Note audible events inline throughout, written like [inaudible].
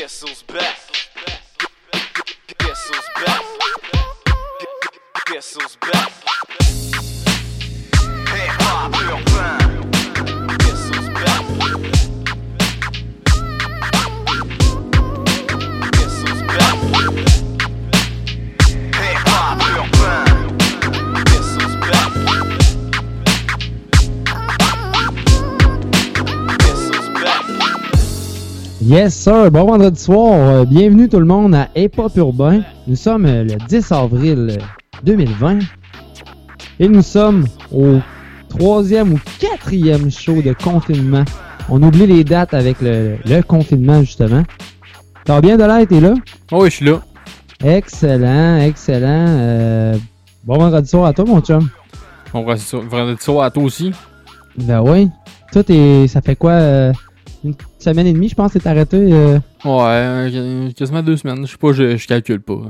Guess who's back? Guess who's back? Guess who's back? Yes, sir. Bon vendredi soir. Euh, bienvenue tout le monde à Hip Hop Urbain. Nous sommes euh, le 10 avril euh, 2020 et nous sommes au troisième ou quatrième show de confinement. On oublie les dates avec le, le confinement, justement. Va bien, Delaï? T'es là? Oh, oui, je suis là. Excellent, excellent. Euh, bon vendredi soir à toi, mon chum. On va vendredi soir à toi aussi. Ben oui. Toi, t'es, ça fait quoi? euh, une semaine et demie, je pense, t'es arrêté. euh, Ouais, euh, quasiment deux semaines. Je sais pas, je, je calcule pas.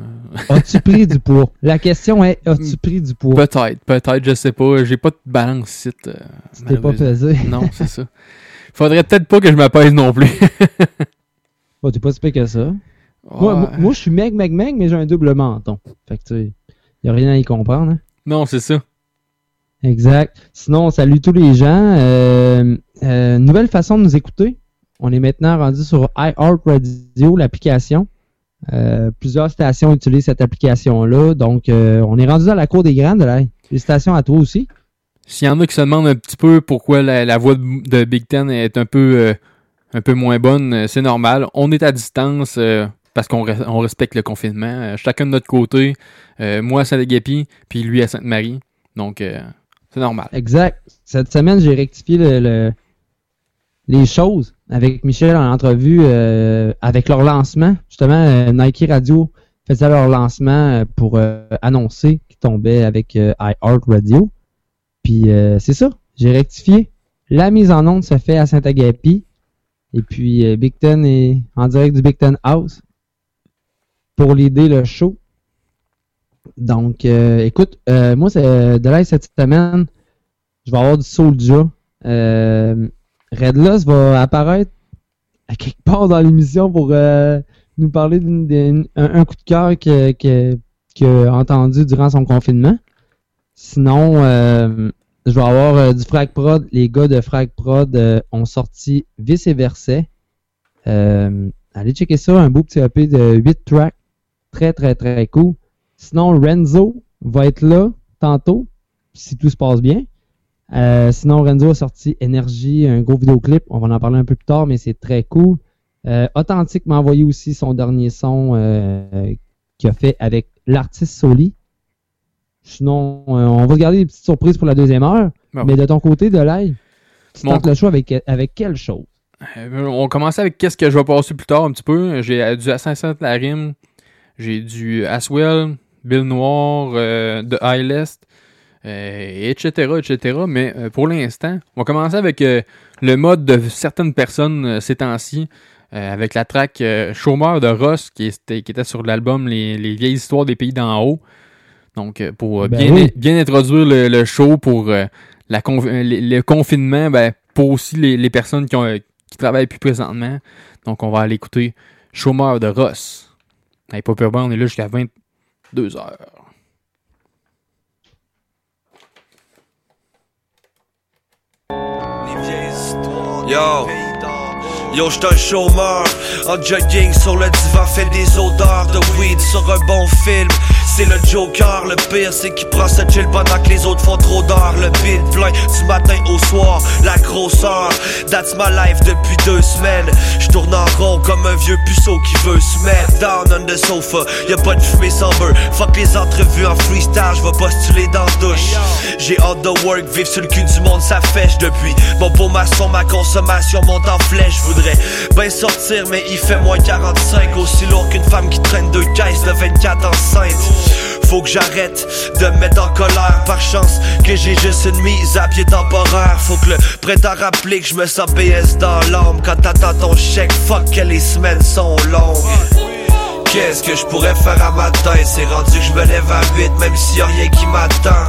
As-tu [laughs] pris du poids? La question est, as-tu pris du poids? Peut-être, peut-être, je sais pas. J'ai pas de balance site. Euh, Tu t'es pas pesé. Non, c'est ça. Faudrait peut-être pas que je m'apaise non plus. [laughs] Bon, t'es pas si que ça. Moi, moi, je suis meg, meg, meg, mais j'ai un double menton. Fait que, tu sais, y a rien à y comprendre. hein. Non, c'est ça. Exact. Sinon, on salue tous les gens. Euh, euh, nouvelle façon de nous écouter. On est maintenant rendu sur iHeartRadio, l'application. Euh, plusieurs stations utilisent cette application-là. Donc, on est rendu dans la cour des grandes, là. Félicitations à toi aussi. S'il y en a qui se demandent un petit peu pourquoi la, voix de, Big Ten est un peu, moins bonne, c'est normal. On est à distance parce qu'on res- on respecte le confinement. Chacun de notre côté. Moi à Saint-Légapi, puis lui à Sainte-Marie. Donc, c'est normal. Exact. Cette semaine, j'ai rectifié le, le- les choses avec Michel en entrevue euh, avec leur lancement. Justement, euh, Nike Radio faisait leur lancement euh, pour euh, annoncer qu'ils tombaient avec iHeart Radio. Puis c'est ça, j'ai rectifié. La mise en onde se fait à Saint-Agapi. Et puis Big Ten est en direct du Big Ten House pour l'idée le show. Donc, euh, écoute, euh, moi, c'est de là cette semaine, je vais avoir du Soulja. Euh, va apparaître à quelque part dans l'émission pour euh, nous parler d'un un, un coup de cœur que- que- qu'il a entendu durant son confinement. Sinon, je vais avoir du Frag Prod. Les gars de Frag Prod ont sorti Vice et Verset. Allez checker ça, un beau petit EP de 8 tracks. Très, très, très cool. Sinon, Renzo va être là tantôt, si tout se passe bien. Euh, sinon, Renzo a sorti Énergie, un gros vidéoclip. On va en parler un peu plus tard, mais c'est très cool. Euh, Authentique m'a envoyé aussi son dernier son euh, qu'il a fait avec l'artiste Soli. Sinon, on va se garder des petites surprises pour la deuxième heure. Bon. Mais de ton côté, de l'ail, tu Mon tentes le show avec, avec quelle chose? On commence avec qu'est-ce que je vais passer plus tard un petit peu. J'ai du Assassin la rime, j'ai du Aswell, Bill Noir, euh, de euh, etc., etc. Mais euh, pour l'instant, on va commencer avec euh, le mode de certaines personnes euh, ces temps-ci, euh, avec la track euh, Chômeur de Ross qui était, qui était sur l'album les, Les vieilles histoires des pays d'en haut. Donc, euh, pour euh, Ben bien, oui. bien introduire le, le show pour euh, la conf- euh, le, confinement, ben, pour aussi les, les personnes qui, ont, euh, qui travaillent plus présentement. Donc, on va aller écouter Chômeur de Ross. Hey, pas Urbain, on est là jusqu'à 22 heures. Yo. Yo, j'suis un chômeur, en jogging sur le divan, fait des odeurs de weed sur un bon film. C'est le Joker, le pire c'est qu'il prend sa chill pendant que les autres font trop d'heures. Le beat plein du matin au soir, la grosseur. That's my life depuis deux semaines. J'tourne en rond comme un vieux puceau qui veut se mettre down on the sofa. Y'a pas de fumée sans beurre. Fuck les entrevues en freestyle, j'vais postuler dans la douche. J'ai hâte de work, vivre sur le cul du monde, ça fèche depuis. Bon pour ma son, ma consommation monte en flèche. J'voudrais ben sortir, mais il fait moins 45. Aussi lourd qu'une femme qui traîne deux caisses de 24 enceintes. Faut que j'arrête de me mettre en colère par chance que j'ai juste une mise à pied temporaire. Faut que le prêt à rappeler que je me sens BS dans l'âme quand t'attends ton chèque. Fuck que les semaines sont longues. Qu'est-ce que je pourrais faire à matin? C'est rendu que je me lève à 8 même s'il y a rien qui m'attend.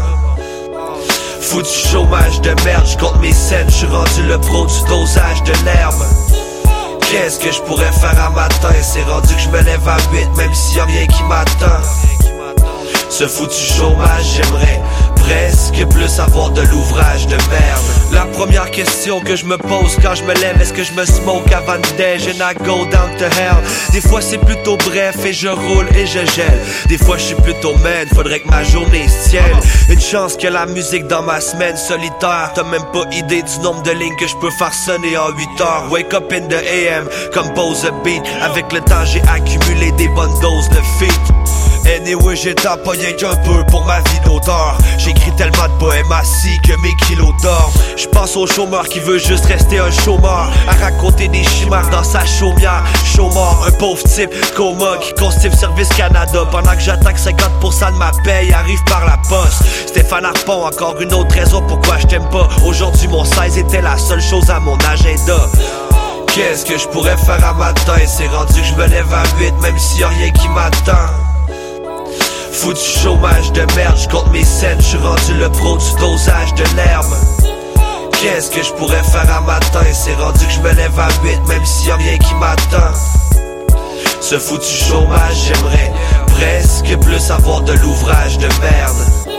Foutu chômage de merde, je compte mes scènes, je suis rendu le pro du dosage de l'herbe. Qu'est-ce que je pourrais faire un matin C'est rendu que je me lève à 8 même s'il y a rien qui m'attend Ce foutu chômage j'aimerais presque plus avoir de l'ouvrage de merde. La première question que je me pose quand je me lève Est-ce que je me smoke avant de déj and go down to hell? Des fois c'est plutôt bref et je roule et je gèle. Des fois je suis plutôt man, faudrait que ma journée se tienne. Une chance que la musique dans ma semaine solitaire T'as même pas idée du nombre de lignes que je peux faire sonner en 8 heures. Wake up in the AM, compose a beat. Avec le temps j'ai accumulé des bonnes doses de feat Anyway, j'ai rien qu'un peu pour ma vie d'auteur. J'écris tellement de poèmes que mes kilos dorment. Je pense au chômeur qui veut juste rester un chômeur. À raconter des chimères dans sa chaumière. Chômeur, un pauvre type coma qui constipe Service Canada. Pendant que j'attaque 50% de ma paye arrive par la poste. Stéphane Harpon, encore une autre raison pourquoi je t'aime pas. Aujourd'hui, mon 16 était la seule chose à mon agenda. Qu'est-ce que je pourrais faire à matin? C'est rendu que je me lève à 8 même s'il y a rien qui m'attend. Foutu chômage de merde, j'compte mes scènes, j'suis rendu le pro du dosage de l'herbe. Qu'est-ce que je pourrais faire à matin? C'est rendu que je me lève à 8 même s'il y a rien qui m'attend. Ce foutu chômage, j'aimerais presque plus avoir de l'ouvrage de merde.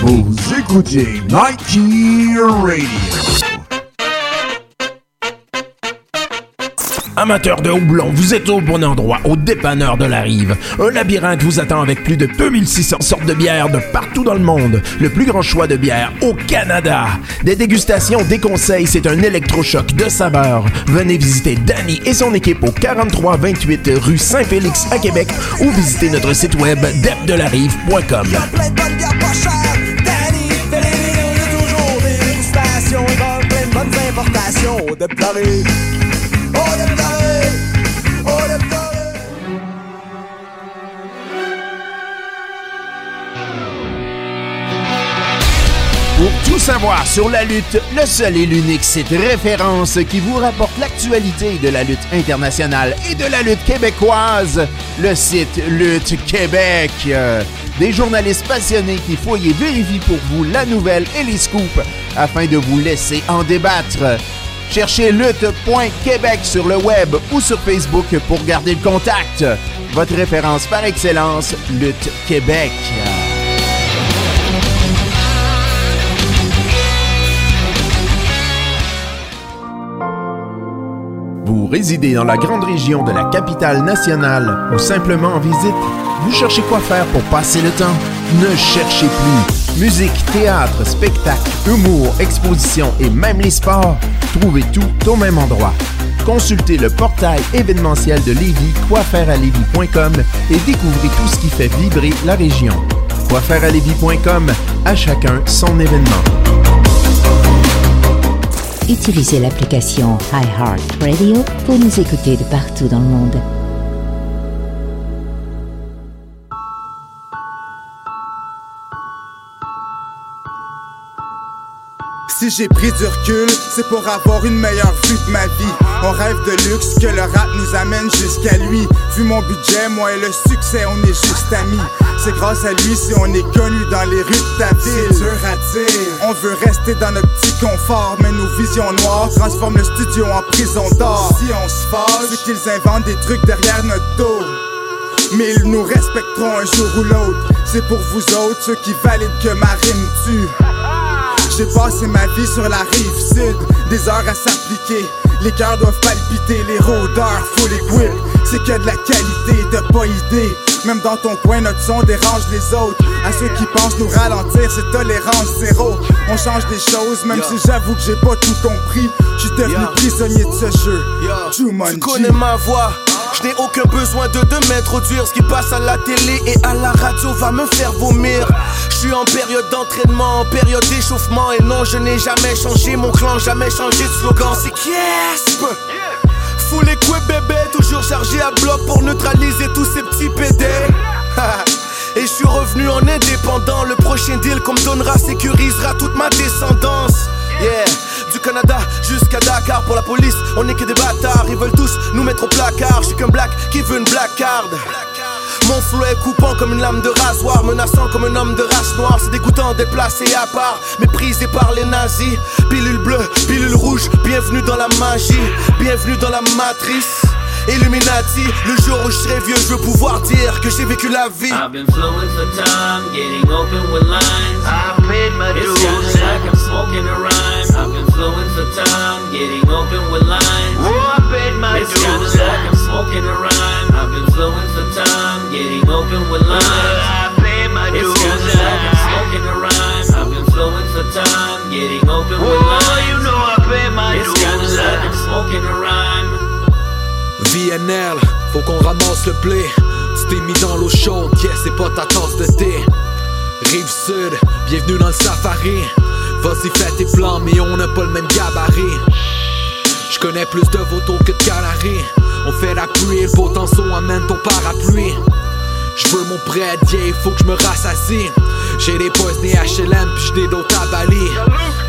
Vous écoutez Nike Radio. Amateurs de houblon, vous êtes au bon endroit, au dépanneur de la rive. Un labyrinthe vous attend avec plus de 2600 sortes de bières de partout dans le monde. Le plus grand choix de bières au Canada. Des dégustations, des conseils, c'est un électrochoc de saveurs. Venez visiter Danny et son équipe au 4328 rue Saint-Félix à Québec ou visitez notre site web depdelarive.com. de. Pour tout savoir sur la lutte, le seul et l'unique site référence qui vous rapporte l'actualité de la lutte internationale et de la lutte québécoise, le site Lutte Québec. Euh, Des journalistes passionnés qui fouillent et vérifient pour vous la nouvelle et les scoops afin de vous laisser en débattre. Cherchez lutte.québec sur le web ou sur Facebook pour garder le contact. Votre référence par excellence, Lutte Québec. Vous résidez dans la grande région de la capitale nationale ou simplement en visite? Vous cherchez quoi faire pour passer le temps? Ne cherchez plus. Musique, théâtre, spectacle, humour, exposition et même les sports, trouvez tout au même endroit. Consultez le portail événementiel de Lévis, quoifairealévis.com et découvrez tout ce qui fait vibrer la région. Quoifairealévis.com, à chacun son événement. Utilisez l'application iHeartRadio pour nous écouter de partout dans le monde. Si j'ai pris du recul, c'est pour avoir une meilleure vue de ma vie. On rêve de luxe que le rap nous amène jusqu'à lui. Vu mon budget, moi et le succès, on est juste amis. C'est grâce à lui si on est connu dans les rues de ta ville. C'est dur à dire. On veut rester dans notre petit confort, mais nos visions noires transforment le studio en prison d'or. Si on se fâche, c'est qu'ils inventent des trucs derrière notre dos. Mais ils nous respecteront un jour ou l'autre. C'est pour vous autres, ceux qui valident que ma rime tue. J'ai passé ma vie sur la rive sud, des heures à s'appliquer. Les cœurs doivent palpiter, les rôdeurs full equip. C'est que de la qualité, t'as pas idée. Même dans ton coin, notre son dérange les autres. À ceux qui pensent nous ralentir, c'est tolérance zéro. On change des choses, même si j'avoue que j'ai pas tout compris. J'suis devenu prisonnier de ce jeu. Tu connais ma voix, Je n'ai aucun besoin de, de m'introduire. Ce qui passe à la télé et à la radio va me faire vomir. Je suis en période d'entraînement, en période d'échauffement. Et non, je n'ai jamais changé mon clan, jamais changé de slogan. C'est Kiesp! Full équip bébé, toujours chargé à bloc pour neutraliser tous ces petits PD. [laughs] Et je suis revenu en indépendant. Le prochain deal qu'on me donnera sécurisera toute ma descendance. Yeah, du Canada jusqu'à Dakar pour la police, on n'est que des bâtards. Ils veulent tous nous mettre au placard. Je suis qu'un black qui veut une black card. Mon flow est coupant comme une lame de rasoir, menaçant comme un homme de race noire. C'est dégoûtant, déplacé à part, méprisé par les nazis. Pilule bleue, pilule rouge, bienvenue dans la magie, bienvenue dans la matrice. Illuminati, le jour où je serai vieux, je veux pouvoir dire que j'ai vécu la vie. I've been flowing for time, getting open with lines. I paid my dues. It's like I'm smoking a rhyme. I've been flowing for time, getting open with lines. Oh, I paid my it's dues. It's kinda like I'm smoking a rhyme. I've been flowing for time, getting open with lines. I paid my dues. It's kinda like I'm smoking a rhyme. I've been flowing for time, getting open with lines. Oh, you know I paid my dues. It's kinda like I'm smoking a rhyme. VNL, faut qu'on ramasse le blé. Tu t'es mis dans l'eau chaude, yeah, c'est pas ta tasse de thé. Rive sud, bienvenue dans le safari. Vas-y, fais tes plans, mais on n'a pas le même gabarit. Je connais plus de vautours que de canaries. On fait la pluie, le beau temps amène ton parapluie. Je veux mon yeah, il faut que je me rassasie. J'ai des boys nés HLM, puis j'ai d'autres à Bali.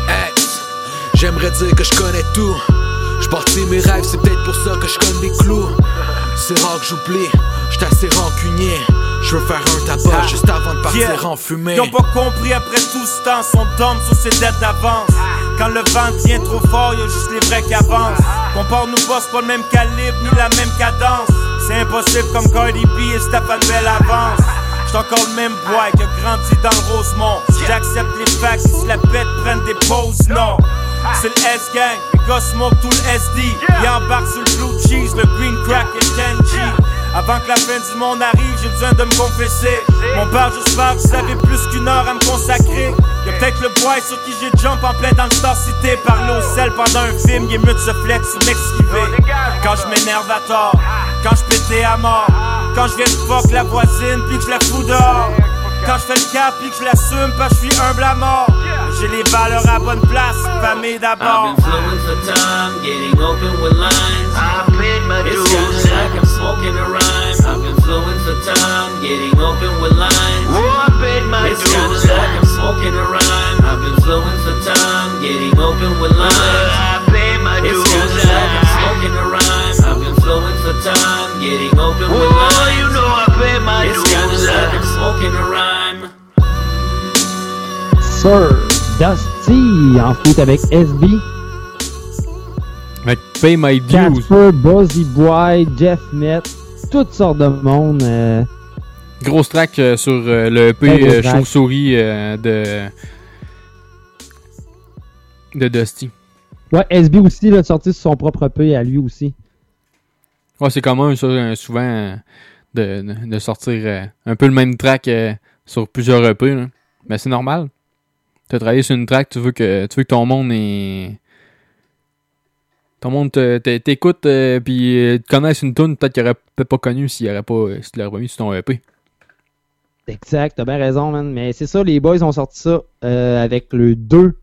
Hey, j'aimerais dire que je connais tout. J'partis mes rêves, c'est peut-être pour ça que je connais des clous. C'est rare que j'oublie, j'suis assez rancunier. Je veux faire un tabac juste avant de partir Yeah. en fumée. Ils ont pas compris après tout ce temps, son dôme sur ses dettes d'avance. Quand le vent tient trop fort, y'a juste les vrais qui avancent. Compare-nous pas, c'est pas le même calibre ni la même cadence. C'est impossible comme Cardi B et Stéphane Bell avance. J'suis encore le même boy qui a grandi dans le Rosemont. J'accepte les facts, si la pète prennent des pauses, non. C'est le S-Gang, les gars smoke tout le SD. Ils embarquent sur le blue cheese, le green crack et le 10G. Avant que la fin du monde arrive, j'ai besoin de me confesser. Mon père, j'espère que vous avez plus qu'une heure à me consacrer. Y'a peut-être le boy sur qui j'ai jump en plein dans le Star City. Parler au sel pendant un film, il est mieux de se flex ou m'esquiver. Quand je m'énerve à tort, quand je pétais à mort, quand je viens de fuck la voisine puis que je la fous dehors. Quand je fais le cap puis que je l'assume que je suis humble à mort. J'ai les valeurs à bonne place, famille d'abord. I've been flowing for time, getting open with lines. I paid my dues. It's kinda like I'm smoking a rhyme. I've been flowing for time, getting open with lines. Oh, I paid my it's dues. It's kinda like I'm smoking a rhyme. I've been flowing for time, getting open with lines. I paid my dues. It's kinda like I'm smoking a rhyme. I've been flowing for time, getting open with lines. Oh, you know I paid my dues. It's kinda like I'm smoking a rhyme. Sir Dusty en feat avec SB, Avec Pay My Dues. Casper, Buzzy Boy, Jeff Met, toutes sortes de monde. euh, Grosse track euh, sur euh, le EP. Chauve-souris de... de Dusty. Ouais, SB aussi, il a sorti sur son propre EP à lui aussi. Ouais, c'est commun ça, souvent de, de, sortir un peu le même track sur plusieurs EP. là. Mais c'est normal. Tu as travaillé sur une track, tu veux que tu veux que ton monde est. Ton monde te- te- t'écoute euh, puis euh, te connaisse une tune peut-être qu'il aurait peut-être pas connu s'il aurait pas euh, s'il l'aurait pas mis sur ton EP. Exact, t'as bien raison, man. Mais c'est ça, les boys ont sorti ça euh, avec le deux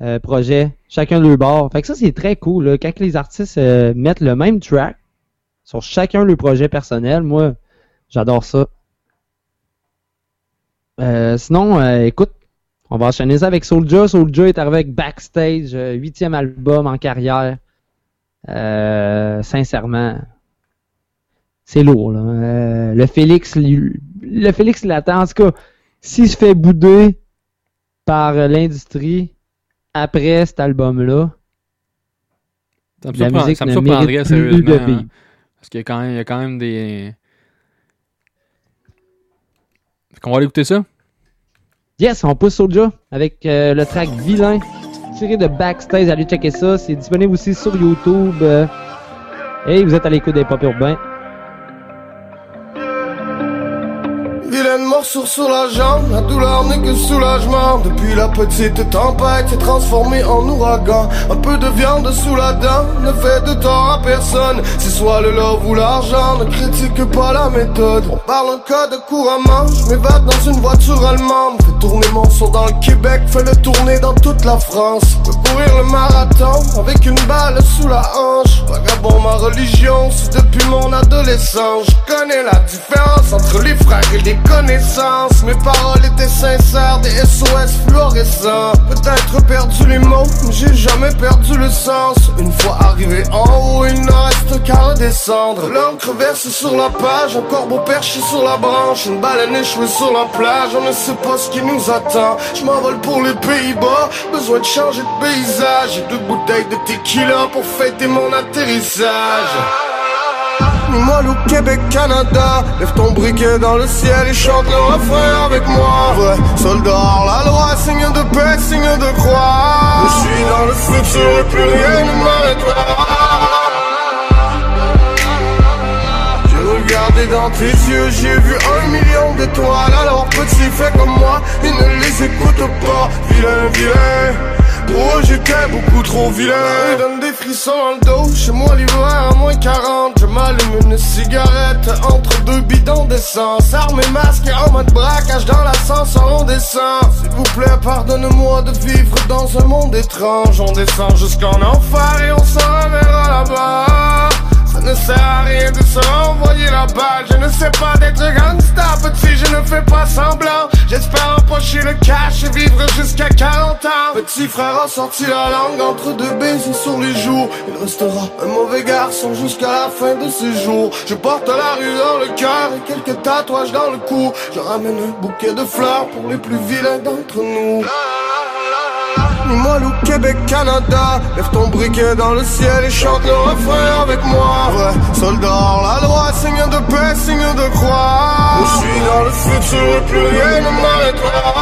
euh, projets, chacun de bord. Fait que ça, c'est très cool. Là. Quand les artistes mettent le même track sur chacun le projet personnel, moi, j'adore ça. Sinon, écoute, on va enchaîner ça avec Soulja. Soulja est arrivé avec Backstage, huitième album en carrière. Euh, sincèrement, c'est lourd. Là. Euh, le Félix, lui- le Félix l'attend. En tout cas, s'il se fait bouder par l'industrie après cet album-là, Ça me, La surprend- musique ça me ne mérite plus de hein. Parce qu'il y a quand même, il y a quand même des. Fait qu'on va aller écouter ça? yes, on pousse Soulja avec euh, le track Vilain tiré de Backstage. Allez checker ça. C'est disponible aussi sur YouTube. Euh, et vous êtes à l'écoute des pop urbains. Vilain une morsure sur la jambe, la douleur n'est que soulagement. Depuis la petite tempête s'est transformée en ouragan. Un peu de viande sous la dent ne fait de tort à personne. C'est soit le love ou l'argent, ne critique pas la méthode. On parle un code couramment, je m'évade dans une voiture allemande. Tourner mon son dans le Québec, fais le tourner dans toute la France. Peux courir le marathon avec une balle sous la hanche. Vagabond ma religion, c'est depuis mon adolescence. Je connais la différence entre les frères et les connaissances. Mes paroles étaient sincères, des SOS fluorescents. Peut-être perdu les mots, mais j'ai jamais perdu le sens. Une fois arrivé en haut, il ne reste qu'à redescendre. L'encre verse sur la page, un corbeau perché sur la branche, une baleine échouée sur la plage. On ne sait pas ce qui nous attend. Je m'envole pour les Pays-Bas, besoin de changer de paysage. Deux bouteilles de tequila pour fêter mon atterrissage. Moi, au Québec, Canada, lève ton briquet dans le ciel et chante le refrain avec moi. Vrai soldat, la loi, signe de paix, signe de croix. Je suis dans le futur et plus rien ne m'arrêtera. Regardé dans tes yeux, j'ai vu un million d'étoiles. Alors petit, fais comme moi, et ne les écoute pas. Vilain, vilain. Oh j'étais beaucoup trop vilain Il donne des frissons dans le dos Chez moi l'hiver à moins 40 Je m'allume une cigarette Entre deux bidons d'essence masque et en mode braquage Dans l'ascenseur on descend S'il vous plaît pardonne-moi de vivre dans un monde étrange On descend jusqu'en enfer Et on s'en reverra là-bas ça ne sert à rien de se renvoyer la balle. Je ne sais pas d'être gangsta Petit je ne fais pas semblant. J'espère empocher le cash et vivre jusqu'à 40 ans. Petit frère a sorti la langue entre deux baisers sur les joues Il restera un mauvais garçon jusqu'à la fin de ses jours. Je porte la rue dans le cœur et quelques tatouages dans le cou. Je ramène un bouquet de fleurs pour les plus vilains d'entre nous moi au Québec, Canada. Lève ton briquet dans le ciel et chante le refrain avec moi. Vrai soldat, la loi, signe de paix, signe de croix. Je suis dans le futur et plus rien ne m'arrêtera.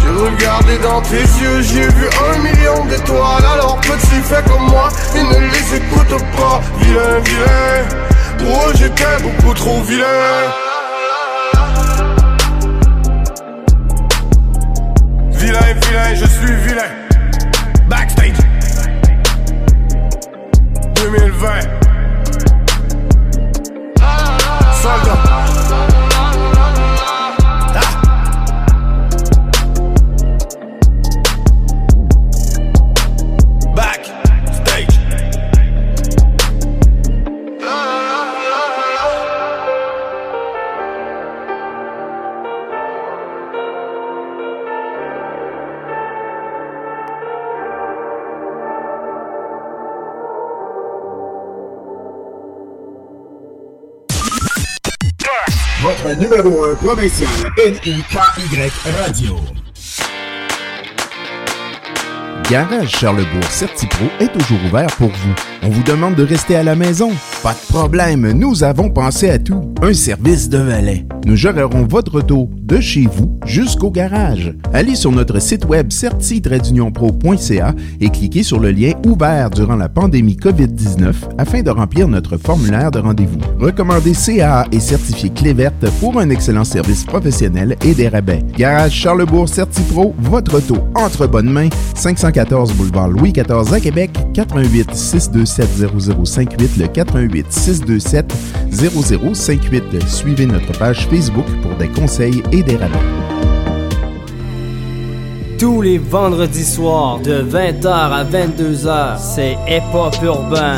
J'ai regardé dans tes yeux, j'ai vu un million d'étoiles. Alors petit, fais comme moi et ne les écoute pas. Vilain, vilain, pour eux j'étais beaucoup trop vilain Vilain, vilain, je suis vilain. Backstage. 2020. Soldat. Numéro 1 provincial NIKY Radio. Garage Charlebourg Certipro est toujours ouvert pour vous. On vous demande de rester à la maison? Pas de problème, nous avons pensé à tout. Un service de valet. Nous gérerons votre auto de chez vous jusqu'au garage. Allez sur notre site web certi-pro.ca et cliquez sur le lien ouvert durant la pandémie COVID-19 afin de remplir notre formulaire de rendez-vous. Recommandez CA et certifié clé verte pour un excellent service professionnel et des rabais. Garage Charlebourg Certipro, votre auto entre bonnes mains, 514 boulevard Louis XIV à Québec, 88 627 0058 le 88 627 0058. Suivez notre page Facebook pour des conseils et des rabais. Tous les vendredis soirs de 20h à 22h, c'est Hop Urbain.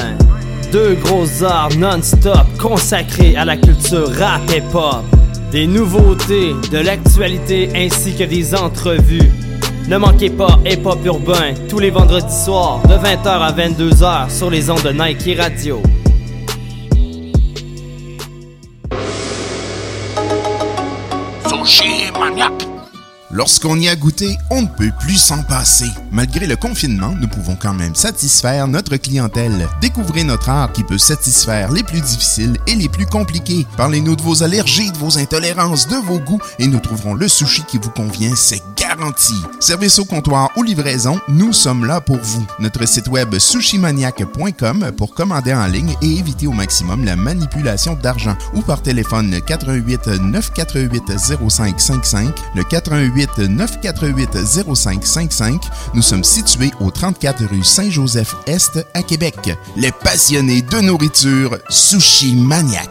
Deux grosses heures non-stop consacrées à la culture rap hip hop. Des nouveautés, de l'actualité ainsi que des entrevues. Ne manquez pas Hip Hop Urbain tous les vendredis soirs de 20h à 22h sur les ondes de Nike Radio. Sushi Maniac. Lorsqu'on y a goûté, on ne peut plus s'en passer. Malgré le confinement, nous pouvons quand même satisfaire notre clientèle. Découvrez notre art qui peut satisfaire les plus difficiles et les plus compliqués. Parlez-nous de vos allergies, de vos intolérances, de vos goûts et nous trouverons le sushi qui vous convient, c'est garanti. Service au comptoir ou livraison, nous sommes là pour vous. Notre site web sushimaniac.com pour commander en ligne et éviter au maximum la manipulation d'argent ou par téléphone 88 948 0555 le 88 948 0555. Nous sommes situés au 34 rue Saint-Joseph-Est à Québec. Les passionnés de nourriture Sushi Maniac.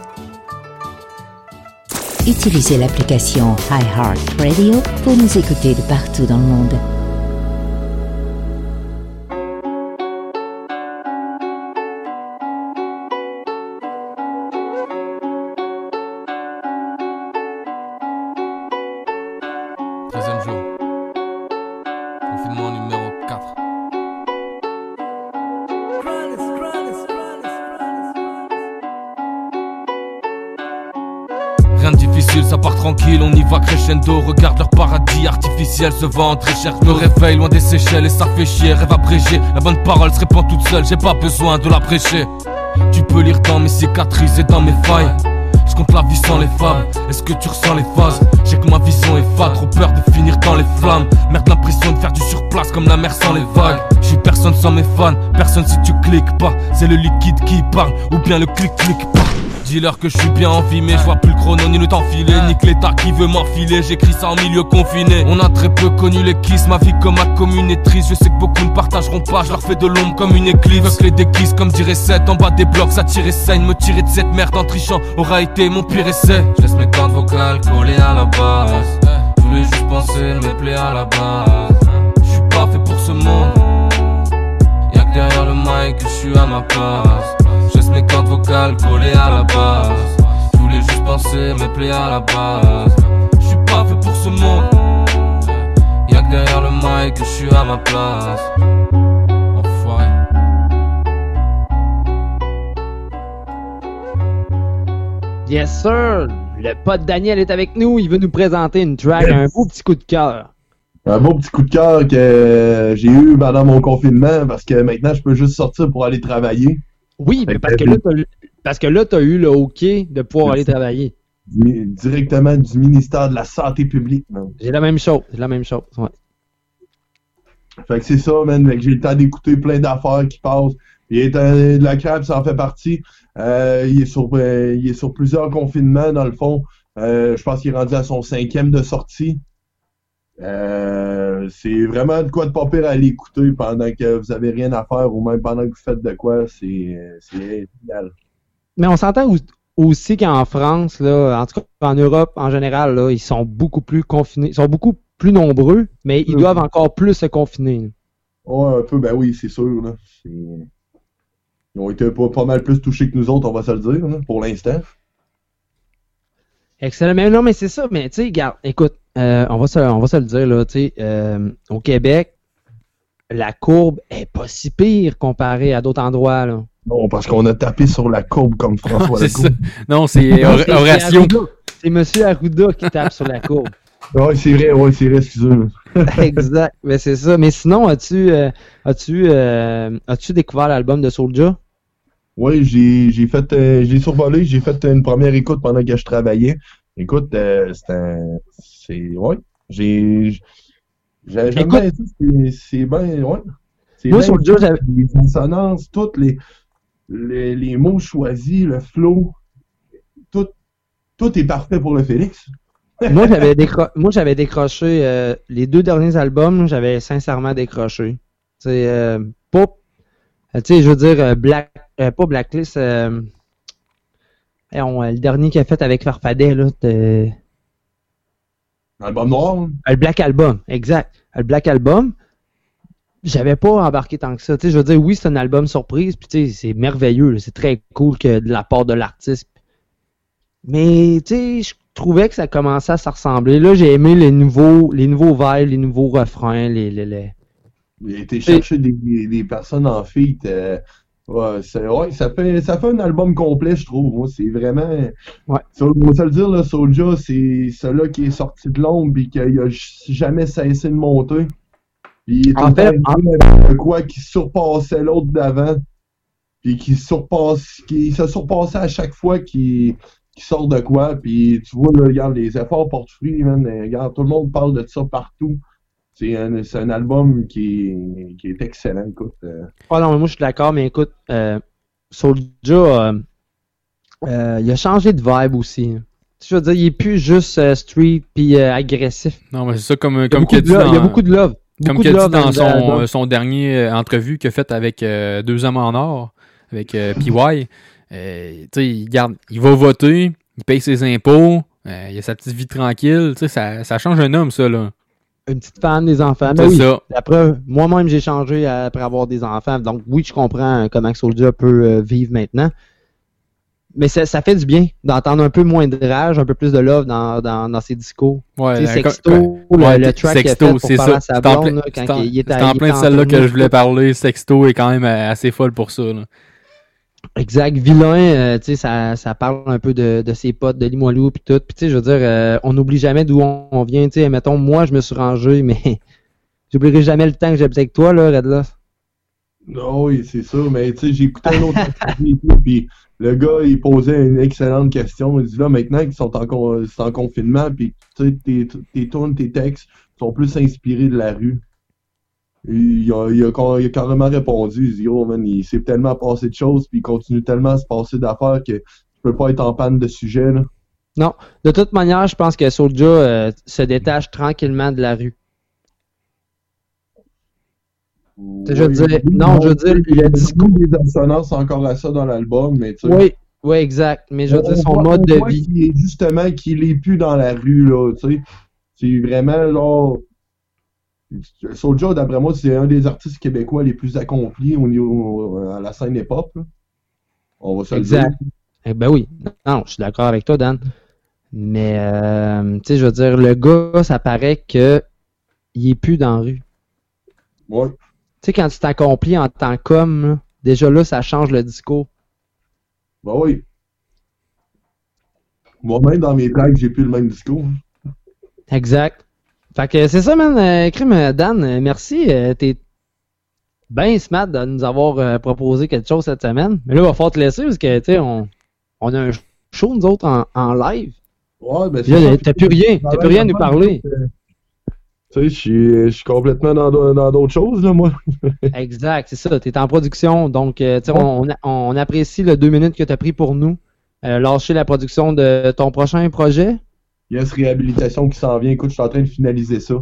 Utilisez l'application iHeartRadio pour nous écouter de partout dans le monde. On y va crescendo. Regarde leur paradis artificiel se vend très cher. Je me réveille loin des Seychelles et ça fait chier. Rêve abrégé, la bonne parole se répand toute seule, j'ai pas besoin de la prêcher. Tu peux lire dans mes cicatrices et dans mes failles. Je compte la vie sans les femmes. Est-ce que tu ressens les phases? J'ai que ma vision est fade, trop peur de finir dans les flammes. Merde, l'impression de faire du surplace comme la mer sans les vagues. Je suis personne sans mes fans, personne si tu cliques pas. C'est le liquide qui parle, ou bien le clic-clic pas. Dis-leur que je suis bien en vie, mais je vois plus le chrono ni le temps filer. Nique l'état qui veut m'enfiler, j'écris ça en milieu confiné. On a très peu connu les kisses, ma vie comme ma commune est triste. Je sais que beaucoup ne partageront pas, je leur fais de l'ombre comme une éclipse. Les déguises comme dirait 7 en bas des blocs, ça tirait saigne. Me tirer de cette merde en trichant aura été mon pire essai. Je laisse mes cordes vocales collées à la base. Je voulais juste penser mes plaies à la base. Je suis pas fait pour ce monde. Y'a que derrière le mic que je suis à ma place. Je laisse mes cordes vocales collées à la base. Je voulais juste penser mes plaies à la base. Je suis pas fait pour ce monde. Y'a que derrière le mic que je suis à ma place. Enfoiré. Yes, sir! Le pote Daniel est avec nous. Il veut nous présenter une track, un beau petit coup de cœur. Un beau petit coup de cœur que j'ai eu pendant mon confinement parce que maintenant je peux juste sortir pour aller travailler. Oui, mais parce que là, t'as eu- parce que là, tu as eu le OK de pouvoir aller travailler. Du- Directement du ministère de la Santé publique. man. J'ai la même chose. J'ai la même chose. Ouais. Fait que c'est ça, man. J'ai le temps d'écouter plein d'affaires qui passent. Il est de la crabe, ça en fait partie. Euh, il, est sur, euh, il est sur plusieurs confinements, dans le fond. Euh, je pense qu'il est rendu à son cinquième de sortie. Euh, c'est vraiment de quoi de pas pire à aller écouter pendant que vous avez rien à faire ou même pendant que vous faites de quoi. C'est génial. Mais on s'entend au- aussi qu'en France, là, en tout cas en Europe en général, là, ils sont beaucoup plus confinés. Ils sont beaucoup plus nombreux, mais ils Mhm. doivent encore plus se confiner. Ouais, un peu, ben oui, c'est sûr. Là. Ils ont été pas, pas mal plus touchés que nous autres, on va se le dire, là, pour l'instant. Excellent. Mais non, mais c'est ça. Mais tu sais, écoute, euh, on, va se, on va se le dire, là, tu sais, euh, au Québec, la courbe est pas si pire comparée à d'autres endroits, là. Non, parce qu'on a tapé sur la courbe comme [laughs] François Legault. ça. Non, c'est Horatio. Arruda. C'est Monsieur Arruda qui tape sur la courbe. [laughs] Ouais, c'est vrai, ouais, c'est vrai, excusez-moi. [laughs] exact. Mais c'est ça. Mais sinon, as-tu euh, as-tu euh, as-tu découvert l'album de Soulja? Oui, j'ai j'ai fait, euh, j'ai survolé, j'ai fait une première écoute pendant que je travaillais. Écoute, euh, c'est un, c'est, ouais, j'ai, bien ça, c'est- bien, ouais. Moi, bien Soulja, fait, j'avais- les consonances, toutes les, les, les mots choisis, le flow, tout, tout est parfait pour le Félix. [laughs] Moi, j'avais décro- moi, j'avais décroché euh, les deux derniers albums, j'avais sincèrement décroché. C'est euh, pas euh, tu sais, je veux dire euh, Black euh, pas Blacklist euh, le dernier qu'il a fait avec Farfadet là, Album noir. hein? Le Black Album, exact. Euh, Le Black Album, j'avais pas embarqué tant que ça. Tu sais, je veux dire, oui, c'est un album surprise, puis tu sais, c'est merveilleux, c'est très cool que de la part de l'artiste. Mais tu sais, je trouvais que ça commençait à se ressembler. Là, j'ai aimé les nouveaux, les nouveaux vibes, les nouveaux refrains, les, les, les- Il a été chercher des, des, des personnes en feat. euh, Ouais, c'est, ouais, ça fait, ça fait un album complet, je trouve. C'est vraiment. Ouais. On va se le dire, là, Soulja, c'est celui-là qui est sorti de l'ombre et qui a jamais cessé de monter. Puis il est En fait, arrivé avec quoi qui surpassait l'autre d'avant. Puis qui surpasse, qui se surpassait à chaque fois qu'il qu'il sort de quoi. Puis tu vois, là, regarde, les efforts portent fruit, man. Regarde, tout le monde parle de ça partout. C'est un, c'est un album qui, qui est excellent, écoute. euh. Ah non, mais moi je suis d'accord, mais écoute, euh, Soulja, euh, euh, il a changé de vibe aussi. Je veux dire, il est plus juste euh, street puis euh, agressif. Non, mais c'est ça, comme, Il y a comme dit il y a beaucoup de love. Comme qu'il a dit dans son, son dernier entrevue qu'il a fait avec euh, Deux Hommes en Or, avec euh, PY. euh, il, garde, il va voter, il paye ses impôts, euh, il a sa petite vie tranquille. Ça, ça change un homme, ça, là. Une petite fan des enfants. Ben oui. ça. Moi-même, j'ai changé après avoir des enfants. Donc, oui, je comprends comment Soulja peut euh, vivre maintenant. Mais ça, ça fait du bien d'entendre un peu moins de rage, un peu plus de love dans, dans, dans ses discours. Ouais, Sexto, ouais, le, track Sexto, c'est ça. C'est en plein- en- en de celle-là que je voulais parler. Sexto est quand même euh, assez folle pour ça, là. Exact. Vilain, euh, tu ça, ça parle un peu de, ses potes, de Limoilou puis tout. Puis tu sais, je veux dire, euh, on n'oublie jamais d'où on, vient. Tu sais, mettons, moi, je me suis rangé, [laughs] mais j'oublierai jamais le temps que j'habitais avec toi, là, Redloss. Non, oui, c'est ça, mais tu sais, j'ai écouté un autre [laughs] puis le gars, il posait une excellente question. Il dit là, maintenant qu'ils sont en, en confinement, puis tu sais, tes, tes tes textes sont plus inspirés de la rue. Il a, il a, il a carrément répondu, il dit, oh man, il s'est tellement passé de choses, puis il continue tellement à se passer d'affaires que tu peux pas être en panne de sujet, là. Non. De toute manière, je pense que Soulja euh, se détache tranquillement de la rue. Je veux dire, non, je veux dire, il y a des assonances encore à ça dans l'album, mais tu sais. Oui, oui, exact. Mais je veux dire, On son voit- mode on de voit vie. est justement qu'il est plus dans la rue, là, tu sais. C'est vraiment, genre... Soulja, d'après moi, c'est un des artistes québécois les plus accomplis au niveau, euh, à la scène hip-hop. On va se le Exact. dire. Eh ben oui. Non, je suis d'accord avec toi, Dan. Mais, euh, tu sais, je veux dire, le gars, ça paraît que il est plus dans la rue. Ouais. Tu sais, quand tu t'accomplis en tant qu'homme, déjà là, ça change le discours. Bah oui. Moi-même, dans mes tracks, j'ai plus le même discours. Exact. Fait que c'est ça, man. Euh, crime, euh, Dan, euh, merci. T'es bien smart de nous avoir proposé quelque chose cette semaine. Mais là, il va falloir te laisser parce que, tu sais, on, on a un show, nous autres, en, en live. Ouais, ben ça. t'as plus rien. T'as plus rien à nous parler. Tu sais, je suis- je suis complètement dans d'au- dans d'autres choses, là, moi. [laughs] Exact, c'est ça. Tu es en production, donc tu sais, on, on, on apprécie le deux minutes que tu as pris pour nous. Euh, lâcher la production de ton prochain projet. Yes, réhabilitation qui s'en vient. Écoute, je suis en train de finaliser ça.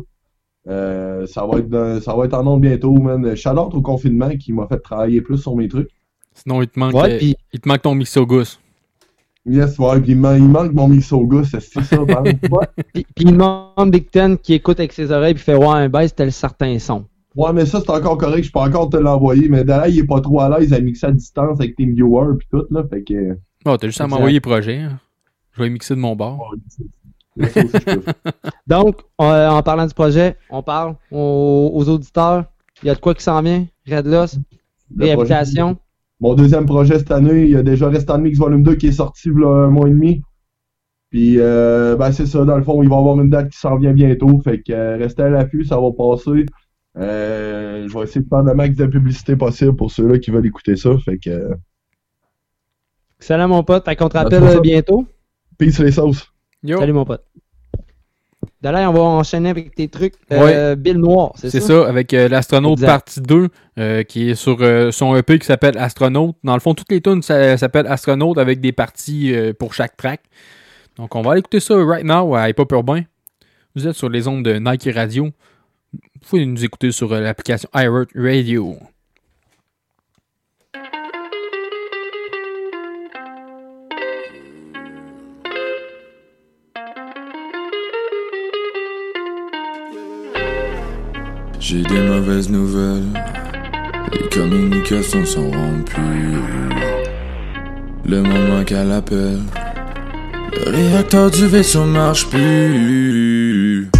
Euh, ça, va être dans- ça va être en nombre bientôt, man. Shout-out au confinement qui m'a fait travailler plus sur mes trucs. Sinon, il te manque, Ouais, euh, puis- il te manque ton mixogus. Yes, ouais, puis il, man- il manque mon misoga, c'est c'est ça, man. [laughs] Puis, puis il demande Big Ten qui écoute avec ses oreilles puis fait Ouais, un baisse tel certain son. Ouais, mais ça, c'est encore correct, je peux encore te l'envoyer, mais d'ailleurs, il est pas trop à l'aise à mixer à distance avec tes viewers pis tout, là, fait que... Oh, t'as juste à m'envoyer les projets. hein. Je vais mixer de mon bord. [laughs] Donc, euh, en parlant du projet, on parle aux, aux auditeurs. Il y a de quoi qui s'en vient? Red Loss, Le réhabilitation. projet- Mon deuxième projet cette année, il y a déjà Restant Mix Volume 2 qui est sorti il y a un mois et demi. Puis, euh, ben, c'est ça, dans le fond, il va y avoir une date qui s'en vient bientôt. Fait que euh, restez à l'affût, ça va passer. Euh, je vais essayer de faire le max de publicité possible pour ceux-là qui veulent écouter ça. Fait que. Salut mon pote, fait qu'on te Ben, rappelle bientôt. Peace les sauces. Salut mon pote. D'ailleurs, on va enchaîner avec tes trucs. Euh, Bill Noir, c'est ça? C'est ça, avec euh, l'astronaute partie 2, euh, qui est sur euh, son EP qui s'appelle Astronaute. Dans le fond, toutes les tunes s'appellent Astronaute avec des parties euh, pour chaque track. Donc, on va aller écouter ça right now à Hip Hop Urbain. Vous êtes sur les ondes de Nike Radio. Vous pouvez nous écouter sur l'application iHeart Radio. J'ai des mauvaises nouvelles. Les communications sont rompues. Le monde manque à l'appel. Le réacteur du vaisseau marche plus.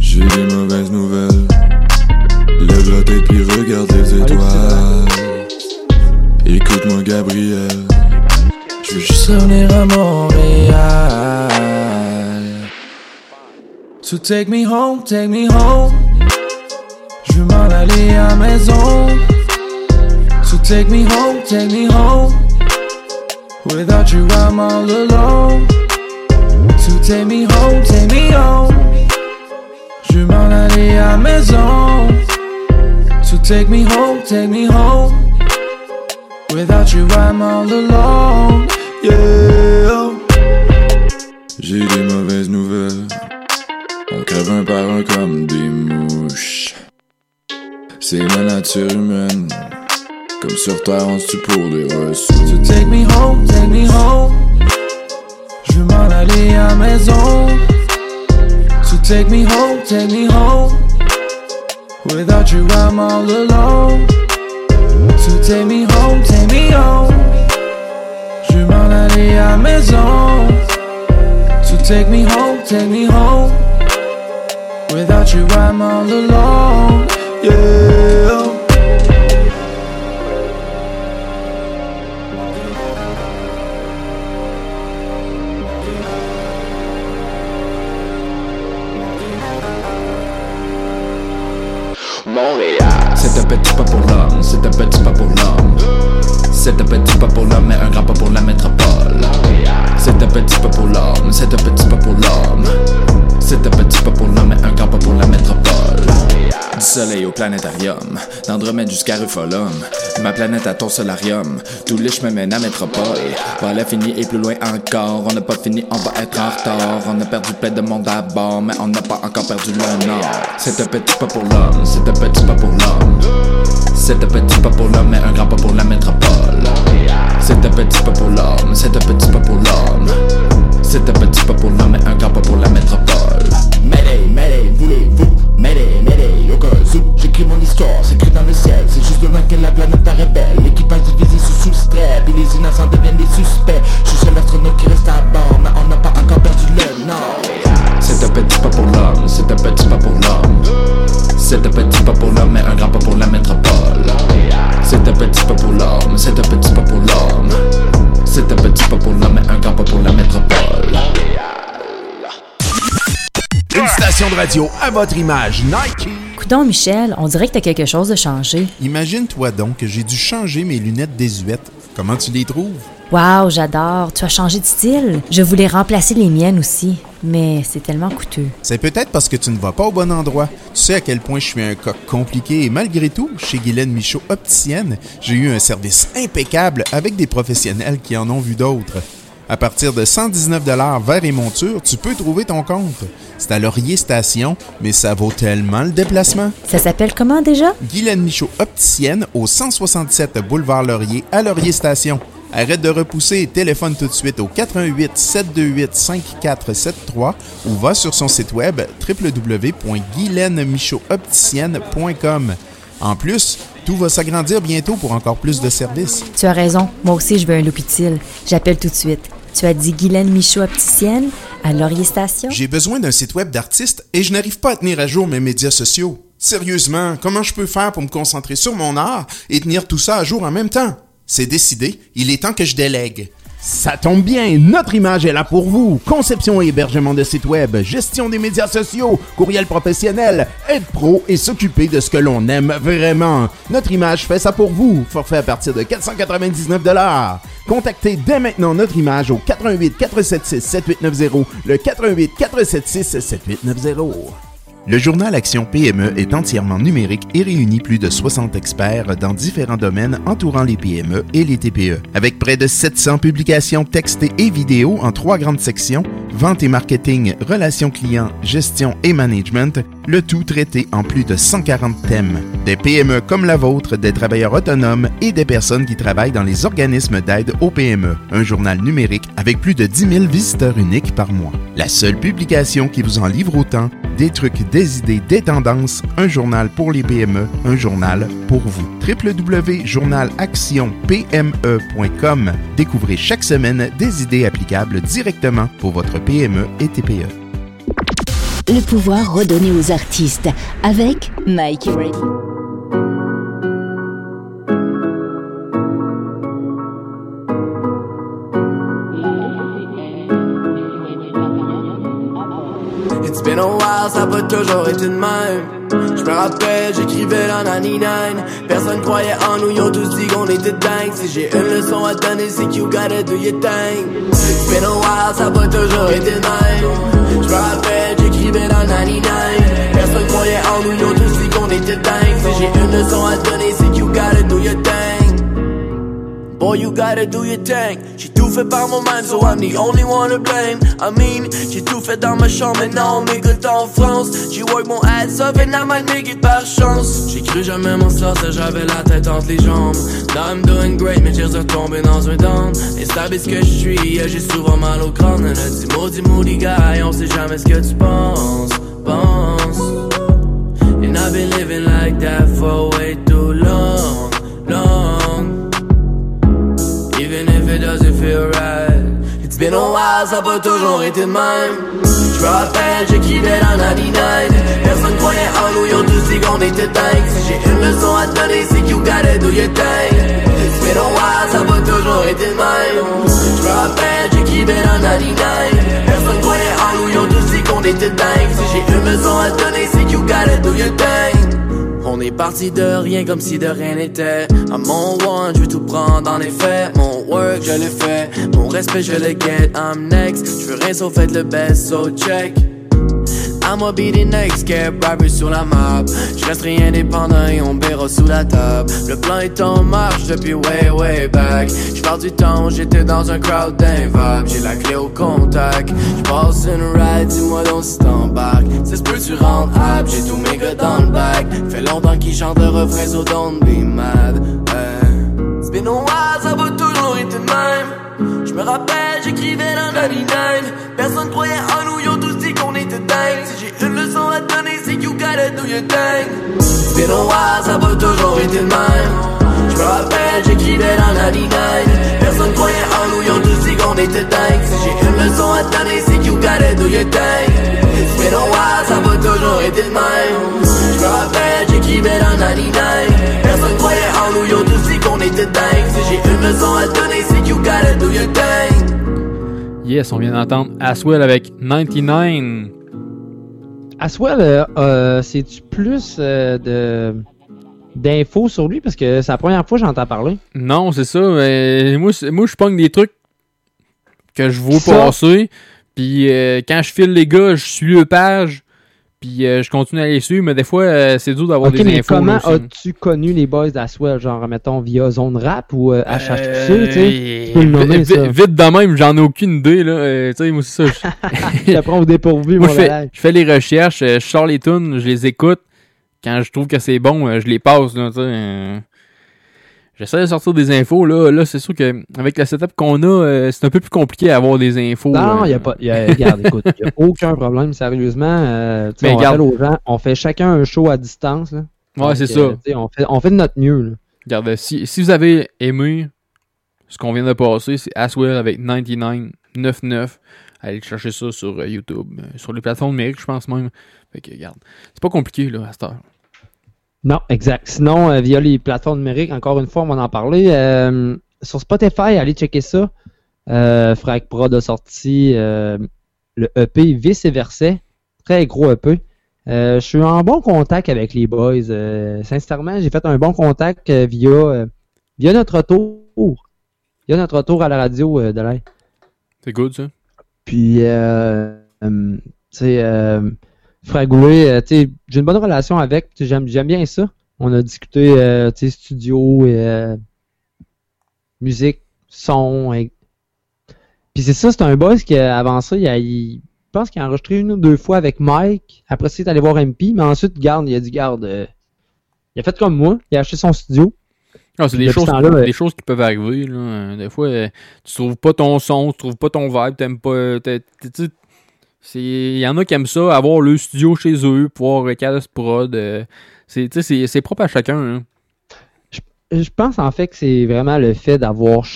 J'ai des mauvaises nouvelles. Lève la tête puis regarde les étoiles. Écoute-moi, Gabriel. Je veux juste revenir à Montréal. So take me home, take me home. Aller à maison. So take me home, take me home. Without you, I'm all alone. So take me home, take me home. Je m'en à maison. So take me home, take me. Without you, I'm all alone. Yeah. J'ai des mauvaises nouvelles. On crève par un comme des mouches. C'est la nature humaine. Comme sur terre, on se pour des ressources. So take me home, take me home. Je veux m'en aller à la maison. So take me home, take me home. Without you, I'm all alone. So take me home, take me home. Je veux m'en aller à la maison. So take me home, take me home. Without you, I'm all alone. Yeah. Montréal. C'est un petit pas pour l'homme, c'est un petit pas pour l'homme. C'est un petit pas pour l'homme, mais un grand pas pour la métropole. C'est un petit pas pour l'homme, c'est un petit pas pour l'homme. C'est un petit pas pour l'homme, Soleil au planétarium, d'Andromède jusqu'à Rufolum. Ma planète à ton solarium, tout liche me mène à métropole. Pas l'infini et plus loin encore, on n'a pas fini, on va être en retard. On a perdu plein de monde à bord, mais on n'a pas encore perdu le nord. C'est un petit pas pour l'homme, c'est un petit pas pour l'homme. C'est un petit pas pour l'homme, mais un grand pas pour la métropole. C'est un petit pas pour l'homme, c'est un petit pas pour l'homme. C'est un petit pas pour l'homme, mais un grand pas pour la métropole. Mayday, mayday, voulez-vous? Mayday, J'écris mon histoire, c'est écrit dans le ciel. C'est juste demain que la planète rebelle. L'équipage divisé se soustrait Puis les innocents deviennent des suspects. Je suis seul astronaute qui reste à bord Mais on n'a pas encore perdu le nord. C'est un petit pas pour l'homme. C'est un petit pas pour l'homme. C'est un petit pas pour l'homme Mais un grand pas pour la métropole. C'est un petit pas pour l'homme. C'est un petit pas pour l'homme. C'est un petit pas pour l'homme Mais un grand pas pour la métropole station de radio à votre image, Nike. Coudon Michel, on dirait que t'as quelque chose de changé. Imagine-toi donc que j'ai dû changer mes lunettes désuètes. Comment tu les trouves? Wow, j'adore. Tu as changé de style. Je voulais remplacer les miennes aussi, mais c'est tellement coûteux. C'est peut-être parce que tu ne vas pas au bon endroit. Tu sais à quel point je suis un coq compliqué et malgré tout, chez Guylaine Michaud Opticienne, j'ai eu un service impeccable avec des professionnels qui en ont vu d'autres. À partir de 119 vers et monture, tu peux trouver ton compte. C'est à Laurier Station, mais ça vaut tellement le déplacement. Ça s'appelle comment déjà? Guylaine Michaud Opticienne au 167 boulevard Laurier à Laurier Station. Arrête de repousser et téléphone tout de suite au 88 728 5473 ou va sur son site web www.guylainemichaudopticienne.com. En plus, tout va s'agrandir bientôt pour encore plus de services. Tu as raison. Moi aussi, je veux un look utile. J'appelle tout de suite. Tu as dit Guylaine Michaud opticienne à Laurier Station? J'ai besoin d'un site web d'artiste et je n'arrive pas à tenir à jour mes médias sociaux. Sérieusement, comment je peux faire pour me concentrer sur mon art et tenir tout ça à jour en même temps? C'est décidé, il est temps que je délègue. Ça tombe bien, notre image est là pour vous. Conception et hébergement de sites web, gestion des médias sociaux, courriel professionnel, aide pro et s'occuper de ce que l'on aime vraiment. Notre image fait ça pour vous. Forfait à partir de 499 Contactez dès maintenant notre image au 88 476 7890, le 88 476 7890. Le journal Action PME est entièrement numérique et réunit plus de 60 experts dans différents domaines entourant les PME et les TPE. Avec près de 700 publications textées et vidéos en trois grandes sections, vente et marketing, relations clients, gestion et management, le tout traité en plus de 140 thèmes. Des PME comme la vôtre, des travailleurs autonomes et des personnes qui travaillent dans les organismes d'aide aux PME. Un journal numérique avec plus de 10 000 visiteurs uniques par mois. La seule publication qui vous en livre autant, des trucs, des idées, des tendances, un journal pour les PME, un journal pour vous. www.journalactionpme.com Découvrez chaque semaine des idées applicables directement pour votre PME et TPE le pouvoir redonné aux artistes avec Mikey Ray. It's been a while, ça peut toujours être de même. Je me rappelle, j'écrivais dans 99. Personne croyait en nous, yo, tous dit qu'on était dingue. Si j'ai une leçon à donner, c'est que you gotta do your thing. It's been a while, ça peut toujours être de même. Je me rappelle, j'écrivais dans 99. Personne croyait en nous, ont tous qu'on était dingue. Si j'ai une leçon à donner, c'est you gotta do your thing. Boy, you gotta do your thing. J'ai tout fait par mon mind, so I'm the only one to blame. I mean, j'ai tout fait dans ma chambre, mais non, m'écoute en France. J'ai work mon ass off, and I might make it par chance. J'ai cru jamais m'en sortir, j'avais la tête entre les jambes. Now I'm doing great, mais j'ai retombé dans un down. Et c'est ce que je suis, j'ai souvent mal au crâne. Un petit maudit moody guy, on sait jamais ce que tu penses, penses. And I've been living like that for way too long, long. Feel right. It's been a while, ça a pas toujours été de même Je me rappelle, j'écrivais dans 99 Personne croyait en nous, tous dit qu'on était dingue Si j'ai une leçon à te donner, c'est que you gotta do your thing. It's been a while, ça a pas toujours été de même Je me rappelle, j'écrivais dans 99 Personne croyait en nous, tous dit qu'on était dingue Si j'ai une leçon à te donner, c'est que you gotta do your thing on est parti de rien comme si de rien n'était. À mon one, je vais tout prendre en effet. Mon work, je l'ai fait. Mon respect, je le get. I'm next. Je veux rien sauf être le best, so check. I'ma be the next, get rapper sur la map. Je resterai indépendant et on verra sous la table. Le plan est en marche depuis way, way back. Je parle du temps, j'étais dans un crowd d'invables. J'ai la clé au contact. Je passe une ride, dis-moi donc si t'embarques. C'est ce que tu rendre app, j'ai tous mes gars dans le bac. Fait longtemps qu'ils chantent le refrain, so don't be mad. Hey. It's been while, ça va toujours été même. Je me rappelle, j'écrivais dans 99. Personne croyait en nous, Si j'ai une leçon à donner, que you gotta do your thing. Been a while, ça va toujours été de même. Je me rappelle, j'écrivais dans 99. Personne croyait en nous, ont tous dit qu'on était dingue. Si j'ai une leçon à donner, c'est you gotta do your thing. Been a while, ça va toujours été de même. Je me rappelle, j'écrivais dans 99. Personne croyait en nous, ils ont tous dit qu'on était dingue. Si j'ai une leçon à donner, c'est you gotta do your thing. Yes, on vient d'entendre Aswell avec 99. Aswell, euh, euh, c'est-tu plus euh, de d'infos sur lui? Parce que c'est la première fois que j'entends parler. Non, c'est ça. mais moi, moi je pogne des trucs que je vois passer. Puis euh, quand je file les gars, je suis le page. Puis euh, je continue à les suivre. Mais des fois, euh, c'est dur d'avoir Ok, des mais infos. comment as-tu connu les boys d'Aswell? Genre, mettons, via Zone Rap ou euh, HHQC, Euh, tu sais? Tu peux le nommer, vite, ça. vite de même, j'en ai aucune idée. Là. Euh, tu sais, moi, c'est ça. Je, [laughs] au dépourvu, Moi, je fais, je fais les recherches, euh, je sors les tunes, je les écoute. Quand je trouve que c'est bon, je les passe. Là, tu sais, euh. J'essaie de sortir des infos. Là, là c'est sûr qu'avec le setup qu'on a, euh, c'est un peu plus compliqué à avoir des infos. Non, euh. il n'y a pas. y a- regarde, écoute, il n'y a [laughs] aucun problème, sérieusement. Euh, Mais on regarde. aux gens, on fait chacun un show à distance. Là. Ouais, c'est euh, ça. on, fait, on fait de notre mieux. Là. Regarde, si, si vous avez aimé ce qu'on vient de passer, c'est Aswell avec 9999. Allez chercher ça sur euh, YouTube, euh, sur les plateformes numériques, je pense même. Fait que, regarde, c'est pas compliqué là, à cette heure. Non, exact. Sinon, euh, via les plateformes numériques, encore une fois, on va en parler. Euh, sur Spotify, allez checker ça. Euh, Frag Prod a sorti euh, le EP Vice et Verset. Très gros EP. Je suis en bon contact avec les boys. Sincèrement, j'ai fait un bon contact via, via notre retour. Via notre retour à la radio de l'air. C'est good ça? Puis, tu sais, Fragoulé, euh, j'ai une bonne relation avec. J'aime, bien ça. On a discuté, euh, studio, et, euh, musique, son. et- Puis c'est ça, c'est un boss qui, avant ça, il, a, il- je pense qu'il a enregistré une ou deux fois avec Mike. Après ça, il est allé voir MP. Mais ensuite, garde, il a dit, garde, euh, il a fait comme moi. Il a acheté son studio. Ah, c'est des choses, euh, des choses qui peuvent arriver. Là. Des fois, euh, tu trouves pas ton son, tu trouves pas ton vibe, t'aimes pas. c'est- Il y en a qui aiment ça, avoir le studio chez eux, pouvoir euh, Calos Prod. euh, c'est, propre à chacun. hein. Je pense en fait que c'est vraiment le fait d'avoir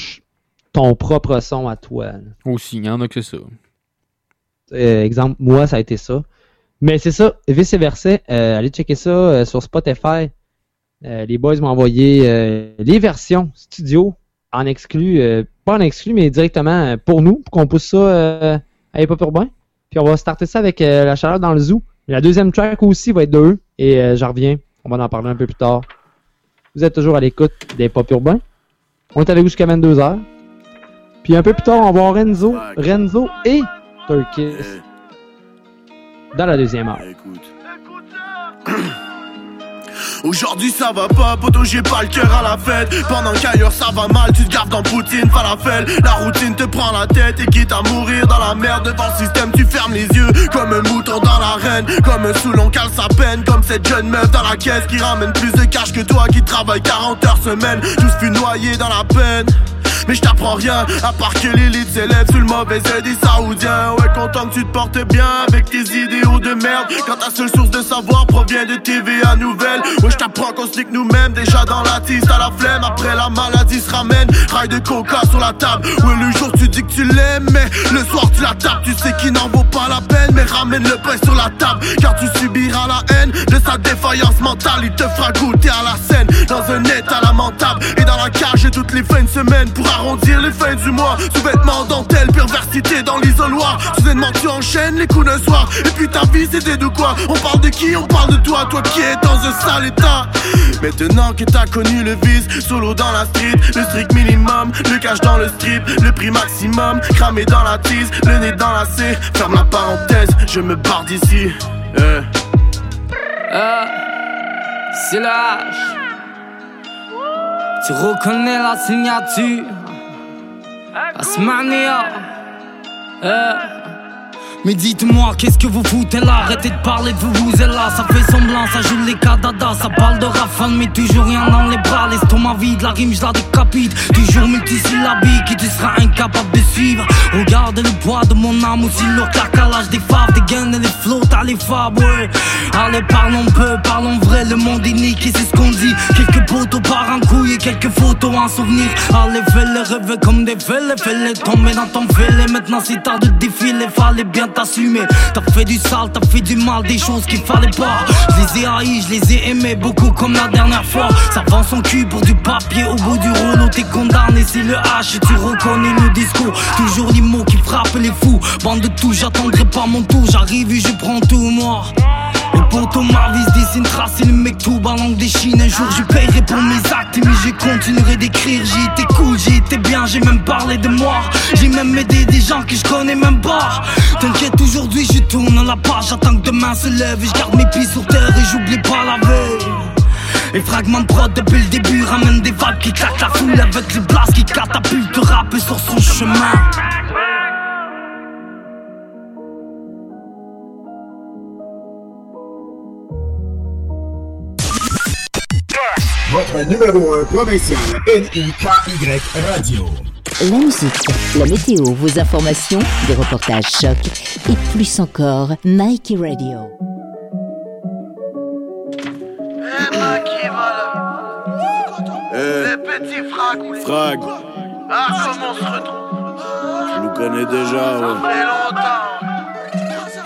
ton propre son à toi. là. Aussi, il y en a que c'est ça. Euh, exemple, moi, ça a été ça. Mais c'est ça, vice versa. Euh, allez checker ça euh, sur Spotify. Les boys m'ont envoyé les versions studio en exclu, pas en exclu, mais directement pour nous, pour qu'on pousse ça à Hip Urbain. Puis on va starter ça avec euh, la chaleur dans le zoo. La deuxième track aussi va être de eux. Et euh, j'en reviens. On va en parler un peu plus tard. Vous êtes toujours à l'écoute des pop urbains. On est avec vous jusqu'à 22h. Puis un peu plus tard, on va voir Renzo, Renzo et Turkis dans la deuxième heure. Aujourd'hui ça va pas, poto j'ai pas le cœur à la fête. Pendant qu'ailleurs ça va mal, tu te gardes dans Poutine, falafel La routine te prend la tête et quitte à mourir dans la merde. Devant le système tu fermes les yeux Comme un mouton dans l'arène. Comme un saoulon cale sa peine Comme cette jeune meuf dans la caisse qui ramène plus de cash que toi Qui travaille 40 heures semaine. Tous fut noyés dans la peine mais je t'apprends rien, à part que l'élite s'élève sous le mauvais œil des saoudiens. Ouais, content que tu te portes bien avec tes idéaux de merde. Quand ta seule source de savoir provient de TVA Nouvelle Ouais, je t'apprends qu'on se nous-mêmes déjà dans la tisse T'as la flemme, après la maladie se ramène Rail de coca sur la table. Ouais, le jour tu dis que tu l'aimes Mais le soir tu la tapes, tu sais qu'il n'en vaut pas la peine Mais ramène le pain sur la table. Car tu subiras la haine de sa défaillance mentale. Il te fera goûter à la scène Dans un état lamentable. Et dans la cage toutes les fins de semaine Pour arrondir les fins du mois. Sous-vêtements dentelle, perversité dans l'isoloir. Soudainement tu enchaînes les coups d'un soir. Et puis ta vie c'était de quoi On parle de qui On parle de toi, toi qui es dans un sale état. Maintenant que t'as connu le vice Solo dans la street, le strict minimum Le cash dans le strip, le prix maximum Cramé dans la tise, le nez dans la C Ferme la parenthèse, je me barre d'ici. Euh. Euh, c'est l'âge. Tu reconnais la signature. Asmania. Euh. Mais dites-moi, qu'est-ce que vous foutez là? Arrêtez de parler de vous, vous êtes là. Ça fait semblant, ça joue les cadadas Ça parle de rafale, mais toujours rien dans les bras. L'estomac vide, la rime, je la décapite. Toujours multisyllabique et tu seras incapable de suivre. Regarde le poids de mon âme aussi lourd que la calage des faves Des gains et des flots, t'as les ouais. Allez, parlons peu, parlons vrai, le monde est niqué, c'est ce qu'on dit. Quelques poteaux par un couille et quelques photos en souvenir. Allez, fais-les rêver comme des fêlés Fais-les tomber dans ton filet. Maintenant c'est tard de défiler, fallait bien T'as fait du sale, t'as fait du mal, des choses qu'il fallait pas. Je les ai haïs, je les ai aimés beaucoup comme la dernière fois. Ça vend son cul pour du papier au bout du rouleau T'es condamné, c'est le H et tu reconnais le discours. Toujours les mots qui frappent les fous. Bande de tout, j'attendrai pas mon tour J'arrive et je prends tout moi pour ton ma vie se dessine tracé le mec tout bas langue des chines. Un jour je paierai pour mes actes mais je continuerai d'écrire. J'ai été cool, j'ai été bien, j'ai même parlé de moi. J'ai même aidé des gens que je connais même pas. T'inquiète aujourd'hui je tourne la page. J'attends que demain se lève et je garde mes pieds sur terre et j'oublie pas la veille les fragments de prod depuis le début ramènent des vagues qui claquent la foule avec les blasts qui catapultent rap sur son chemin. Votre numéro 1 provincial NIKY Radio. La musique, la météo, vos informations, des reportages chocs et plus encore, Nike Radio. Les petits frags, Frag. Ah, comment on se retrouve? Tu nous connais déjà, ouais. Ça fait longtemps.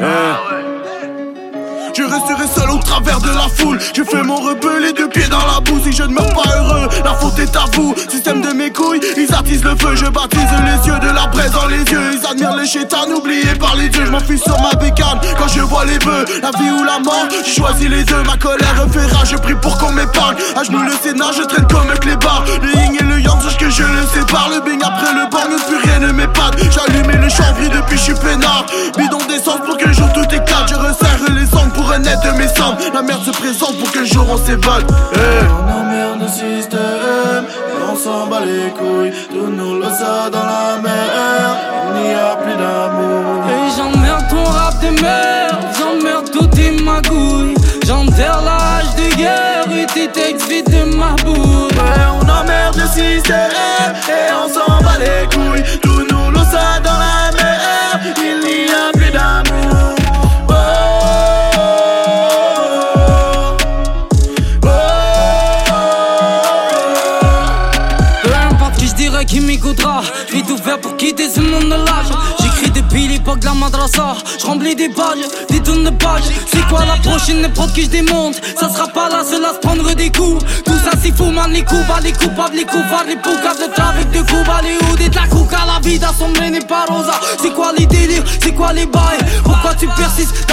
Eh. Je resterai seul au travers de la foule. Je fais mon rebeu, les deux pieds dans la boue. Si je ne meurs pas heureux, la faute est à vous. Système de mes couilles, ils attisent le feu. Je baptise les yeux de la braise dans les yeux. Ils admirent les chétans oubliés par les dieux. Je m'enfuis sur ma bécane quand je vois les bœufs. La vie ou la mort, j'ai choisi les deux. Ma colère rage, je prie pour qu'on m'épargne. À genoux le Sénat, je traîne comme un clébard. Le yin et le yang, sache que je le sépare. Le bing après le ne plus rien ne m'épate. J'allume le chanvre depuis je suis peinard. Bidon d'essence pour que jour tout éclate. Je resserre pour un net de mes cendres. La merde se présente pour que le jour on s'évade. Eh. On emmerde le système et on s'en bat les couilles. Tout nous le ça dans la mer. Il n'y a plus d'amour. Et j'emmerde ton rap de merde, j'emmerde toutes tes magouilles. J'enterre l'âge de guerre et tes textes vides de ma bouche. Ouais, on emmerde le système et on s'en bat les couilles. L'époque de la madrasa, je remplis des pages, des tonnes de pages. C'est quoi la prochaine épreuve que je démonte? Ça sera pas la seule à se prendre des coups. Tout ça c'est fou, man, les coups, les coupables, les coupables, les poucaves de avec de coups, les hauts, des de la couca, la vie d'assombrer n'est pas rosa. C'est quoi les délires, c'est quoi les bails? Pourquoi je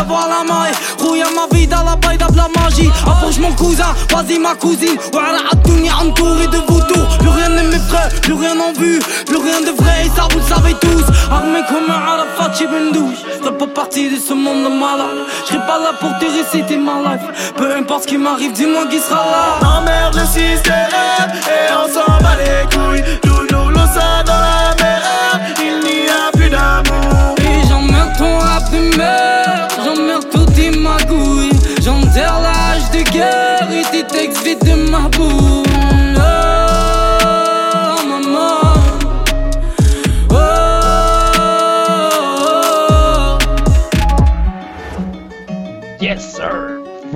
vois la maille? Rouille ma vie dans la paille de la magie. Approche mon cousin, vas-y ma cousine. Voilà Adouni entouré de vautours. Plus rien ne m'effraie, plus rien en vue Plus rien de vrai et ça vous le savez tous. Armé comme un Arafat, une douche Fais pas partie de ce monde de malade. Je serai pas là pour te réciter ma life Peu importe ce qui m'arrive, dis-moi qui sera là. Emmerde le système et on s'en bat les couilles. Tout nous l'eau ça dans la mer. Il n'y a plus d'amour. Et j'emmerde ton rap de merde J'emmerde toutes tes magouilles J'enterre l'âge de guerre Et tes textes vides de ma bouche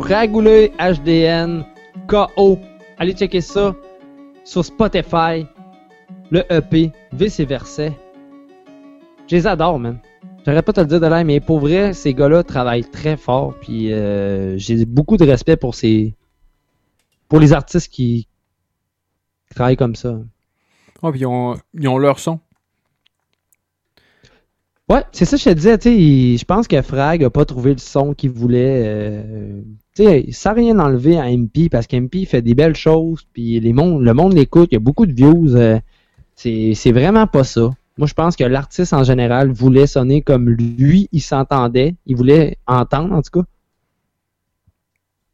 Fragouleux HDN KO. Allez checker ça sur Spotify. Le EP, vice et versa. Je les adore, man. J'aurais pas te le dire de là, mais pour vrai, ces gars-là travaillent très fort. Puis euh, j'ai beaucoup de respect pour ces. pour les artistes qui travaillent comme ça. Ah, puis ils ont, ils ont leur son. Ouais, c'est ça que je te disais, tu sais, je pense que Frag a pas trouvé le son qu'il voulait. euh, sais, sans rien enlever à MP, parce qu'MP fait des belles choses, puis les mondes, le monde l'écoute, il y a beaucoup de views. euh, c'est c'est vraiment pas ça. Moi, je pense que l'artiste en général voulait sonner comme lui, il s'entendait, il voulait entendre en tout cas.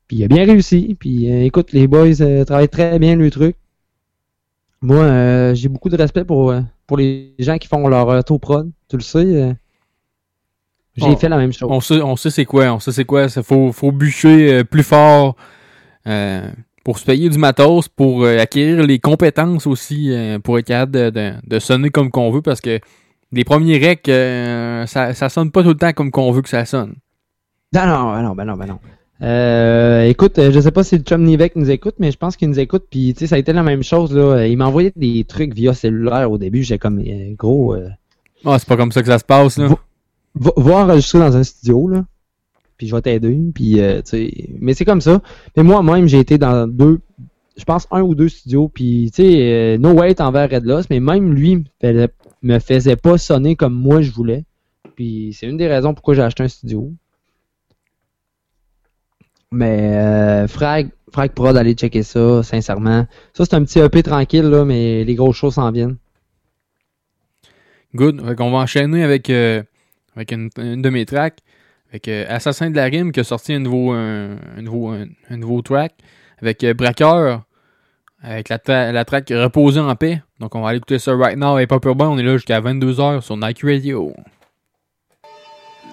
Puis il a bien réussi, puis euh, écoute, les boys euh, travaillent très bien le truc. Moi, euh, j'ai beaucoup de respect pour, euh, pour les gens qui font leur auto-prod. Tu le sais. J'ai fait la même chose. On sait, on sait c'est quoi, on sait c'est quoi. Il faut, faut bûcher euh, plus fort euh, pour se payer du matos, pour euh, acquérir les compétences aussi, euh, pour être capable de, de- de sonner comme qu'on veut, parce que les premiers recs, ça, ça sonne pas tout le temps comme qu'on veut que ça sonne. Non, non, ben non, ben non, ben non. Euh, écoute, je sais pas si le chum Nivek nous écoute, mais je pense qu'il nous écoute. Puis, tu sais, ça a été la même chose. là. Il m'a envoyé des trucs via cellulaire au début. J'ai comme, gros, euh, Ah, c'est pas comme ça que ça se passe, là. Va, enregistrer dans un studio, là. Puis je vais t'aider. Puis, euh, mais c'est comme ça. Mais moi-même, j'ai été dans deux, je pense un ou deux studios. Puis, tu sais, euh, No Wait envers Red Loss, mais même lui me me faisait pas sonner comme moi je voulais. Puis, c'est une des raisons pourquoi j'ai acheté un studio. Mais euh, Frag, Frag Prod, allez checker ça, sincèrement. Ça, c'est un petit EP tranquille, là, mais les grosses choses s'en viennent. Good. Fait qu'on va enchaîner avec, euh, avec une, une de mes tracks. Avec euh, Assassin de la Rime qui a sorti un nouveau, un, un nouveau, un, un nouveau track. Avec euh, Braqueur. Avec la, tra- la track Reposer en paix. Donc on va aller écouter ça right now. Et pas urbain, on est là jusqu'à 22h sur Nike Radio.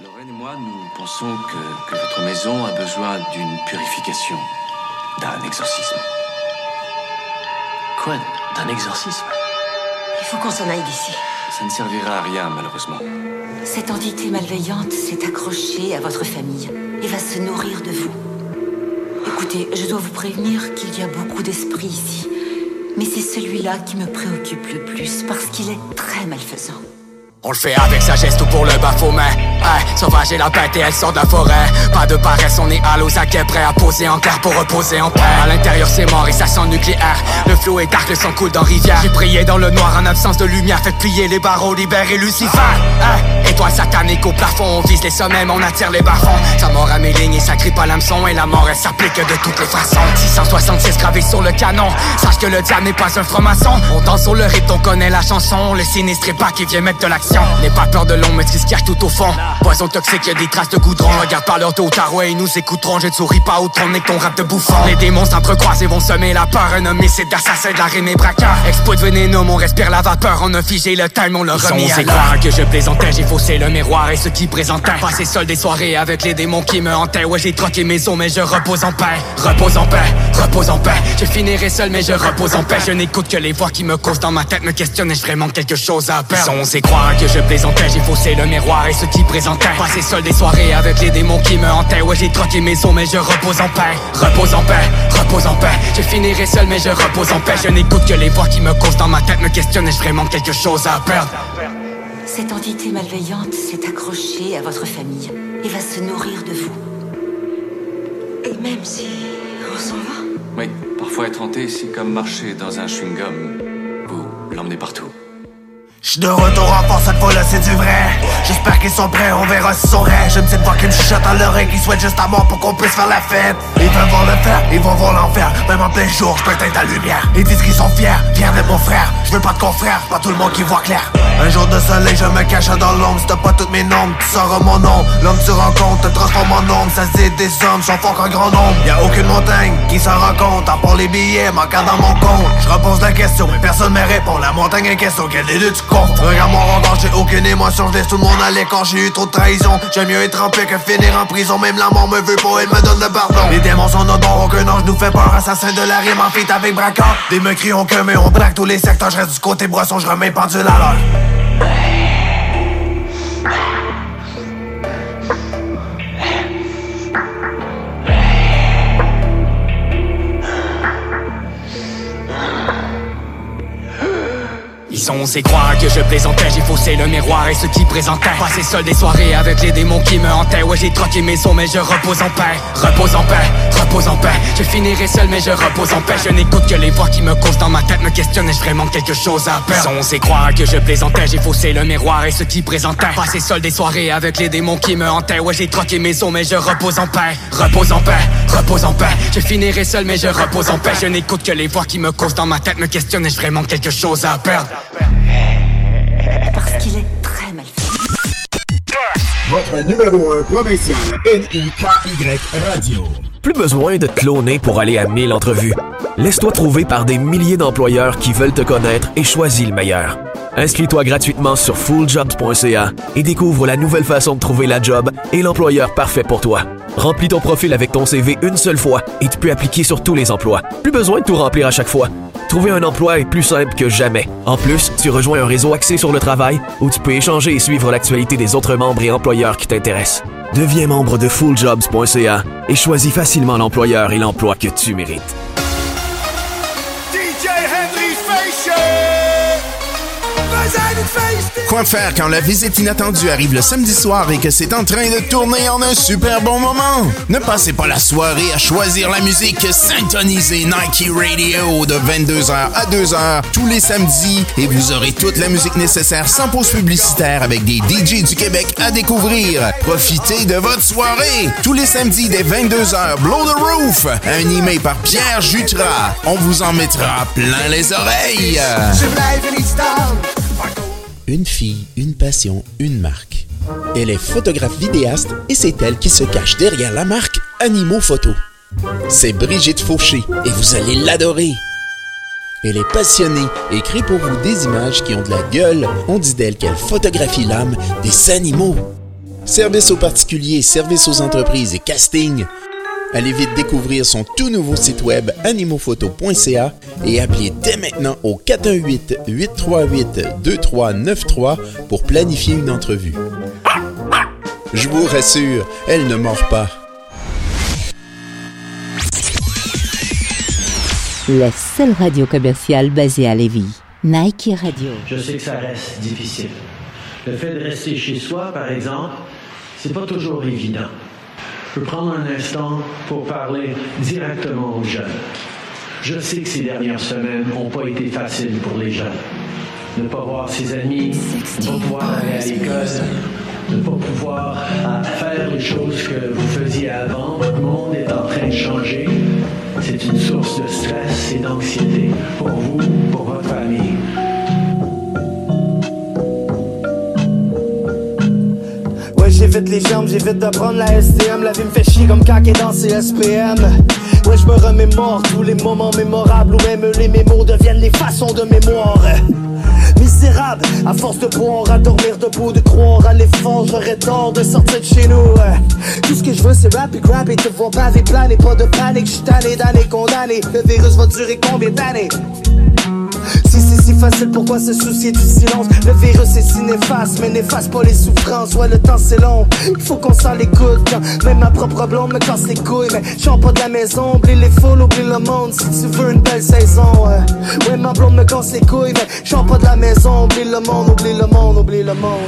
Lorraine et moi, nous pensons que, que votre maison a besoin d'une purification, d'un exorcisme. Quoi? D'un exorcisme? Il faut qu'on s'en aille d'ici. Ça ne servira à rien, malheureusement. Cette entité malveillante s'est accrochée à votre famille et va se nourrir de vous. Écoutez, je dois vous prévenir qu'il y a beaucoup d'esprits ici. Mais c'est celui-là qui me préoccupe le plus parce qu'il est très malfaisant. On le fait avec sagesse, tout pour le baphomet. Hey, sauvage et la bête et elle sort de la forêt. Pas de paresse, on est à l'os à prêt à poser en terre pour reposer en paix. À l'intérieur c'est mort et ça sent nucléaire. Le flot est dark, le sang coule dans rivière. J'ai prié dans le noir en absence de lumière. Faites plier les barreaux, libérer Lucifer. Hey, étoile satanique au plafond, on vise les sommets, on attire les bas-fonds. Ça mord à mes lignes et ça grippe à l'hameçon. Et la mort elle s'applique de toutes les façons. 666 gravés sur le canon. Sache que le diable n'est pas un franc-maçon. On danse sur le rythme, on connaît la chanson. Le sinistre est pas qui vient mettre de l'action. N'aie pas peur de l'ombre, mais ce qui se cache tout au fond. Poison toxique, y'a des traces de goudron. Regarde par leur dos, tarouet, ils nous écouteront. Je ne souris pas au trône, que ton rap de bouffon. Les démons s'entrecroisent et vont semer la peur. Un homicide d'assassin, de la et braqueur. Expo de vénénome, on respire la vapeur. On a figé le time, on sont remis à croire que je plaisantais, j'ai faussé le miroir et ce qui présentait. Passé seul des soirées avec les démons qui me hantaient. Ouais, j'ai troqué mes os, mais je repose en paix. Repose en paix, repose en paix. Je finirai seul, mais je repose en paix. Je n'écoute que les voix qui me causent dans ma tête, me questionnent. Ai-je vraiment quelque chose à perdre? Croire que je plaisantais, j'ai faussé le miroir et ce qui présentait. Passé seul des soirées avec les démons qui me hantaient. Ouais, j'ai troqué mes os, mais je repose en paix. Repose en paix, repose en paix. Je finirai seul, mais je repose en paix. Je n'écoute que les voix qui me causent dans ma tête, me questionnent. Ai-je vraiment quelque chose à perdre? Cette entité malveillante s'est accrochée à votre famille et va se nourrir de vous. Et même si on s'en va, Oui, parfois être hanté, c'est comme marcher dans un chewing-gum. Vous l'emmenez partout. J'suis de retour en force, cette fois-là c'est du vrai. J'espère qu'ils sont prêts, on verra si sont vrais J'ai une petite voix qui me chuchote à l'oreille Qui souhaite juste à mort pour qu'on puisse faire la fête. Ils veulent voir le faire, ils vont voir l'enfer. Même en plein jour, j'peux éteindre ta lumière. Ils disent qu'ils sont fiers, fiers d'être mon frère. Je veux pas de confrère, pas tout le monde qui voit clair. Un jour de soleil, je me cache dans l'ombre. Si pas toutes mes nombres, tu sauras mon nom. L'homme tu rencontres, te transforme en ombre. Ça se dit des hommes, sont forts qu'un grand nombre. Y'a aucune montagne qui s'en rend compte À part les billets, manquant dans mon compte. Je repose la question, mais personne me répond. La montagne en question, quel des deux tu Regarde mon regard, j'ai aucune émotion Je laisse tout le monde aller quand j'ai eu trop de trahison. J'aime mieux être trempé que finir en prison Même la mort me veut pas, elle me donne le pardon. Les démons sont nos dons, aucun ange nous fait peur Assassin de la rime en feat avec bracard Des me crient on que mais on braque tous les secteurs Je reste du côté boisson, je remets pendule à l'heure Sont osés croire que je plaisantais, j'ai faussé le miroir et ceux qui présentaient. Passé seul des soirées avec les démons qui me hantaient. Ouais j'ai troqué mes sons mais je repose en paix. Repose en paix, repose en paix. Je finirai seul mais je repose en paix. Je n'écoute que les voix qui me causent dans ma tête Me questionnent ai-je vraiment quelque chose à perdre? Sont osés croire que je plaisantais, j'ai faussé le miroir et ceux qui présentaient. Passé seul des soirées avec les démons qui me hantaient. Ouais j'ai troqué mes sons mais je repose en paix. Repose en paix, repose en paix. Je finirai seul mais je repose en paix. Je n'écoute que les voix qui me causent dans ma tête Me questionnent ai-je vraiment quelque chose à perdre? Parce qu'il est très mal fait. Votre numéro 1 provincial, NIKY Radio. Plus besoin de te cloner pour aller à 1000 entrevues. Laisse-toi trouver par des milliers d'employeurs qui veulent te connaître et choisis le meilleur. Inscris-toi gratuitement sur fulljobs.ca et découvre la nouvelle façon de trouver la job et l'employeur parfait pour toi. Remplis ton profil avec ton CV une seule fois et tu peux appliquer sur tous les emplois. Plus besoin de tout remplir à chaque fois. Trouver un emploi est plus simple que jamais. En plus, tu rejoins un réseau axé sur le travail où tu peux échanger et suivre l'actualité des autres membres et employeurs qui t'intéressent. Deviens membre de fulljobs.ca et choisis facilement l'employeur et l'emploi que tu mérites. DJ Quoi faire quand la visite inattendue arrive le samedi soir et que c'est en train de tourner en un super bon moment? Ne passez pas la soirée à choisir la musique syntonisée Nike Radio de 22h à 2h tous les samedis et vous aurez toute la musique nécessaire sans pause publicitaire avec des DJ du Québec à découvrir. Profitez de votre soirée tous les samedis dès 22h. Blow the Roof, animé par Pierre Jutras. On vous en mettra plein les oreilles. Une fille, une passion, une marque. Elle est photographe vidéaste et c'est elle qui se cache derrière la marque Animaux Photo. C'est Brigitte Fauché et vous allez l'adorer. Elle est passionnée et crée pour vous des images qui ont de la gueule. On dit d'elle qu'elle photographie l'âme des animaux. Service aux particuliers, service aux entreprises et casting. Allez vite découvrir son tout nouveau site web animophoto.ca et appelez dès maintenant au 418-838-2393 pour planifier une entrevue. Je vous rassure, elle ne mord pas. La seule radio commerciale basée à Lévis. Nike Radio. Je sais que ça reste difficile. Le fait de rester chez soi, par exemple, c'est pas toujours évident. Je peux prendre un instant pour parler directement aux jeunes. Je sais que ces dernières semaines n'ont pas été faciles pour les jeunes. Ne pas voir ses amis, ne pas pouvoir aller à l'école, ne pas pouvoir faire les choses que vous faisiez avant. Le monde est en train de changer. C'est une source de stress et d'anxiété pour vous, pour votre famille. Fait les jambes, j'ai fait d'apprendre la STM. La vie me fait chier comme caquer dans CSPM. Ouais, je me remémore tous les moments mémorables où même les mémos deviennent les façons de mémoire. Misérable, à force de boire, à dormir debout, de croire à l'effort, j'aurais tort de sortir de chez nous. Tout ce que je veux, c'est rap et grab et te voir baver planer, pas de panique, j'suis tanné d'années condamné. Le virus va durer combien d'années? Si facile, pourquoi se soucier du silence? Le virus est si néfaste, mais n'efface pas les souffrances. Ouais, le temps c'est long, il faut qu'on s'en l'écoute Même ma propre blonde me casse les couilles Mais j'en pas de la maison, oublie les foules, oublie le monde. Si tu veux une belle saison ouais. Ma blonde me casse les couilles Mais j'en pas de la maison, oublie le monde, oublie le monde, oublie le monde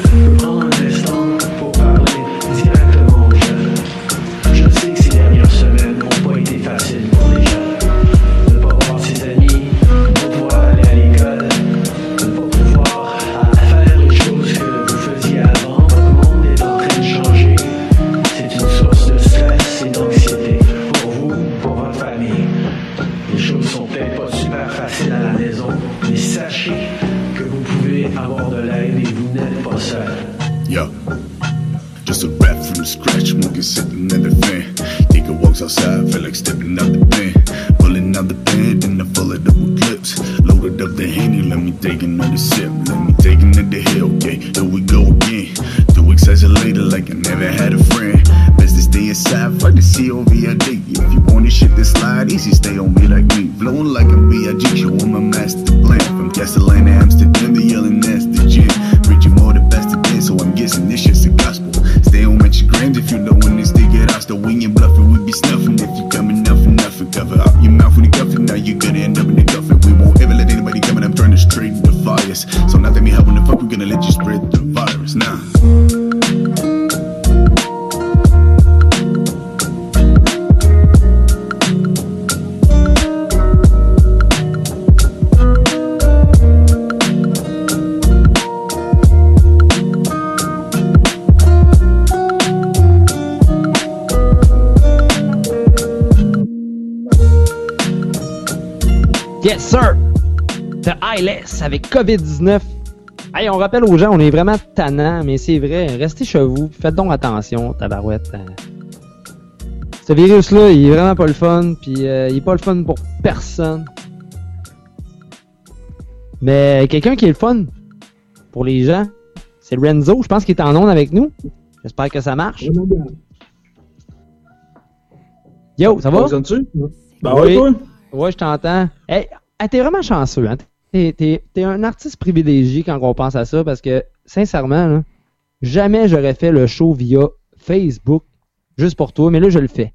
Taking outside, feel like stepping out the van. Pulling out the pen, then I full up with clips. Loaded up the handy, let me take another sip. Let me COVID-19. Hey, on rappelle aux gens, on est vraiment tannant, mais c'est vrai, restez chez vous, faites donc attention, tabarouette. Euh, Ce virus-là, il est vraiment pas le fun, puis euh, il est pas le fun pour personne. Mais quelqu'un qui est le fun pour les gens, c'est Renzo, je pense qu'il est en onde avec nous. J'espère que ça marche. Yo, ça va? Fonctionne-tu? Ben ouais, toi? Ouais, je t'entends. Hey, hey, t'es vraiment chanceux, hein? T'es, t'es- t'es un artiste privilégié quand on pense à ça parce que, sincèrement, là, jamais j'aurais fait le show via Facebook juste pour toi, mais là, je le fais.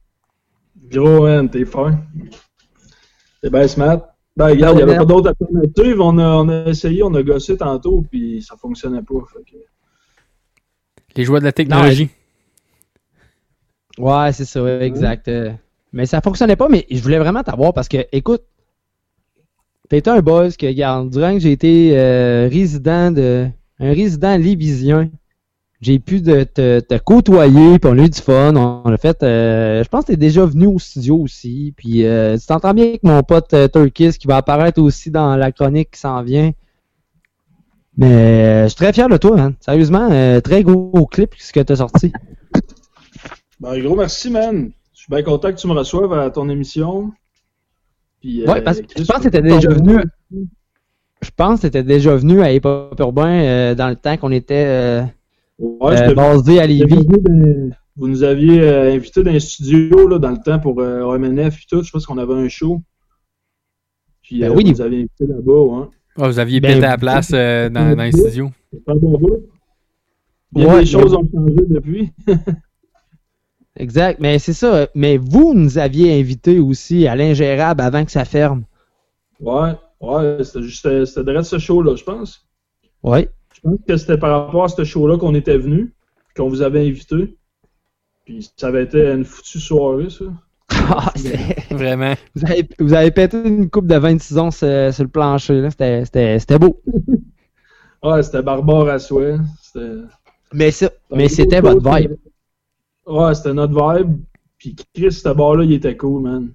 Gros, man, t'es fin. T'es bien smart. Ben, regarde, il n'y avait pas d'autre alternative. On a, on a essayé, on a gossé tantôt, puis ça fonctionnait pas. Fait que... Les joueurs de la technologie. Ouais, c'est ça, ouais, exact. Euh, Mais ça fonctionnait pas, mais je voulais vraiment t'avoir parce que, écoute, t'es un buzz que, regarde, durant que j'ai été euh, résident de. un résident libysien, j'ai pu te, côtoyer, puis on a eu du fun. On, a fait. euh, je pense que t'es déjà venu au studio aussi. Puis euh, tu t'entends bien avec mon pote Turkis qui va apparaître aussi dans la chronique qui s'en vient. Mais je suis très fier de toi, man. Sérieusement, très gros clip ce que t'as sorti. Ben, gros, merci, man. Je suis bien content que tu me reçoives à ton émission. Puis, euh, Ouais, parce que je pense que t'étais ton- déjà venu. Je pense que t'étais déjà venu à Hip Hop Urbain euh, dans le temps qu'on était euh, Ouais, euh, basé à Lévis. Vous nous aviez euh, invité dans un studio là, dans le temps pour euh, OMNF et tout. Je pense qu'on avait un show. Puis Ben euh, oui. vous nous avez invité là-bas. Hein. Ah, vous aviez Ben, pété la place euh, dans, dans les studios. C'est pas bon bout. Bien Ouais, des choses ont changé depuis. [laughs] Exact, mais c'est ça. Mais vous nous aviez invité aussi à l'ingérable avant que ça ferme. Ouais, ouais, c'était juste c'était c'était direct ce show-là, je pense. Ouais. Je pense que c'était par rapport à ce show-là qu'on était venu, qu'on vous avait invité. Puis ça avait été une foutue soirée, ça. Ah, [laughs] c'est- [laughs] Vraiment. Vous avez, vous avez pété une coupe de 26 ans sur, sur le plancher. là. C'était- C'était c'était beau. [laughs] Ouais, c'était barbare à souhait. C'était. Mais, ça, mais c'était votre vibe. Ouais, c'était notre vibe. Puis Chris, ce bar-là, il était cool, man.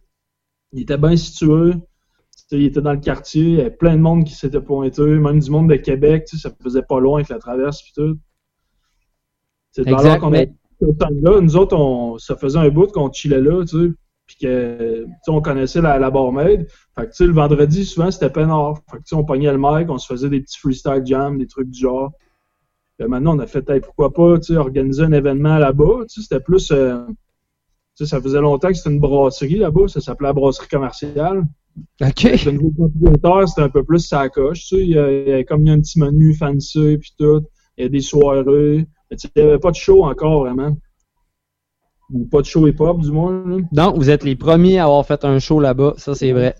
Il était bien situé. Il était dans le quartier. Il y avait plein de monde qui s'était pointé. Même du monde de Québec. Tu sais, ça faisait pas loin avec la traverse puis tout. C'est dans qu'on mais- temps-là, nous autres, on, ça faisait un bout qu'on chillait là, tu sais. Puis que, tu sais, on connaissait la, la barmaid. Fait que, tu sais, le vendredi, souvent, c'était peinard. Fait que, tu sais, on pognait le mic, on se faisait des petits freestyle jams, des trucs du genre. Puis maintenant, on a fait, hey, pourquoi pas, tu sais, organiser un événement là-bas. Tu sais, c'était plus, euh, tu sais, ça faisait longtemps que c'était une brasserie là-bas. Ça s'appelait la brasserie commerciale. OK. Le nouveau propriétaire, c'était un peu plus sa coche, tu sais. Il y a, il y a comme il y a un petit menu fancy, puis tout. Il y a des soirées. Mais tu sais, il n'y avait pas de show encore, vraiment. Ou pas de show hip-hop, du moins. là. Donc, vous êtes les premiers à avoir fait un show là-bas. Ça, c'est vrai.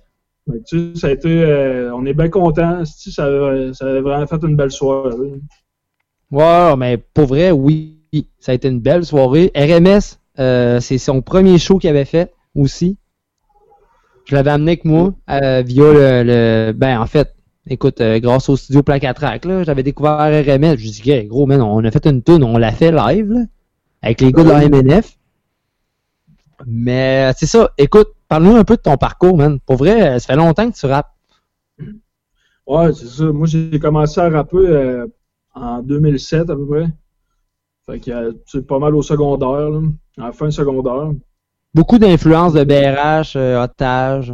Tu sais, ça a été, euh, on est bien contents. tu sais, Ça, ça a vraiment fait une belle soirée. Ouais, mais pour vrai, oui. Ça a été une belle soirée. RMS, euh, c'est son premier show qu'il avait fait aussi. Je l'avais amené avec moi euh, via le, le- Ben, en fait, écoute, euh, grâce au studio Track, là, j'avais découvert RMS. Je Hey, gros, man, on a fait une tune, on l'a fait live, avec les gars de la MNF. Mais c'est ça. Écoute, parle-nous un peu de ton parcours, man. Pour vrai, ça fait longtemps que tu rappes. Ouais, c'est ça. Moi, j'ai commencé à rapper en 2007 à peu près. Fait que euh, c'est pas mal au secondaire, là, à la fin secondaire. Beaucoup d'influence de BRH, euh, Otage.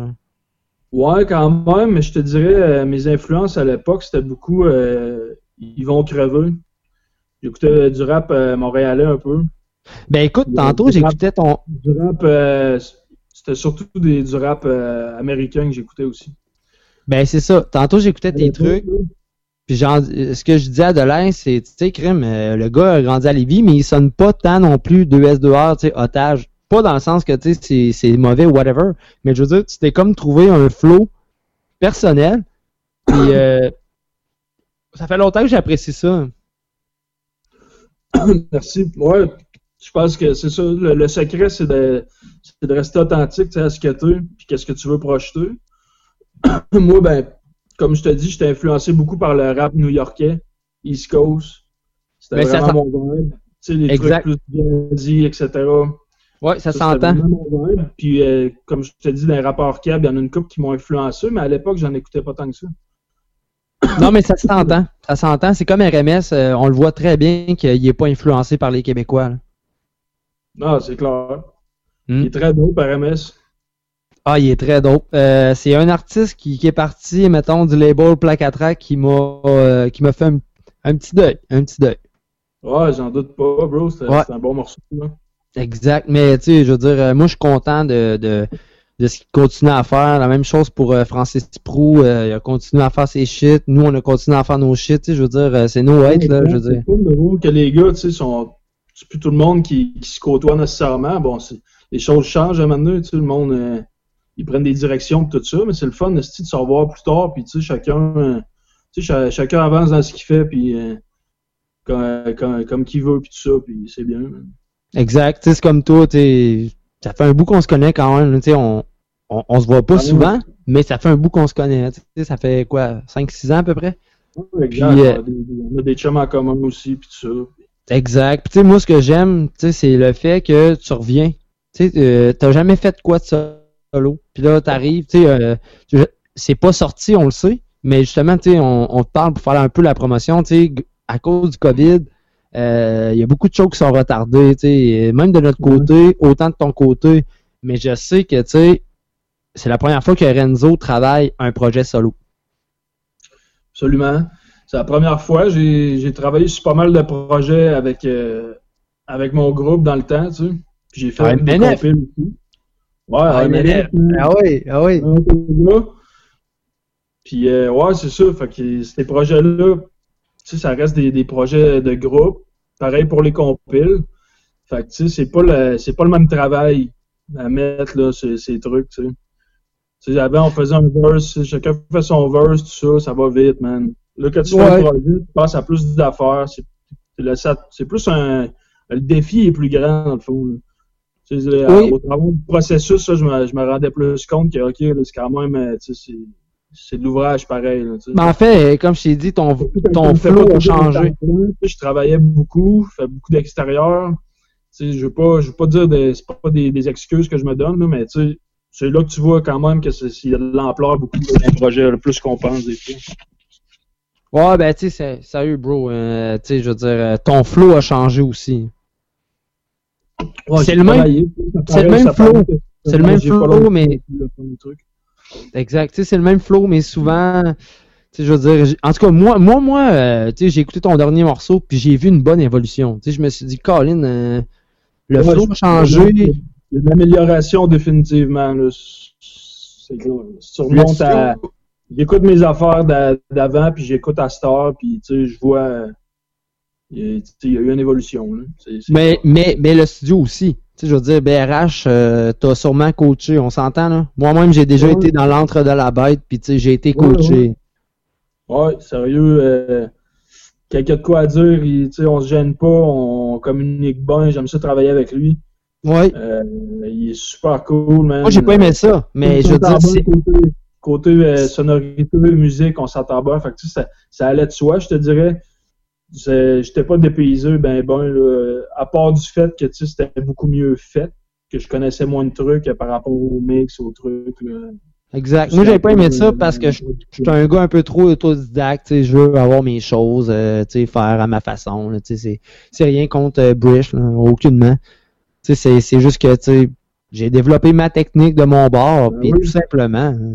Ouais, quand même, mais je te dirais, euh, mes influences à l'époque, c'était beaucoup euh, Ils vont crever. J'écoutais du rap montréalais un peu. Ben écoute, tantôt j'écoutais ton. Du rap, c'était surtout des, du rap américain que j'écoutais aussi. Ben c'est ça. Tantôt j'écoutais tes trucs. Puis genre, euh, ce que je disais à Delin, c'est, tu sais, crime, euh, le gars a grandi à Lévis, mais il sonne pas tant non plus 2S2R, tu sais, otage. Pas dans le sens que, tu sais, c'est- mauvais ou whatever. Mais je veux dire, tu t'es comme trouvé un flow personnel. Puis, euh, [coughs] ça fait longtemps que j'apprécie ça. [coughs] Merci. Ouais, je pense que c'est ça. Le, secret, c'est de, de rester authentique tu à ce que t'es, puis qu'est-ce que tu veux projeter. [coughs] Moi, ben, comme je te dis, j'étais influencé beaucoup par le rap new-yorkais, East Coast. C'était ça vraiment sent- mon vibe. Tu sais, les Exact. trucs plus dit, etc. Ouais, ça s'entend. Puis, euh, comme je te dis, dans les rappeurs cab, il y en a une couple qui m'ont influencé, mais à l'époque, j'en écoutais pas tant que ça. [coughs] Non, mais ça s'entend. Ça s'entend. C'est comme RMS, euh, on le voit très bien qu'il est pas influencé par les Québécois. là. Non, c'est clair. Hmm. Il est très beau par MS. Ah, il est très dope. Euh, c'est un artiste qui, qui est parti, mettons, du label Track qui m'a euh, qui m'a fait un, un petit deuil. Un petit deuil. Ouais, j'en doute pas, bro. Ouais. c'était un bon morceau. là. Exact. Mais tu sais, je veux dire, euh, moi je suis content de, de, de ce qu'il continue à faire. La même chose pour euh, Francis Prou. il a continué à faire ses shit. Nous, on a continué à faire nos shit. Tu sais, je veux dire, c'est nos hate, là, je veux dire. C'est cool que les gars, tu sais, sont. C'est plus tout le monde qui, qui se côtoie nécessairement. Bon, c'est- les choses changent maintenant, tu sais, le monde. Ils prennent des directions tout ça, mais c'est le fun de, de se revoir plus tard, puis tu sais, chacun. euh, tu sais, cha- chacun avance dans ce qu'il fait, puis. euh, comme, comme, comme qu'il veut, puis tout ça, puis c'est bien. man. Exact. Tu sais, c'est comme toi, tu ça fait un bout qu'on se connaît quand même. Tu sais, on, on, on se voit pas Ah oui. souvent, mais ça fait un bout qu'on se connaît. Tu sais, ça fait quoi, 5-6 ans à peu près? Puis, exact, euh, on, a des, on a des chums en commun aussi, puis tout ça. Exact. Puis, tu sais, moi, ce que j'aime, tu sais, c'est le fait que tu reviens. Tu sais, euh, t'as jamais fait quoi de solo. Puis là, t'arrives, tu sais, euh, c'est pas sorti, on le sait, mais justement, tu sais, on, on te parle pour faire un peu la promotion, tu sais, à cause du COVID, euh, il y a beaucoup de choses qui sont retardées, tu sais, même de notre côté, autant de ton côté, mais je sais que, tu sais, c'est la première fois que Renzo travaille un projet solo. Absolument. C'est la première fois. J'ai j'ai travaillé sur pas mal de projets avec, euh, avec mon groupe dans le temps, tu sais. J'ai fait Ah, des compiles aussi. Ouais, Ah, MNF, MNF. Ah oui, ah oui. Puis euh, ouais, c'est ça. Fait que ces projets-là, tu sais, ça reste des, des projets de groupe. Pareil pour les compiles. Fait que tu sais, c'est pas le c'est pas le même travail à mettre là, ces, ces trucs, tu sais. Tu sais, avant, on faisait un verse, chacun fait son verse, tout ça, ça va vite, man. Là, quand tu fais un projet, tu passes à plus d'affaires. C'est c'est le- ça- c'est plus un. Le défi est plus grand, dans le fond. là. Tu sais, euh, Oui. Au travers du processus, là, je, me, je me rendais plus compte que, OK, c'est quand même. euh, tu sais, c'est- c'est de l'ouvrage pareil. là, tu sais. Mais en fait, comme je t'ai dit, ton, ton flow a changé. le Je travaillais beaucoup, je fais beaucoup d'extérieur. Je ne veux pas, je veux pas dire des, c'est pas des, des excuses que je me donne, là, mais c'est là que tu vois quand même que c'est s'il y a de l'ampleur beaucoup le projet, là, plus qu'on pense des fois. Ouais, ben, tu sais, c'est- sérieux, bro. euh, tu sais, je veux dire, euh, ton flow a changé aussi. Ouais, c'est le même, c'est le même flow. C'est le même flow, mais. Exact. Tu sais, c'est le même flow, mais souvent, tu sais, je veux dire, en tout cas, moi, moi, moi, euh, tu sais, j'ai écouté ton dernier morceau, puis j'ai vu une bonne évolution. Tu sais, je me suis dit, Colin, euh, le Ouais, flow a changé. Il y a de l'amélioration définitivement. C'est Le à. J'écoute mes affaires d'a- d'avant, puis j'écoute à Star, puis tu sais, je vois. Il y, a, tu sais, il y a eu une évolution. Là. Mais, mais, mais le studio aussi. Tu sais, je veux dire, BRH, euh, t'as sûrement coaché, on s'entend, là? Moi-même, j'ai déjà Ouais. été dans l'antre de la bête, puis tu sais, j'ai été coaché. ouais. Ouais, sérieux. Euh, Quelqu'un de quoi à dire, il- tu sais, on se gêne pas, on communique bien, j'aime ça travailler avec lui. Ouais. Euh, il est super cool, man. Moi, j'ai pas aimé ça, mais je veux dire, c'est. Côté, côté euh, sonorité, musique, on s'entend bien. Fait que, tu sais, ça, ça allait de soi, je te dirais. J'étais pas dépaysé, ben, ben, là, à part du fait que, c'était beaucoup mieux fait, que je connaissais moins de trucs euh, par rapport au mix, aux trucs, là. Exact. Moi, j'avais pas aimé ça parce que je je suis un gars un peu trop autodidacte. Je veux avoir mes choses, euh, faire à ma façon. C'est rien contre euh, Brish, là, aucunement. C'est juste que j'ai développé ma technique de mon bord, puis tout simplement. hein,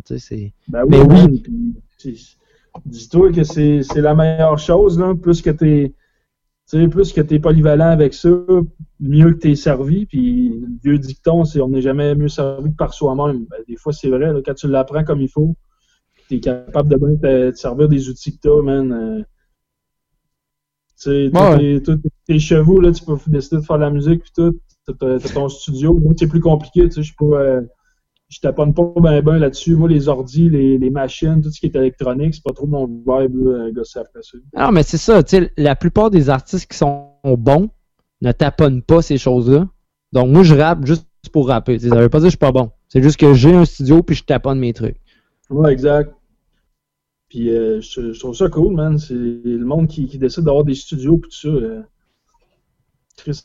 Ben Mais oui, oui, puis, c'est- Dis-toi que c'est la meilleure chose, là. Plus que t'es. Tu sais, plus que t'es polyvalent avec ça, mieux que t'es servi. Puis le vieux dicton, c'est on n'est jamais mieux servi que par soi-même. Ben, des fois, c'est vrai, là, quand tu l'apprends comme il faut, t'es capable de bien te, te servir des outils que t'as, man. euh, tu sais, tous tes- chevaux, là, tu peux décider de faire de la musique puis tout. T'as ton studio. Moi, c'est plus compliqué, tu sais, je suis pas. euh, je taponne pas ben ben là-dessus. Moi, les ordis, les, les machines, tout ce qui est électronique, c'est pas trop mon vibe, là, après ça. Non, mais c'est ça, tu sais, la plupart des artistes qui sont bons ne taponnent pas ces choses-là. Donc, moi, je rappe juste pour rapper. Tu sais, Ça veut pas dire que je suis pas bon. C'est juste que j'ai un studio puis je taponne mes trucs. Ouais, exact. Puis euh, je, je trouve ça cool, man. C'est le monde qui, qui décide d'avoir des studios pis tout ça. euh,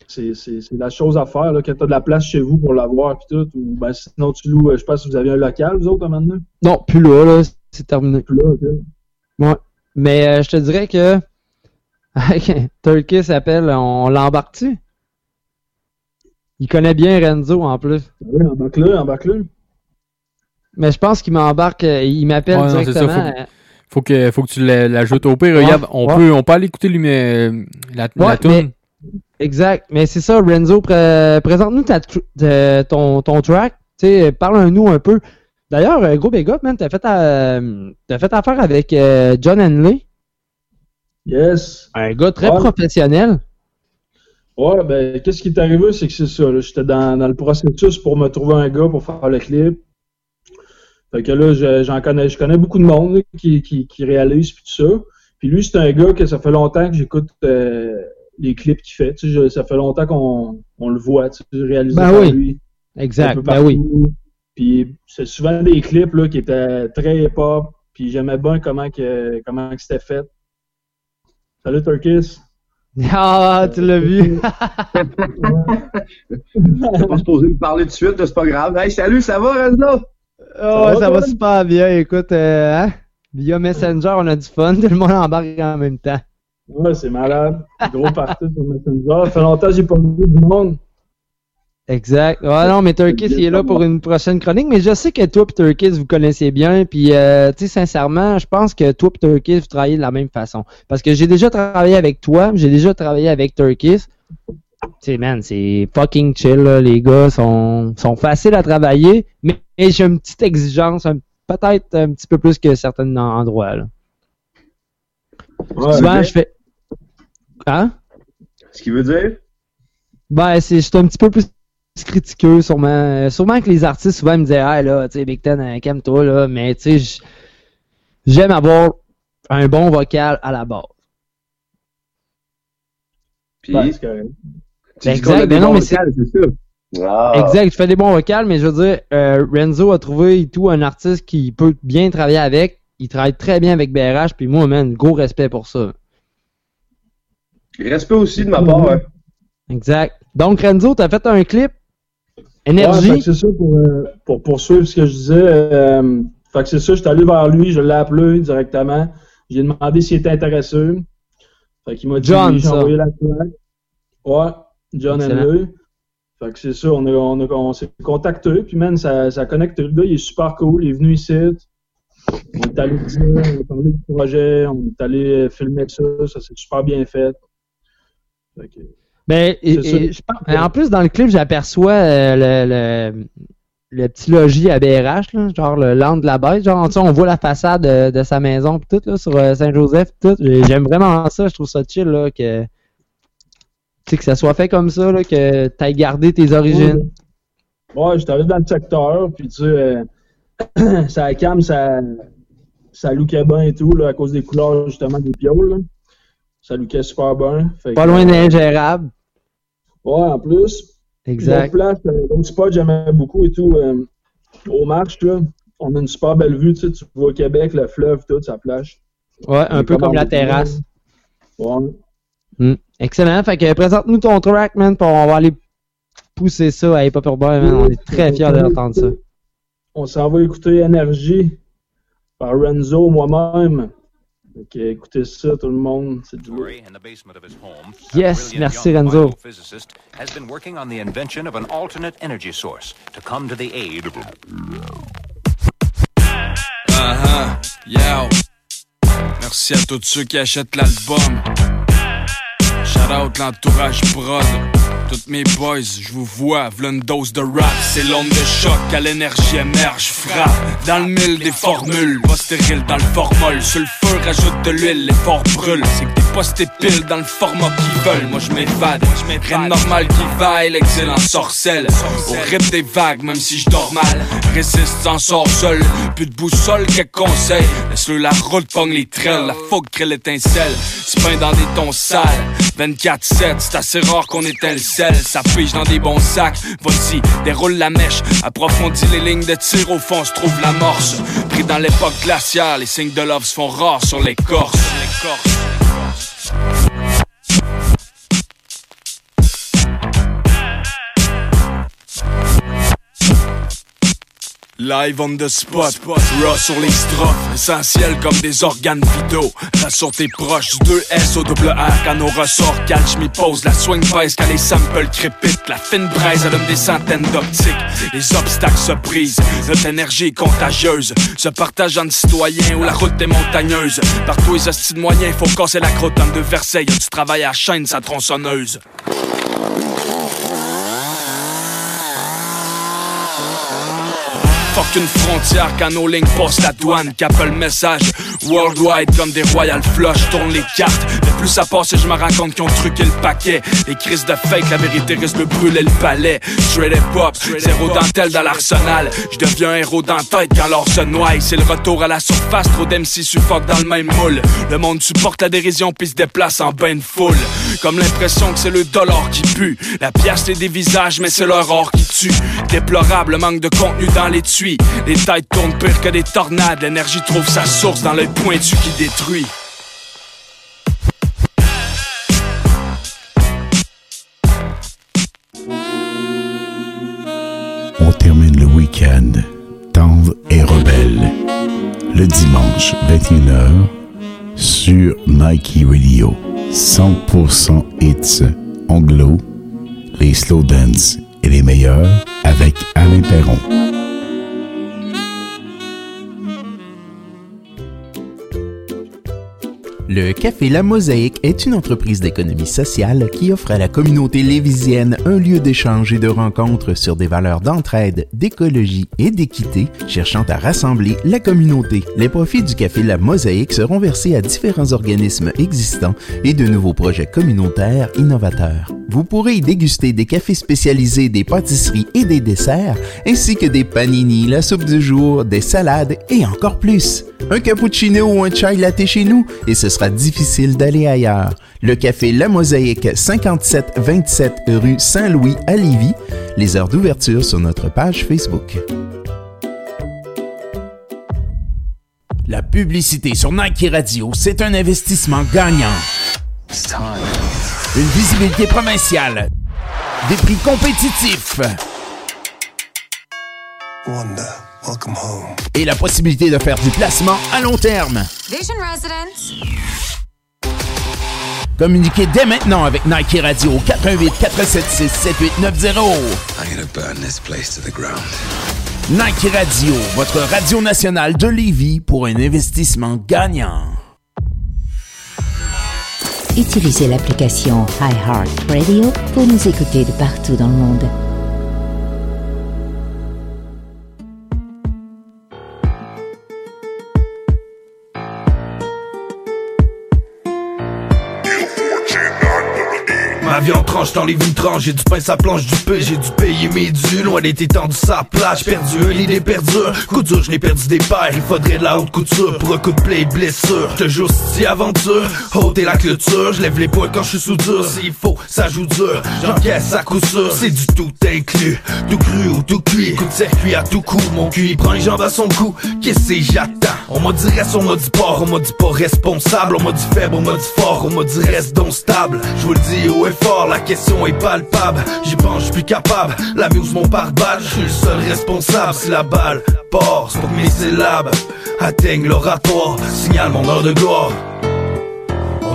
c'est c'est- c'est la chose à faire, là, quand t'as de la place chez vous pour l'avoir pis tout. Ou ben sinon tu loues, euh, je pense que vous aviez un local, vous autres, maintenant. Non, plus là, là, c'est terminé. Plus là, ok. Ouais. Mais euh, je te dirais que [laughs] Turkey s'appelle, on l'embarque-tu? Il connaît bien Renzo en plus. Oui, embarque-le, embarque-le. Mais je pense qu'il m'embarque, euh, il m'appelle Ouais, directement. faut, faut que, faut que tu l'a- l'ajoutes au pire. Ouais, Regarde, on, ouais. peut, on peut aller écouter lui, mais, la, la tune. Exact. Mais c'est ça, Renzo, pré- présente-nous ta tr- de- ton, ton track. Parle-nous un peu. D'ailleurs, euh, gros big up, man, t'as fait, euh, t'as fait affaire avec euh, John Henley. Yes. Un gars très Ouais. professionnel. Ouais, ben, qu'est-ce qui est arrivé, c'est que c'est ça. J'étais dans, dans le processus pour me trouver un gars pour faire le clip. Fait que là, je- j'en connais, je connais beaucoup de monde là, qui, qui, qui réalise puis tout ça. Puis lui, c'est un gars que ça fait longtemps que j'écoute euh, les clips qu'il fait. Tu sais, je- ça fait longtemps qu'on on le voit, tu sais, réalisé Ben par oui. lui. Exact, ben oui. Puis c'est souvent des clips là, qui étaient très hip-hop. Puis j'aimais bien comment que comment que c'était fait. Salut Turkis. [laughs] Ah, tu l'as vu. T'es pas supposé me parler tout de suite, c'est pas grave. Hey, salut, ça va, Renzo? Oh, ouais, ça va super bien. Écoute, euh, hein, via Messenger, on a du fun. [laughs] Tout le monde embarque en même temps. Ouais, c'est malade. Gros parti sur Messenger. Ça fait longtemps que j'ai pas vu du monde. Exact. Ouais, non, mais Turkis, il est là pour une prochaine chronique. Mais je sais que toi et Turkis, vous connaissez bien. Puis, euh, tu sais, sincèrement, je pense que toi et Turkis, vous travaillez de la même façon. Parce que j'ai déjà travaillé avec toi, j'ai déjà travaillé avec Turkis. Tu sais, man, c'est fucking chill, là. Les gars sont, sont faciles à travailler. Mais j'ai une petite exigence, peut-être un petit peu plus que certains en- endroits, là. Souvent, je fais. Hein? Ce qui veut dire? Ben, c'est, je suis un petit peu plus critiqueux, sûrement. Euh, Sûrement que les artistes, souvent, me disaient, ah, là, tu sais, Big Ten, euh, calme-toi, là. Mais, tu sais, j'aime avoir un bon vocal à la base. Puis, Ben, c'est correct. Exact, non, mais c'est- vocales, c'est ça. Ah. Exact, je fais des bons vocals, mais je veux dire, euh, Renzo a trouvé et tout un artiste qui peut bien travailler avec. Il travaille très bien avec BRH, puis moi, man, gros respect pour ça. Respect aussi de ma part, hein. Exact. Donc, Renzo, t'as fait un clip. Énergie. c'est ça pour, euh, pour poursuivre ce que je disais. euh, fait que c'est ça, je suis allé vers lui, je l'ai appelé directement. J'ai demandé s'il était intéressé. Fait qu'il m'a dit John, j'ai envoyé la track. Ouais, John. Henley. Fait que c'est ça, on, a, on, a- on s'est contacté, puis man, ça, ça connecte. Le gars, il est super cool, il est venu ici. On est allé dire, on a parlé du projet, on est allé filmer ça, ça s'est super bien fait. Que- Ben, et- et je pense- en plus, dans le clip, j'aperçois euh, le, le, le petit logis à BRH, là, genre le land de la bête. Genre, tu sais, on voit la façade de, de sa maison pis tout, là, sur euh, Saint-Joseph tout. J'ai- J'aime vraiment ça, je trouve ça chill, là, que, tu que ça soit fait comme ça, là, que t'ailles gardé tes origines. Ouais, j'étais allé dans le secteur, puis tu sais, euh, [clears throat] ça cam, ça, ça lookait bien et tout, là, à cause des couleurs, justement, des pioles, Ça lookait super bien. Fait Pas que, loin euh, d'ingérable. Ouais, en plus. Exact. Place, euh, l'autre spot, j'aimais beaucoup et tout. euh, au marche, là, on a une super belle vue, tu vois Québec, le fleuve, tout, ça flash. Ouais, un peu comme la terrasse. Ouais. Hmm. Excellent. Fait que présente-nous ton track, man, on va aller pousser ça à Hip Hop Urbain, man. On est très fiers d'entendre ça. on s'en va écouter Énergie par Renzo, moi-même. Ok, écoutez ça, tout le monde. C'est du. Yes, merci Renzo. physicist has been working on the invention of an alternate energy source to come to the aid of Uh-huh, yo. Merci à tous ceux qui achètent l'album. Shout out l'entourage prod. Toutes mes boys, je vous vois, v'là une dose de rap. C'est l'onde de choc, à l'énergie émerge, frappe. Dans le mille des formules, pas stérile dans le formol. Sur le feu, rajoute de l'huile, l'effort brûle. C'est que t'es pas sté pile dans le format qu'ils veulent. Moi je m'évade, rien de normal qui vaille, l'excellence sorcelle. Au rythme des vagues, même si je dors mal. Résiste, s'en sort seul. Plus de boussole, quelques conseils. Laisse-le la route, pogne les trails. La fougue crée l'étincelle. C'est peint dans des tons sales. 24-7, c'est assez rare qu'on éteint le sel. Dans des bons sacs. Voici, déroule la mèche. Approfondis les lignes de tir. Au fond, se trouve l'amorce. Pris dans l'époque glaciale, les signes de love se font rares sur l'écorce. Live on the spot, raw sur les strophes, comme des organes vitaux. Sur tes proches, 2 S au double R quand nos ressorts catch me pose. La swing pèse quand les samples crépitent. La fine braise allume des centaines d'optiques. Les obstacles se brisent, notre énergie est contagieuse. Se partage entre citoyens où la route est montagneuse. Partout les hosties de moyens, faut casser la croûte en deux Versailles. Y'a du travail à la chaîne, sa tronçonneuse. Fuck une frontière nos lignes passent la douane Capel message. Worldwide comme des royal flush Tourne les cartes. Le plus ça passe et je me rends compte qu'ils ont le paquet. Les crises de fake La vérité risque de brûler le palais. Straight hip hop Zéro dentelle dans l'arsenal. Je deviens un héros dans tête quand l'or se noie. C'est le retour à la surface Trop d'MC suffoquent dans le même moule. Le monde supporte la dérision puis se déplace en bain de foule. Comme l'impression que c'est le dollar qui pue. La pièce des visages mais c'est leur or qui tue. Déplorable manque de contenu dans les tuyaux les têtes tournent pire que des tornades. L'énergie trouve sa source dans l'œil pointu qui détruit. On termine le week-end tendre et rebelle. Le dimanche 21h sur Nike Radio. 100% hits anglo, les slow dance et les meilleurs avec Alain Perron. Le Café La Mosaïque est une entreprise d'économie sociale qui offre à la communauté lévisienne un lieu d'échange et de rencontre sur des valeurs d'entraide, d'écologie et d'équité, cherchant à rassembler la communauté. Les profits du Café La Mosaïque seront versés à différents organismes existants et de nouveaux projets communautaires innovateurs. Vous pourrez y déguster des cafés spécialisés, des pâtisseries et des desserts, ainsi que des panini, la soupe du jour, des salades et encore plus. Un cappuccino ou un chai latte chez nous et ce sera difficile d'aller ailleurs. Le café La Mosaïque, 5727 rue Saint-Louis à Lévis. Les heures d'ouverture sur notre page Facebook. La publicité sur Nike Radio, c'est un investissement gagnant. Une visibilité provinciale. Des prix compétitifs. Et la possibilité de faire du placement à long terme. Vision Residence. Communiquez dès maintenant avec Nike Radio au 418 476 7890. I'm gonna burn this place to the ground. Nike Radio, votre radio nationale de Lévis pour un investissement gagnant. Utilisez l'application iHeartRadio pour nous écouter de partout dans le monde. Viande tranche dans les vitrans, j'ai du pain sa planche du pain, j'ai dû payer mes dus, loin d'être étendu sa plage, perdu un lit des coup dur, je n'ai perdu des paires, il faudrait de la haute couture pour un coup de play blessure, te jure si aventure, haute et la clôture, je lève les poings quand je suis sous dur, s'il faut, ça joue dur, j'encaisse à coup sûr, c'est du tout inclus, tout cru ou tout cuit, coup de circuit à tout coup, mon cul il prend les jambes à son cou, qu'est-ce que j'attends? On m'a dit reste, on m'a dit port, on m'a dit pas responsable, on m'a dit faible, on m'a dit fort, on m'a dit reste donc stable. Je vous le dis haut et la question est palpable, j'y pense, plus capable, la muse mon pare-balles, je suis le seul responsable, si la balle part, c'est pour mes syllabes atteignent l'oratoire, signale mon heure de gloire.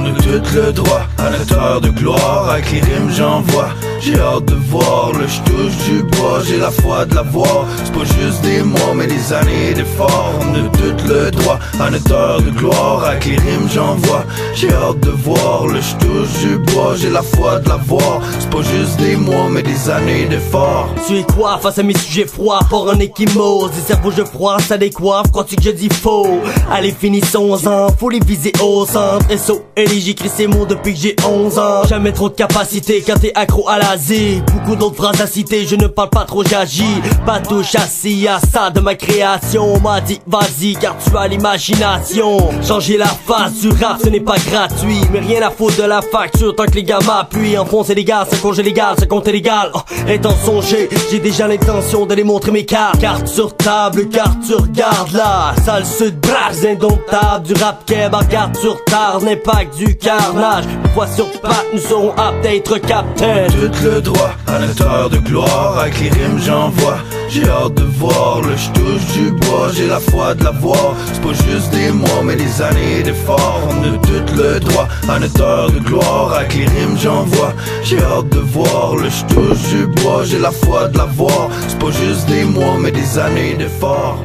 A tout le droit. À notre heure de gloire Avec les rimes j'envoie. J'ai hâte de voir Le je touche du bois. J'ai la foi de la voir. C'est pas juste des mois mais des années d'efforts. On a tout le droit. À notre heure de gloire Avec les rimes j'envoie. J'ai hâte de voir Le je touche du bois. J'ai la foi de la voir. C'est pas juste des mois mais des années d'efforts. Tu es quoi face à mes sujets froids? Pour un équimose, des cerveaux je froid, ça décoiffe. Crois-tu que je dis faux? Allez finissons-en, faut les viser au centre. SO j'écris ces mots depuis que j'ai 11 ans. Jamais trop de capacité quand t'es accro à la zik Beaucoup d'autres phrases à citer, je ne parle pas trop j'agis. Pas tout châssis à ça de ma création. On m'a dit vas-y car tu as l'imagination. Changer la face du rap ce n'est pas gratuit. Mais rien à foutre de la facture tant que les gars m'appuient. Enfoncer les gars, c'est congé légal, c'est compte légal. Oh, Étant songé, j'ai déjà l'intention d'aller montrer mes cartes Carte sur table, carte tu regardes là Sale sud, brasse. Indomptable Du rap keb, carte sur tard, l'impact du carnage. Une fois sur patte, nous serons aptes à être captain Tout le droit à notre heure de gloire Avec les rimes j'envoie. J'ai hâte de voir Le touche du bois J'ai la foi de la voir. C'est pas juste des mois mais des années d'efforts. On a tout le droit à notre heure de gloire Avec les rimes j'envoie. J'ai hâte de voir Le touche du bois J'ai la foi de la voir. C'est pas juste des mois mais des années d'efforts.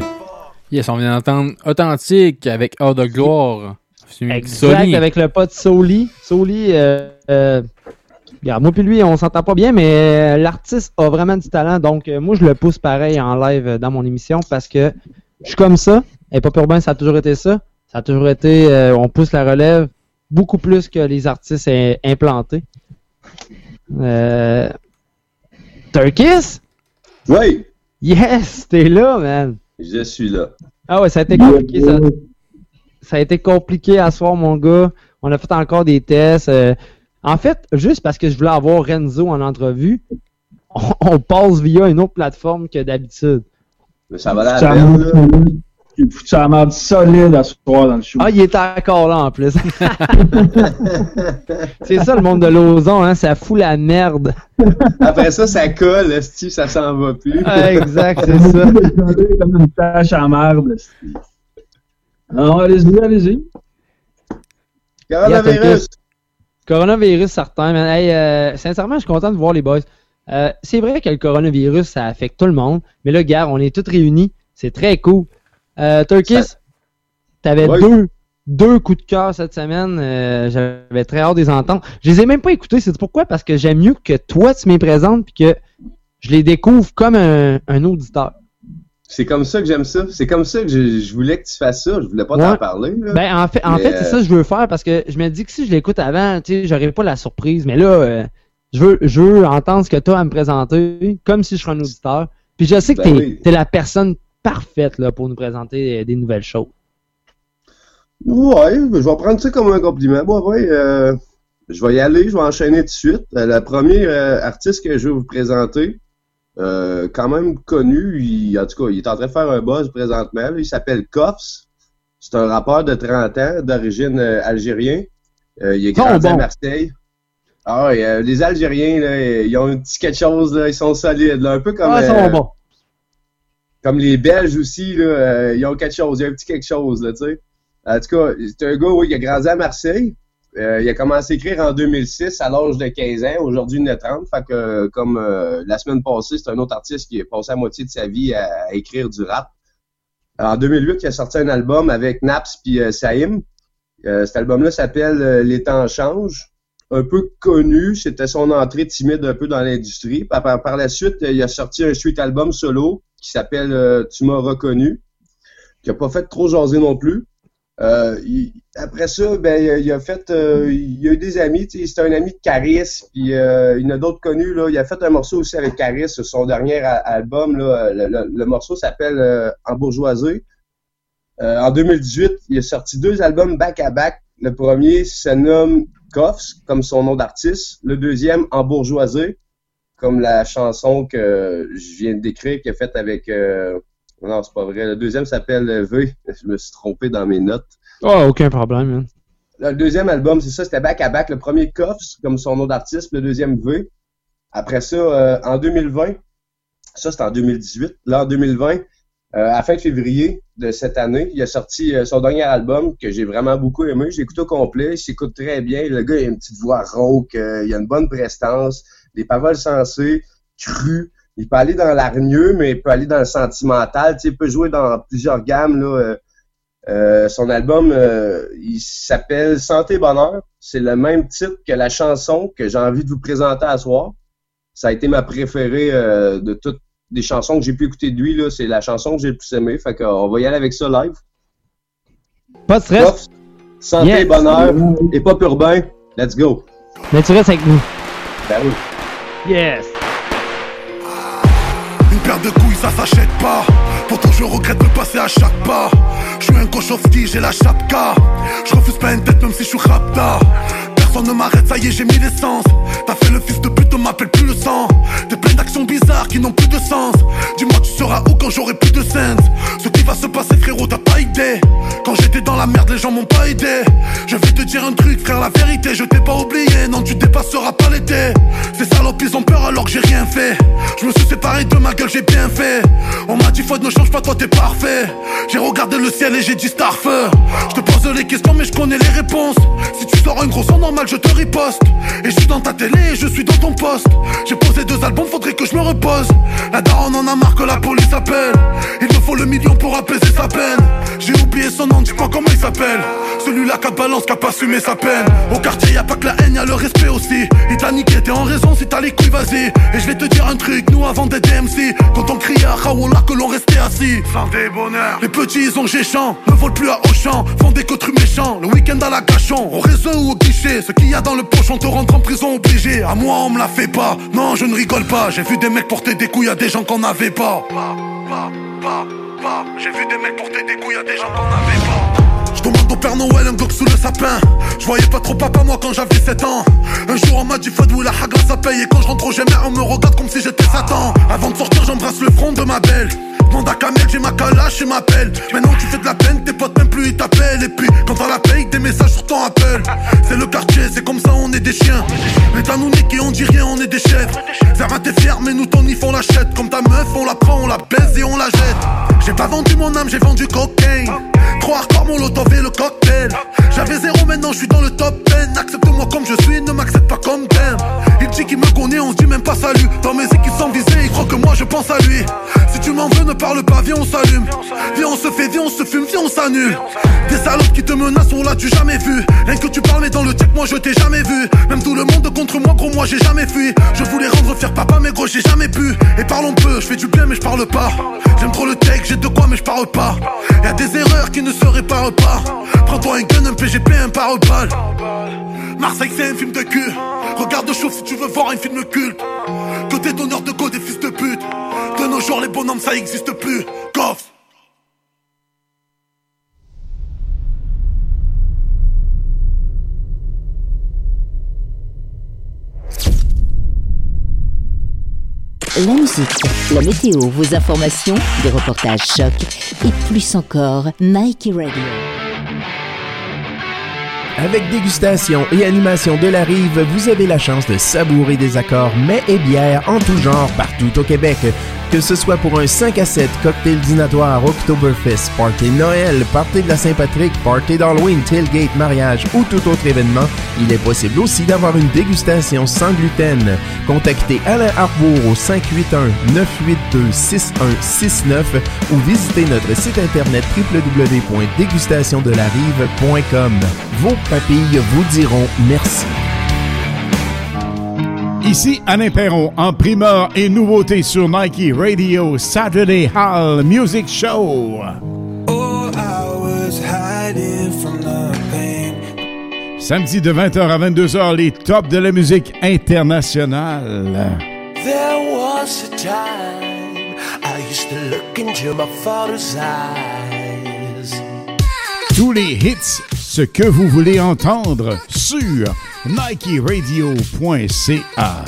Yes, on vient d'entendre Authentique avec Heure de gloire. Exact, avec le pote Soli. Soli, euh, euh, regarde, moi puis lui, on s'entend pas bien, mais euh, l'artiste a vraiment du talent, donc euh, moi je le pousse pareil en live euh, dans mon émission parce que je suis comme ça. Et pas pour bien, ça a toujours été ça. Ça a toujours été, euh, on pousse la relève beaucoup plus que les artistes euh, implantés. Euh, Turkis? Oui. Yes, t'es là, man. Je suis là. Ah ouais, ça a été compliqué. Ça, ça a été compliqué à soir, mon gars. On a fait encore des tests. euh. en fait, juste parce que je voulais avoir Renzo en entrevue, on, on passe via une autre plateforme que d'habitude. Mais ça va la peine. J'ai foutu ça merde solide à ce soir dans le show. Ah, il est encore là en plus. [laughs] C'est ça le monde de l'ozon, hein, ça fout la merde. Après ça, ça colle, Steve, ça s'en va plus. Ah, exact, c'est ça. [laughs] comme une tâche à merde. c'est- Non, allez-y, allez-y. Coronavirus. Coronavirus, certain. man. Hey, euh, sincèrement, je suis content de voir les boys. Euh, c'est vrai que le coronavirus, ça affecte tout le monde. Mais là, gars, on est tous réunis. C'est très cool. Euh, Turkis, t'avais Oui. deux, deux coups de cœur cette semaine. Euh, J'avais très hâte de les entendre. Je les ai même pas écoutés. C'est pourquoi? Parce que j'aime mieux que toi, tu m'y présentes puis que je les découvre comme un, un auditeur. C'est comme ça que j'aime ça. C'est comme ça que je, je voulais que tu fasses ça. Je voulais pas t'en parler. Là. Ben, en fait, en fait c'est euh, ça que je veux faire parce que je me dis que si je l'écoute avant, tu sais, j'aurais pas la surprise. Mais là, euh, je veux, je veux entendre ce que tu as à me présenter comme si je serais un auditeur. Puis je sais que Ben t'es oui. es la personne parfaite là, pour nous présenter euh, des nouvelles choses. Ouais, je vais prendre ça comme un compliment. Bon, ouais, euh, je vais y aller, je vais enchaîner tout de suite. Le premier euh, artiste que je vais vous présenter, euh, quand même connu, il, en tout cas, il est en train de faire un buzz présentement. là. il s'appelle Koffs. C'est un rappeur de 30 ans, d'origine euh, algérienne. Euh, il est Bon, grandi à. Marseille. Ah ouais, euh, les Algériens, là, ils ont un petit quelque chose, là, ils sont solides, là, un peu comme, ah, euh, comme les Belges aussi, là, ils ont quelque chose, il y a un petit quelque chose, là, tu sais. En tout cas, c'est un gars, oui, qui a grandi à Marseille. Euh, il a commencé à écrire en 2006 à l'âge de 15 ans. Aujourd'hui, il a 30. Fait que, comme euh, la semaine passée, c'est un autre artiste qui a passé la moitié de sa vie à, écrire du rap. En 2008, il a sorti un album avec Naps puis euh, Saïm. Euh, cet album-là s'appelle euh, Les temps changent. Un peu connu, c'était son entrée timide un peu dans l'industrie. Par, la suite, il a sorti un suite album solo qui s'appelle euh, Tu m'as reconnu, qui a pas fait trop jaser non plus. Euh, après ça, ben, il a- a fait, euh, il a eu des amis, c'était un ami de Caris, puis euh, il y en a d'autres connus, là. Il a fait un morceau aussi avec Caris, son dernier a- album, là. Le, morceau s'appelle euh, En bourgeoisie. Euh, en 2018, il a sorti deux albums back-à-back. Le premier se nomme Coffs, comme son nom d'artiste. Le deuxième, En bourgeoisie, comme la chanson que je viens de décrire, qui est faite avec. Non, c'est pas vrai. Le deuxième s'appelle V. Je me suis trompé dans mes notes. Oh, aucun problème, man. Le deuxième album, c'est ça, c'était back à back. Le premier Cuffs, comme son nom d'artiste, le deuxième V. Après ça, euh, en 2020, ça c'était en 2018. Là, en 2020, euh, à fin de février de cette année, il a sorti euh, son dernier album que j'ai vraiment beaucoup aimé. J'ai écouté au complet, il s'écoute très bien. Le gars, il a une petite voix rauque, il a une bonne prestance, des paroles sensées, crues. Il peut aller dans l'hargneux, mais il peut aller dans le sentimental. Tu sais, il peut jouer dans plusieurs gammes. Là, euh, euh, son album, euh, il s'appelle Santé Bonheur. C'est le même titre que la chanson que j'ai envie de vous présenter à soir. Ça a été ma préférée euh, de toutes les chansons que j'ai pu écouter de lui. là. C'est la chanson que j'ai le plus aimée. Fait qu'on va y aller avec ça live. Pas de stress. Santé, Yes. bonheur et pop urbain. Let's go. Mais tu restes avec nous. Ben oui. Yes. De couilles, ça s'achète pas. Pourtant, je regrette de passer à chaque pas. Je suis un Kochowski, j'ai la chapka. Je refuse pas une tête, même si je suis rapta. Ne m'arrête, ça y est, j'ai mis l'essence. T'as fait le fils de pute, on m'appelle plus le sang. T'es plein d'actions bizarres qui n'ont plus de sens. Dis-moi, tu seras où quand j'aurai plus de sens Ce qui va se passer, frérot, t'as pas idée. Quand j'étais dans la merde, les gens m'ont pas aidé. Je vais te dire un truc, frère, la vérité, je t'ai pas oublié. Non, tu dépasseras pas l'été. Ces salopes, ils ont peur alors que j'ai rien fait. Je me suis séparé de ma gueule, j'ai bien fait. On m'a dit, faute, ne change pas, toi t'es parfait. J'ai regardé le ciel et j'ai dit Starfeu. Je te pose les questions, mais je connais les réponses. Si tu sors un gros son normal, je te riposte. Et je suis dans ta télé et je suis dans ton poste. J'ai posé deux albums, faudrait que je me repose. La daronne en a marre que la police appelle. Il me faut le million pour apaiser sa peine. J'ai oublié son nom, dis-moi comment il s'appelle. Celui-là qui a balance, qui a pas assumé sa peine. Au quartier, y a pas que la haine, y a le respect aussi. Il t'a niqué, t'es en raison si t'as les couilles, vas-y. Et je vais te dire un truc, nous avant d'être DMC, quand on criait à Raoula que l'on restait assis. Santé, bonheur. Les petits, ils ont géchant, ne volent plus à Auchan, font des cotrus méchants. Le week-end à la gâchon, au réseau ou au guichet. Qu'il y a dans le poche, on te rentre en prison obligé. À moi, on me la fait pas. Non, je ne rigole pas. J'ai vu des mecs porter des couilles à des gens qu'on n'avait pas. J'ai vu des mecs porter des couilles à des gens qu'on n'avait pas. Je demande au Père Noël un Glock sous le sapin. Je voyais pas trop papa moi quand j'avais 7 ans. Un jour on m'a dit Fadou la hagra ça paye. Et quand je rentre au GMR on me regarde comme si j'étais Satan. Avant de sortir j'embrasse le front de ma belle. Demande à Kamel, j'ai ma calache et m'appelle. Maintenant tu fais de la peine, tes potes même plus ils t'appellent. Et puis quand t'as la paye, des messages sur ton appel. C'est le quartier, c'est comme ça on est des chiens. L'État nous nique et on dit rien, on est des chefs. Zerma t'es fier, mais nous ton if on l'achète. Comme ta meuf, on la prend, on la baise et on la jette. J'ai pas vendu mon âme, j'ai vendu cocaine. Trop hardcore mon lot et le cocktail. J'avais zéro, maintenant je suis dans le top 10. Accepte-moi comme je suis, ne m'accepte pas comme t'aimes. Il dit qu'il me connaît, on se dit même pas salut. Dans mes équipes sans visée, il croit que moi je pense à lui. Si tu m'en veux, ne parle pas, viens on s'allume. Viens on se fait, viens on se fume, viens on s'annule. Des salopes qui te menacent, on l'a tu jamais vu? Rien que tu parles, mais dans le check, moi je t'ai jamais vu. Même tout le monde contre moi, gros, moi j'ai jamais fui. Je voulais rendre fier papa, mais gros, j'ai jamais pu. Et parlons peu, je fais du bien, mais je parle pas. J'aime trop le tech, j'ai de quoi, mais je parle pas. Y'a des erreurs qui ne se réparent pas. Prends-toi un gun, un PGP, un parole-balle. Marseille, c'est un film de cul. Regarde chaud si tu veux voir un film culte. Côté d'honneur de go des fils de pute. Jours, les bonhommes, ça existe plus. Coffre. La musique, la météo, vos informations, des reportages chocs et plus encore, Nike Radio. Avec dégustation et animation de la rive, vous avez la chance de savourer des accords mets et bières en tout genre partout au Québec. Que ce soit pour un 5 à 7 cocktail dînatoire, Oktoberfest, party Noël, party de la Saint-Patrick, party d'Halloween, tailgate, mariage ou tout autre événement, il est possible aussi d'avoir une dégustation sans gluten. Contactez Alain Harbour au 581-982-6169 ou visitez notre site internet www.dégustationdelarive.com. Vos papilles vous diront merci. Ici Alain Perron en primeur et nouveauté sur Nike Radio Saturday Hall Music Show. Oh. Samedi de 20h à 22h, les tops de la musique internationale. There was a time I used to look into my father's eyes. Tous les hits, ce que vous voulez entendre sur nikeradio.ca.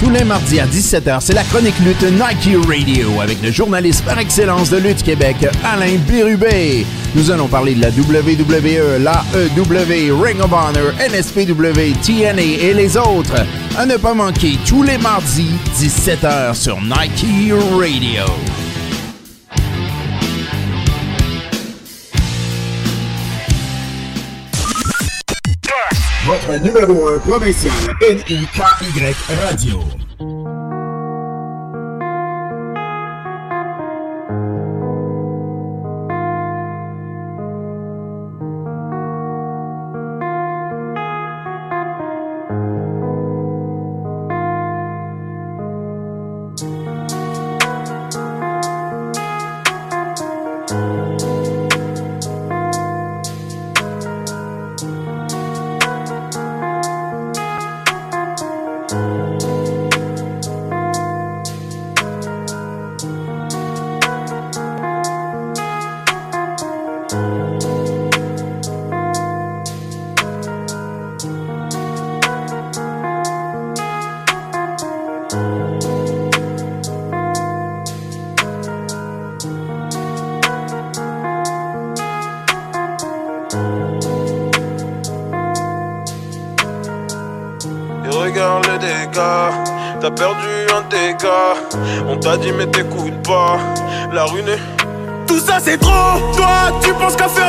Tous les mardis à 17h, c'est la chronique lutte Nike Radio avec le journaliste par excellence de Lutte Québec, Alain Bérubé. Nous allons parler de la WWE, la l'AEW, Ring of Honor, NSPW, TNA et les autres. À ne pas manquer tous les mardis, 17h sur Nike Radio. Votre numéro 1 provincial, NIKY Radio. C'est trop. Toi tu penses qu'à faire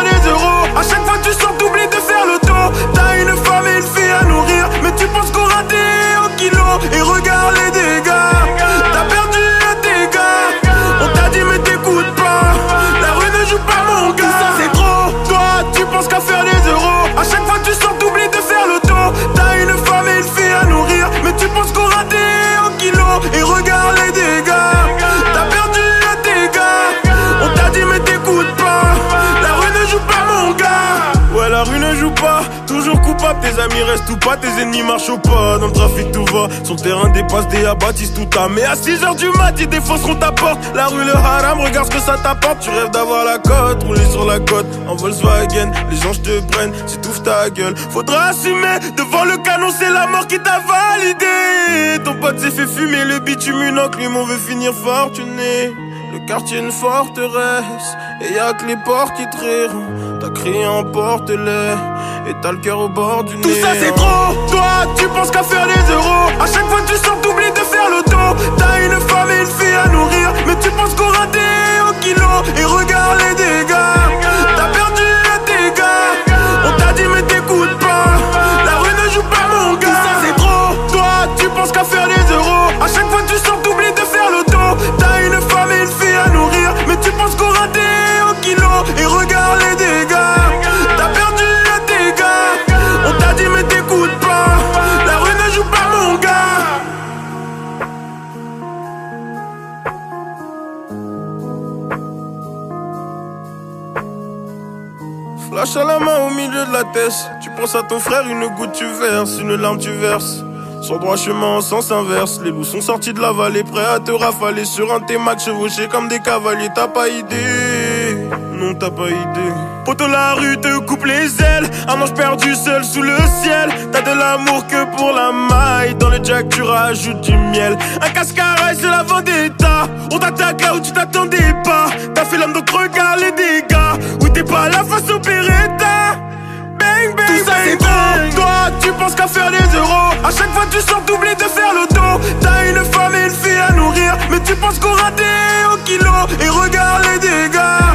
amis restent ou pas, tes ennemis marchent ou pas. Dans le trafic, tout va. Le terrain, dépasse des abattis tout à. Mais à 6h du mat, ils défonceront ta porte. La rue, le haram, regarde ce que ça t'apporte. Tu rêves d'avoir la cote, rouler sur la côte. En Volkswagen, les anges te prennent, t'ouvres ta gueule. Faudra assumer, devant le canon, c'est la mort qui t'a validé. Ton pote s'est fait fumer le bitume, une enclume, on veut finir fortuné. Le quartier une forteresse Et y'a que les portes qui triront T'as crié en porte-les Et t'as le cœur au bord du nez Tout ça c'est trop. Toi tu penses qu'à faire les euros. À chaque fois tu sors t'oublies de faire le tour T'as une femme et une fille à nourrir Mais tu penses qu'on raté au kilo. Et regarde les dégâts. T'as perdu un dégât On t'a dit mais t'écoutes pas. La rue ne joue pas mon gars. Tout ça c'est trop. Toi tu penses qu'à faire les euros. À chaque fois tu sors t'oublies À la main au milieu de la tête. Tu penses à ton frère, une goutte tu verses, une larme tu verses. Sur droit chemin en sens inverse, les loups sont sortis de la vallée, prêts à te rafaler sur un T-Max chevauché comme des cavaliers. T'as pas idée, non t'as pas idée. Poto la rue te coupe les ailes. Un ange perdu seul sous le ciel. T'as de l'amour que pour la maille. Dans le jack tu rajoutes du miel. Un cascarail c'est la vendetta On t'attaque là où tu t'attendais pas. T'as fait l'homme donc regarde les dégâts. Où t'es pas la face au Beretta Bang bang Tout ça c'est trop Toi tu penses qu'à faire les euros. À chaque fois tu sors t'oublies de faire le dos. T'as une femme et une fille à nourrir. Mais tu penses qu'on raté au kilo. Et regarde les dégâts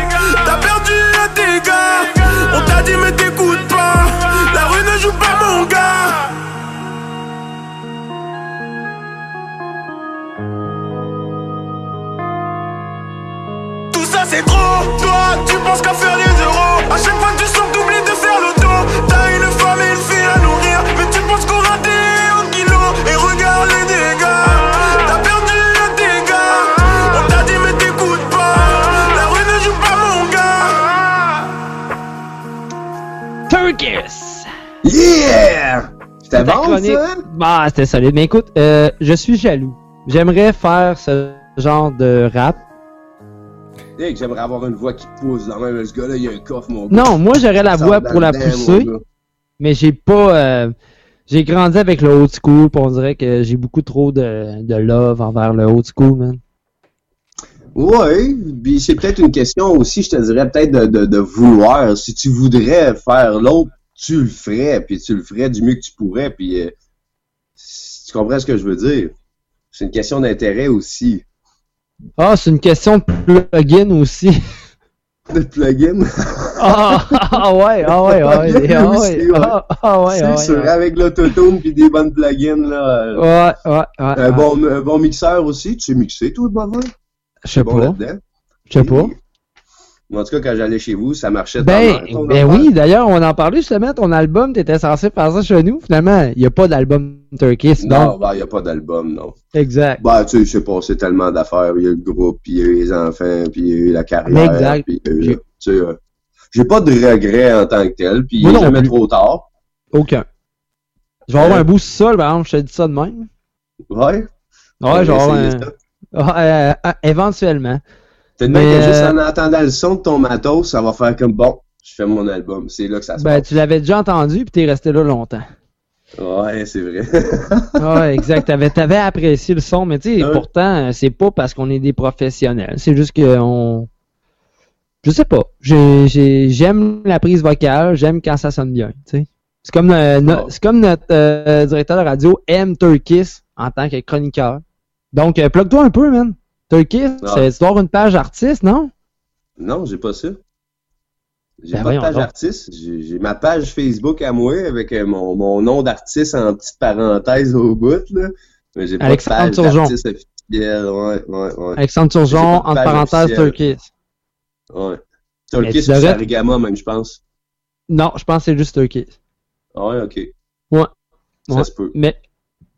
T'as perdu un dégât. On t'a dit mais t'écoutes pas. La rue ne joue pas mon gars. Tout ça c'est trop Toi tu penses qu'à faire les euros. À chaque fois tu sors t'oublies de Yeah! C'était Ta bon, chronique- ça? Bah, c'était solide. Mais écoute, euh, je suis jaloux. J'aimerais faire ce genre de rap. Hey, j'aimerais avoir une voix qui pousse dans même. Ce gars-là, il a un coffre, mon gars. Non, moi j'aurais la voix pour la pousser, mais j'ai pas. euh, j'ai grandi avec le old school, puis on dirait que j'ai beaucoup trop de, de love envers le old school, man. Ouais, puis c'est peut-être une question aussi, je te dirais peut-être de, de, de vouloir. Si tu voudrais faire l'autre, tu le ferais, puis tu le ferais du mieux que tu pourrais, puis euh, tu comprends ce que je veux dire? C'est une question d'intérêt aussi. Ah, c'est une question de plugin aussi. De plugin? [laughs] Ah, ah ouais, ah ouais, ah ouais, ah ouais, ah, ah ouais, C'est ah ouais, sûr, ouais. avec l'autotune puis des bonnes plugins, là. euh, Ouais, ouais, ouais. Un ouais. bon, mixeur aussi. Tu sais mixer, toi, Bavin? Je sais pas. Je sais pas. En tout cas, quand j'allais chez vous, ça marchait Ben, ton ben oui, d'ailleurs, on en parlait justement, ton album, t'étais censé faire ça chez nous. Finalement, il n'y a pas d'album Turkish, Non, ben, il n'y a pas d'album, non. Exact. Ben, tu sais, il s'est passé tellement d'affaires. Il y a eu le groupe, puis il y a eu les enfants, puis il y a eu la carrière. Exact. puis a eu- tu sais, euh, j'ai pas de regrets en tant que tel, puis il Moi est non jamais plus. trop tard. Aucun. Je vais avoir un boost sol, par exemple, je te dis ça de même. Ouais. Ouais, genre. un- euh, euh, éventuellement. Mais, que juste euh, en entendant le son de ton matos, ça va faire comme bon, je fais mon album. C'est là que ça se Ben, tu l'avais déjà entendu, puis t'es resté là longtemps. Ouais, c'est vrai. [laughs] Ouais, exact. T'avais, t'avais apprécié le son, mais tu sais, Ouais. pourtant, c'est pas parce qu'on est des professionnels. C'est juste que on. Je sais pas. J'ai, j'ai, j'aime la prise vocale, j'aime quand ça sonne bien. Tu sais. C'est comme, euh, no- c'est comme notre euh, directeur de radio aime Turkis en tant que chroniqueur. Donc, euh, plug-toi un peu, man. Turkis, Ah. c'est, avoir une page artiste, non? Non, j'ai pas ça. J'ai Ben pas de page donc. artiste. J'ai ma page Facebook à moi avec euh, mon, mon nom d'artiste en petite parenthèse au bout, là. Mais j'ai pas de page Turgeon. d'artiste officielle. Ouais, ouais, ouais. Alexandre Turgeon, entre parenthèses. Turkis. Ouais. Mais Turkis tu ou devrais- Sarigama, même, je pense. Non, je pense que c'est juste Turkis. Ah Ouais, ok. Ouais. Ça Ouais. se peut. Mais,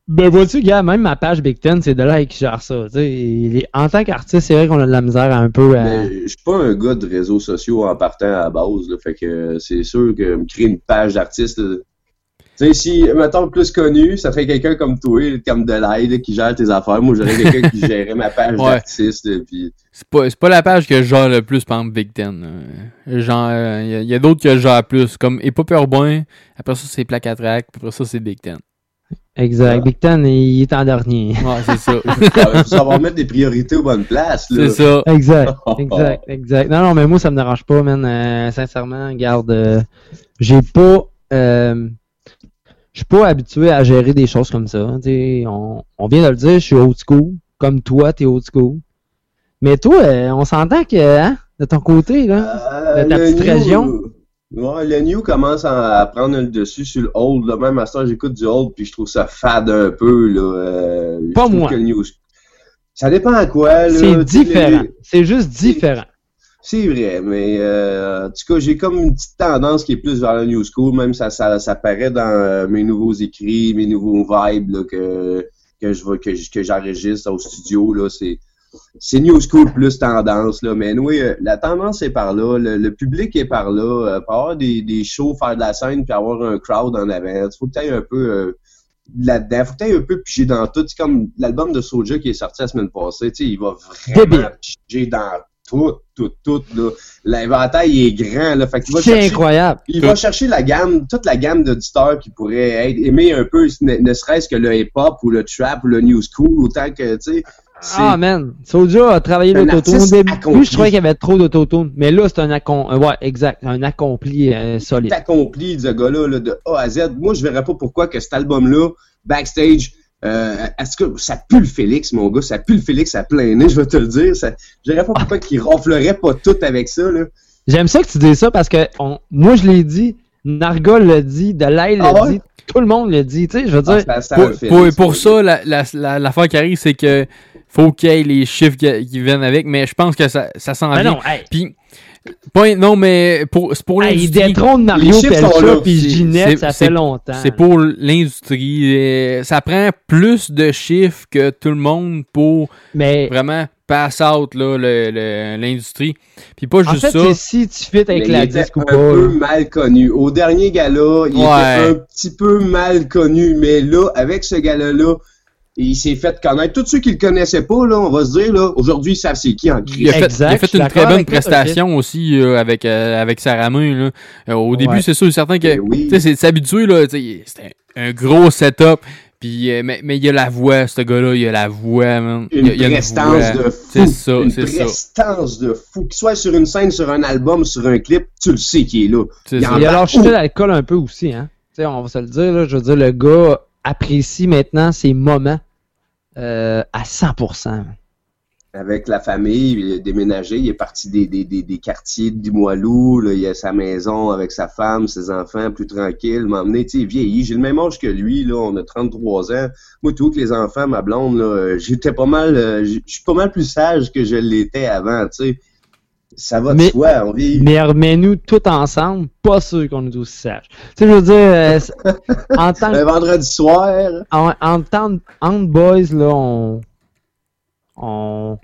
ben vois-tu, gars, même ma page Big Ten, c'est de là qui gère ça. tu sais. Les- En tant qu'artiste, c'est vrai qu'on a de la misère un peu à. Mais je suis pas un gars de réseaux sociaux en partant à la base, là, fait que c'est sûr que me créer une page d'artiste, là, tu sais, si, mettons, plus connu, ça serait quelqu'un comme toi, comme Delay, là, qui gère tes affaires. Moi, j'aurais quelqu'un qui gérait ma page [laughs] Ouais. d'artiste, là, puis C'est pas, c'est pas la page que je gère le plus, par exemple, Big Ten. Euh, Genre, il y a, d'autres que je gère plus, comme Hip-Hop Urbain, après ça, c'est Plaque à Track, puis après ça, c'est Big Ten. Exact. Big Ten, il est en dernier. Ouais, c'est ça. [laughs] il faut savoir mettre des priorités aux bonnes places. là. C'est ça. Exact, [laughs] exact, exact. Non, non, mais moi, ça me dérange pas, man. Euh, sincèrement, garde, euh, j'ai pas, euh, je suis pas habitué à gérer des choses comme ça. On, on vient de le dire, je suis old school. Comme toi, t'es old school. Mais toi, euh, on s'entend que, hein, de ton côté, là, de ta petite région. Ouais, le new commence à, prendre le dessus sur le old. Là. Même à ce temps, j'écoute du old, puis je trouve ça fade un peu. Là. Euh, Pas moi. que le new- Ça dépend à quoi. là. C'est différent. les- C'est juste différent. C'est vrai, mais euh, en tout cas, j'ai comme une petite tendance qui est plus vers le new school, même ça, ça, ça paraît dans euh, mes nouveaux écrits, mes nouveaux vibes là, que, que je que j'enregistre au studio. Là, c'est, c'est new school plus tendance, là. Mais oui, la tendance est par là, le, le public est par là. Euh, pour avoir des, des shows, faire de la scène, puis avoir un crowd en avant, il faut que tu un peu euh, là-dedans, faut que tu un peu piger dans tout. C'est comme l'album de Soulja qui est sorti la semaine passée, tu sais, il va vraiment piger dans tout, tout, tout. L'inventaire il est grand. Là, fait chercher- incroyable. Il Tout. va chercher la gamme, toute la gamme d'auditeurs qui pourraient être, aimer un peu, ne, ne serait-ce que le hip-hop ou le trap ou le new school, autant que, tu sais. Ah, man. Soulja a travaillé l'autotune. Au artiste début, accompli. je trouvais qu'il y avait trop d'autotune. Mais là, c'est un accompli. Ouais, exact. Un accompli euh, solide. accompli, ce gars-là, là, de A à Z. Moi, je verrais pas pourquoi que cet album-là, backstage, euh, est-ce que ça pue le Félix, mon gars, ça pue le Félix à plein nez, je vais te le dire. Ça, je verrais pas pourquoi qu'il ronflerait pas tout avec ça, là. J'aime ça que tu dis ça parce que on- moi, je l'ai dit. Nargol l'a dit. Delay l'a Ah ouais? dit. Tout le monde l'a dit. Tu sais, je veux dire. Pour, pour, pour ça, la- la- la- l'affaire qui arrive, c'est que faut qu'il y ait les chiffres qui, qui viennent avec, mais je pense que ça, ça s'en vient. non, hey. Puis, pas- non, mais pour, c'est pour Hey, il l'industrie. détrône Mario Les chiffres sont Pelcha là. puis Ginette, c'est- ça fait longtemps. C'est pour l'industrie. euh, Ça prend plus de chiffres que tout le monde pour Mais- vraiment pass out là, l'industrie. Puis pas En juste fait, ça. c'est si tu fais avec Mais la il était disque ou un pas. peu mal connu. Au dernier gala, il Ouais. était un petit peu mal connu, mais là, avec ce gala-là, il s'est fait connaître. Tous ceux qui le connaissaient pas, là, on va se dire, là, aujourd'hui, ils savent c'est qui en crise. Il a fait, il a fait une très bonne prestation aussi euh, avec, euh, avec là. Euh, au début, Ouais. c'est sûr et certain que Ben oui. tu sais, c'est s'habituer. là, tu sais, C'était un gros setup. Puis, euh, mais, mais il y a la voix, ce gars-là, il y a la voix, man. Une Il y a- il y a prestance de fou. C'est ça, Une c'est ça. prestance de fou. Qu'il soit sur une scène, sur un album, sur un clip, tu le sais qu'il est là. C'est Il en a parle lâché l'alcool un peu aussi, hein. Tu sais, on va se le dire, là, je veux dire, le gars apprécie maintenant ses moments euh, à 100%. avec la famille, il est déménagé, il est parti des, quartiers de Limoilou, là, il a sa maison avec sa femme, ses enfants, plus tranquille, m'a emmené, tu sais, il vieillit, j'ai le même âge que lui, là, on a 33 ans. Moi, tout que les enfants, ma blonde, j'étais pas mal, euh, je suis pas mal plus sage que je l'étais avant, tu sais. Ça va de Mais- soi, on vieillit. Mais remets-nous tous ensemble, pas sûr qu'on est aussi sages. Tu sais, je veux dire, euh, [laughs] en tant que Un vendredi soir, en, en tant entre boys, là, on, on,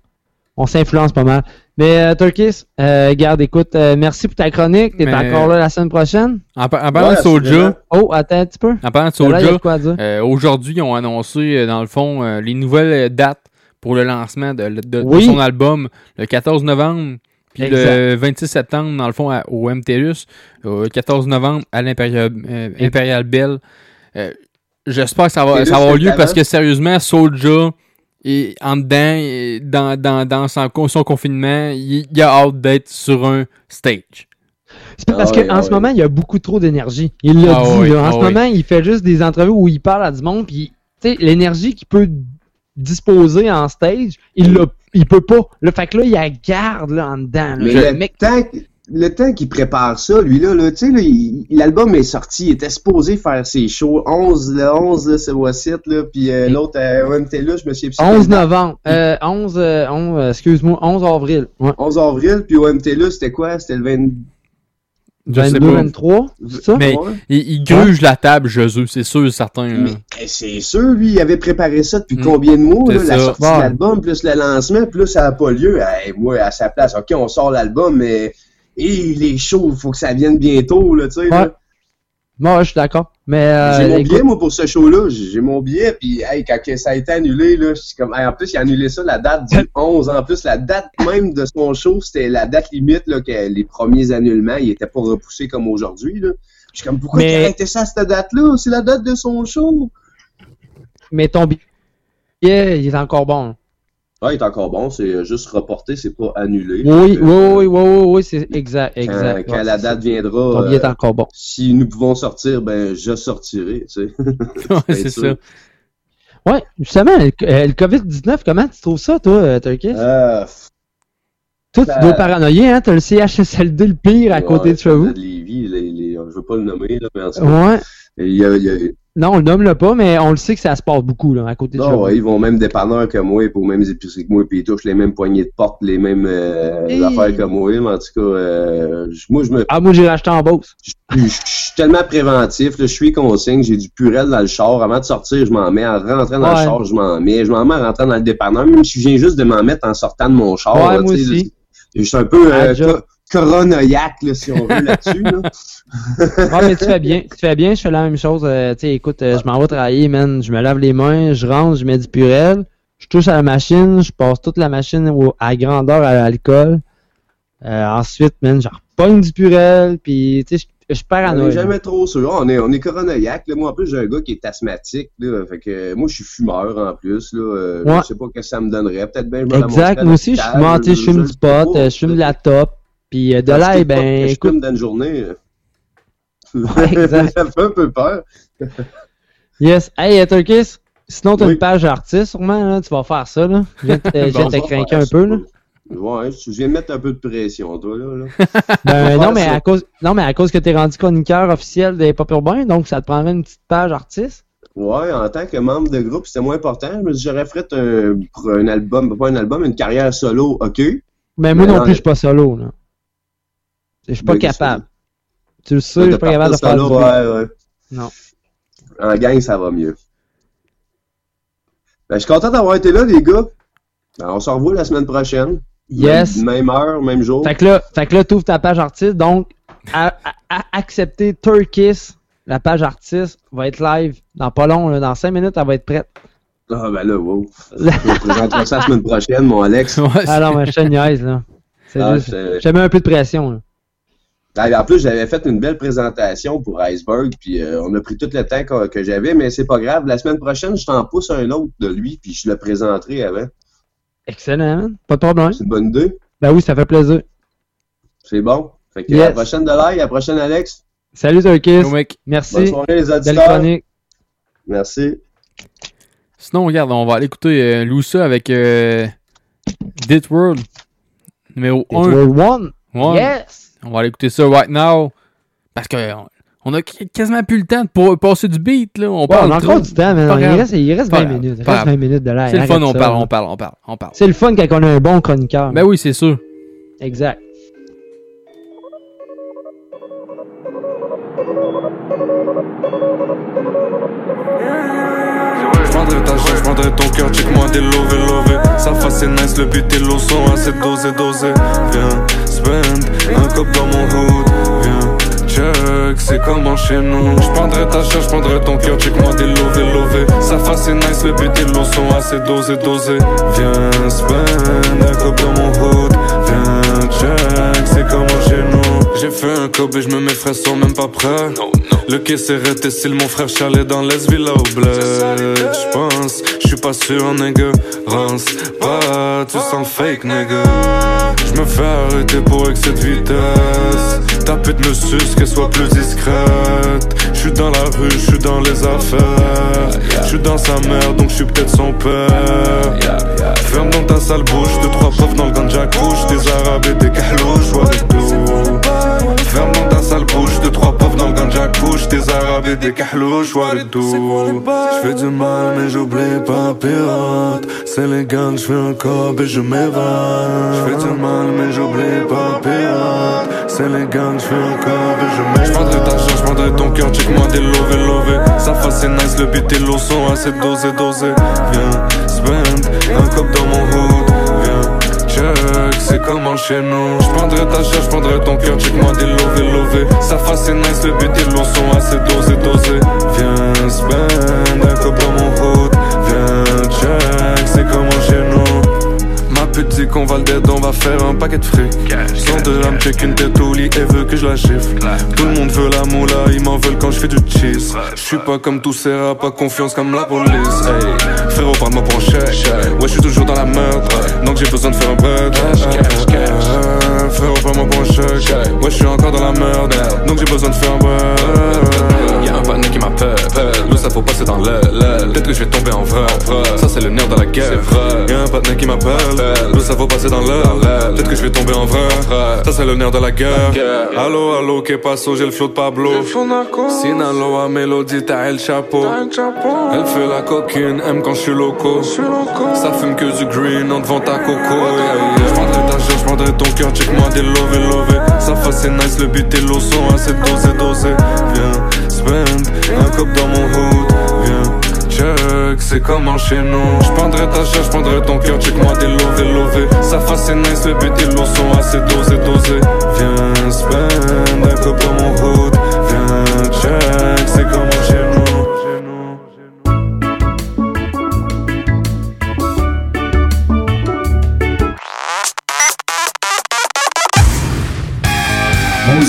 on s'influence pas mal. Mais euh, Turkis, euh, garde, écoute, euh, merci pour ta chronique. T'es Mais- encore là la semaine prochaine? En, par- en parlant Ouais, de Soulja. Oh, attends un petit peu. en parlant de Soulja, de euh, aujourd'hui, ils ont annoncé, euh, dans le fond, euh, les nouvelles dates pour le lancement de, de- de Oui. son album le 14 novembre, puis le Exact. 26 septembre, dans le fond, à- au MTLUS, le 14 novembre à l'Imperial euh, Imperial Bell. Euh, J'espère que ça va, ça va avoir lieu le parce que sérieusement, Soulja, et en dedans, et dans, dans, dans son, son confinement, il, il a hâte d'être sur un stage. C'est parce Ah qu'en ah ce moment, il y a beaucoup trop d'énergie. Il l'a Ah dit, là. En ah ce moment, il fait juste des entrevues où il parle à du monde, puis, tu sais, l'énergie qu'il peut disposer en stage, il l'a, il peut pas. Le fait que là, il la garde, là, en dedans. là. Mais le le mec, temps, le temps qu'il prépare ça, lui là, là tu sais, là, l'album est sorti, il était supposé faire ses shows 11, le 11, là, c'est Wassit, là, puis euh, l'autre à OMTLA, je me plus. 11 novembre, euh, 11, euh, 11, euh, excuse-moi, 11 avril. Ouais. 11 avril, puis OMTLA, c'était quoi? C'était le 20... Je sais 22, pas. 23, c'est ça? Mais Ouais. il, il gruge la table, Jésus, c'est sûr certain. là. Mais eh, c'est sûr, lui, il avait préparé ça depuis Mm. combien de mois, là, la sortie de l'album, plus le lancement, plus ça n'a pas lieu. Eh, moi, à sa place, ok, on sort l'album, mais et les shows, il faut que ça vienne bientôt, là, tu sais. là. Ouais. Moi, ouais, je suis d'accord. Mais, euh, J'ai mon écoute, billet, moi, pour ce show-là. J'ai mon billet, puis hey, quand ça a été annulé, là, je suis comme, hey, en plus, il a annulé ça, la date du [laughs] 11. En plus, la date même de son show, c'était la date limite, là, que les premiers annulements, ils étaient pas repoussés comme aujourd'hui, là. Je suis comme, pourquoi Mais- il a arrêté ça à cette date-là? C'est la date de son show. mais ton billet, il est encore bon. Ah, il est encore bon, c'est juste reporté, c'est pas annulé. Oui, oui, Euh, oui, oui, oui, oui, c'est exact, Quand, exact. quand la date viendra, est euh, encore bon. si nous pouvons sortir, ben, je sortirai, tu sais. [laughs] C'est ça. Ouais, justement, le, euh, le COVID-19, comment tu trouves ça, toi, euh? Euh, toi, tu dois paranoïer, hein? T'as le CHSLD le pire à côté de chez vous. je veux pas le nommer, là, mais en tout cas, il y a, Non, on le nomme pas, mais on le sait que ça se passe beaucoup, là, à côté de Non, ouais, ils vont même dépanneur que moi, pour mêmes épiceries que moi, puis ils touchent les mêmes poignées de porte, les mêmes euh, affaires que moi. Mais en tout cas, euh, moi, je me, Ah, moi, j'ai racheté en Beauce. je suis tellement préventif, là, je suis consigne, j'ai du purel dans le char. Avant de sortir, je m'en mets. En rentrant dans Ouais. le char, je m'en mets. Je m'en mets en rentrant dans le dépanneur, même si je viens juste de m'en mettre en sortant de mon char. Ouais, là, moi aussi. Je suis un peu euh, coronoïaque, là, si on veut, [laughs] là-dessus. là. Ah, mais tu fais bien. Tu fais bien, je fais la même chose. euh, tu sais, écoute, euh, je m'en vais travailler, man. Je me lave les mains, je rentre, je mets du purel. Je touche à la machine, je passe toute la machine au- à grandeur à l'alcool. Euh, ensuite, man, je repogne du purel, puis tu sais, je- je suis On paranoïaque. n'est jamais trop sûr. On est, on est. Là. Moi, en plus, j'ai un gars qui est asthmatique. Là. Fait que, moi, je suis fumeur en plus. Là. Ouais. Je sais pas ce que ça me donnerait. Peut-être bien je Exact, moi aussi, je à sais, je fume du pot, je fume de la top, puis euh, de l'ail, ben, je écoute, dans une journée. Ouais, [laughs] [laughs] exact. ça fait un peu peur. [laughs] yes. Hey, euh, Turkis, sinon t'as Oui. une page artiste, sûrement, là, tu vas faire ça, là. Je viens de te, craquer un peu, là. Ouais, je viens de mettre un peu de pression, toi, là. là. Ben, non, mais ça. à cause, non, mais à cause que t'es rendu chroniqueur officiel des Pop Urbains, donc ça te prendrait une petite page artiste. Ouais, en tant que membre de groupe, c'était moins important. Je me dit, j'aurais fait un, pour un album, pas un album, une carrière solo, ok. Mais moi Mais non non, plus, je suis pas solo, là. Je suis pas capable. Tu le sais, je suis pas capable de faire du ouais, ouais. Non. En gang, ça va mieux. Ben, je suis content d'avoir été là, les gars. Ben, on se revoit la semaine prochaine. Yes. Même, même heure, même jour. Fait que là, fait que là, t'ouvres ta page artiste, donc, à, à- à accepter Turkis, la page artiste va être live dans pas long, là, dans 5 minutes, elle va être prête. Ah, ben là, wow. [laughs] Je vous présenterai ça la semaine prochaine, mon Alex. Ah non, mais je te niaise, là. C'est Ah, juste, c'est- je te mets un peu de pression, là. Ah, En plus, j'avais fait une belle présentation pour Iceberg, puis euh, on a pris tout le temps que, que j'avais, mais c'est pas grave. La semaine prochaine, je t'en pousse un autre de lui, puis je le présenterai avant. Excellent, man. Pas de problème. C'est une bonne idée. Ben oui, ça fait plaisir. C'est bon. Fait que Yes. à la prochaine de l'air, à la prochaine, Alex. Salut, mec. Merci. Bonne soirée, les auditeurs. Merci. Sinon, regarde, on va aller écouter euh, Loussa avec euh, Dit World, numéro Dit 1. World One. Ouais. Yes. On va aller écouter ça right now. Parce que on- a qu- quasiment plus le temps de passer du beat. Là. On Ouais, parle on a trop. encore du temps, mais il reste, il reste Pas 20 grave. minutes. Il reste grave. 20 minutes de l'air. C'est le fun, on ça, parle, on parle, on parle, on parle. C'est le fun quand on a un bon chroniqueur. Ben oui, c'est sûr. Exact. Je prendrai ton cœur, check-moi des lové lové Sa face c'est nice, le but et l'eau sont assez dosés dosés Viens, spend un cop dans mon hood Viens, check, c'est comment chez nous. Je prendrai ta chair, je prendrai ton cœur, check-moi des lové lové Sa face c'est nice, le but et l'eau sont assez dosés dosés. Viens, spend un cop dans mon hood Viens, check, c'est comment chez nous. J'ai fait un cob et je me mes frères sont même pas prêts Le s'est arrêté style mon frère chalet dans les villas au bled. J'pense, j'suis pas sûr nigga Rance pas, tu sens fake nigga. J'me fais arrêter pour excès de vitesse. Ta pute me suce qu'elle soit plus discrète. J'suis dans la rue, j'suis dans les affaires. J'suis dans sa mère donc j'suis peut-être son père. Ferme dans ta sale bouche, deux trois profs dans le ganja Des arabes et des kahlouches, vois des tout Ferme dans ta sale bouche, deux trois pauvres dans le ganja couche Des arabes et des kahlouches, tout J'fais du mal mais j'oublie pas pirate. C'est légal, j'fais un cob et je m'évade. J'fais du mal mais j'oublie pas pirate. C'est légal, j'fais un cob et je m'évade. J'prendrai ta chair, j'prendrai ton cœur, check-moi des lové lové Sa face c'est nice, le beat et l'eau sont assez dosés dosés Viens, spend un cop dans mon hood Viens, check, c'est comment chez nous J'prendrai ta chair, j'prendrai ton cœur, check-moi des lové lové Sa face c'est nice, le but et l'eau sont assez dosés dosés Viens, spend un mon Viens, check, c'est comment chez nous Dit qu'on va le dead, on va faire un paquet de fric. Sans de l'âme, check une tête au lit et veut que je la chiffre Tout le monde veut la moula, ils m'en veulent quand je fais du cheese. J'suis pas comme tous ces rats, pas confiance comme la police. hey. Frérot, parle-moi pour un chèque. Ouais, j'suis toujours dans la merde. Donc j'ai besoin de faire un bread Frérot, parle-moi pour un chèque Ouais, j'suis encore dans la merde Donc j'ai besoin de faire un Y'a un panneau qui m'appelle. L'eau ça faut passer dans l'aile. Peut-être que je vais tomber en vrai Ça c'est le nerf de la guerre. Y'a un partenaire qui m'appelle. L'eau ça faut passer dans l'aile. Peut-être que je vais tomber en vrai. Ça c'est le nerf de la guerre. Allo allo que passo? J'ai le flow de Pablo. Sinaloa mélodie t'as El Chapeau Elle fait la coquine aime quand je suis loco. Ça fume que du green en devant ta coco j'prendrai ton cœur Check-moi des lové lové Sa face c'est nice le et l'eau sont assez dosés dosés Viens spend un cop dans mon hood. Viens check c'est comment chez nous. J'prendrai ta chair, j'prendrai ton cœur Check-moi des lové lové Sa face c'est nice le et l'eau sont assez dosés dosés Viens spend un cop dans mon hood. Viens check c'est comment chez nous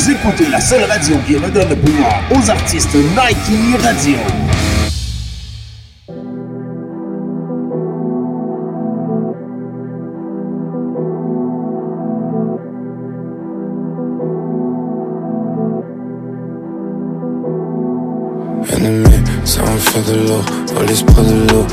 Écoutez la seule radio qui redonne le pouvoir aux artistes Nike Radio. Ennemi, ça en fait de l'eau, police près de l'eau,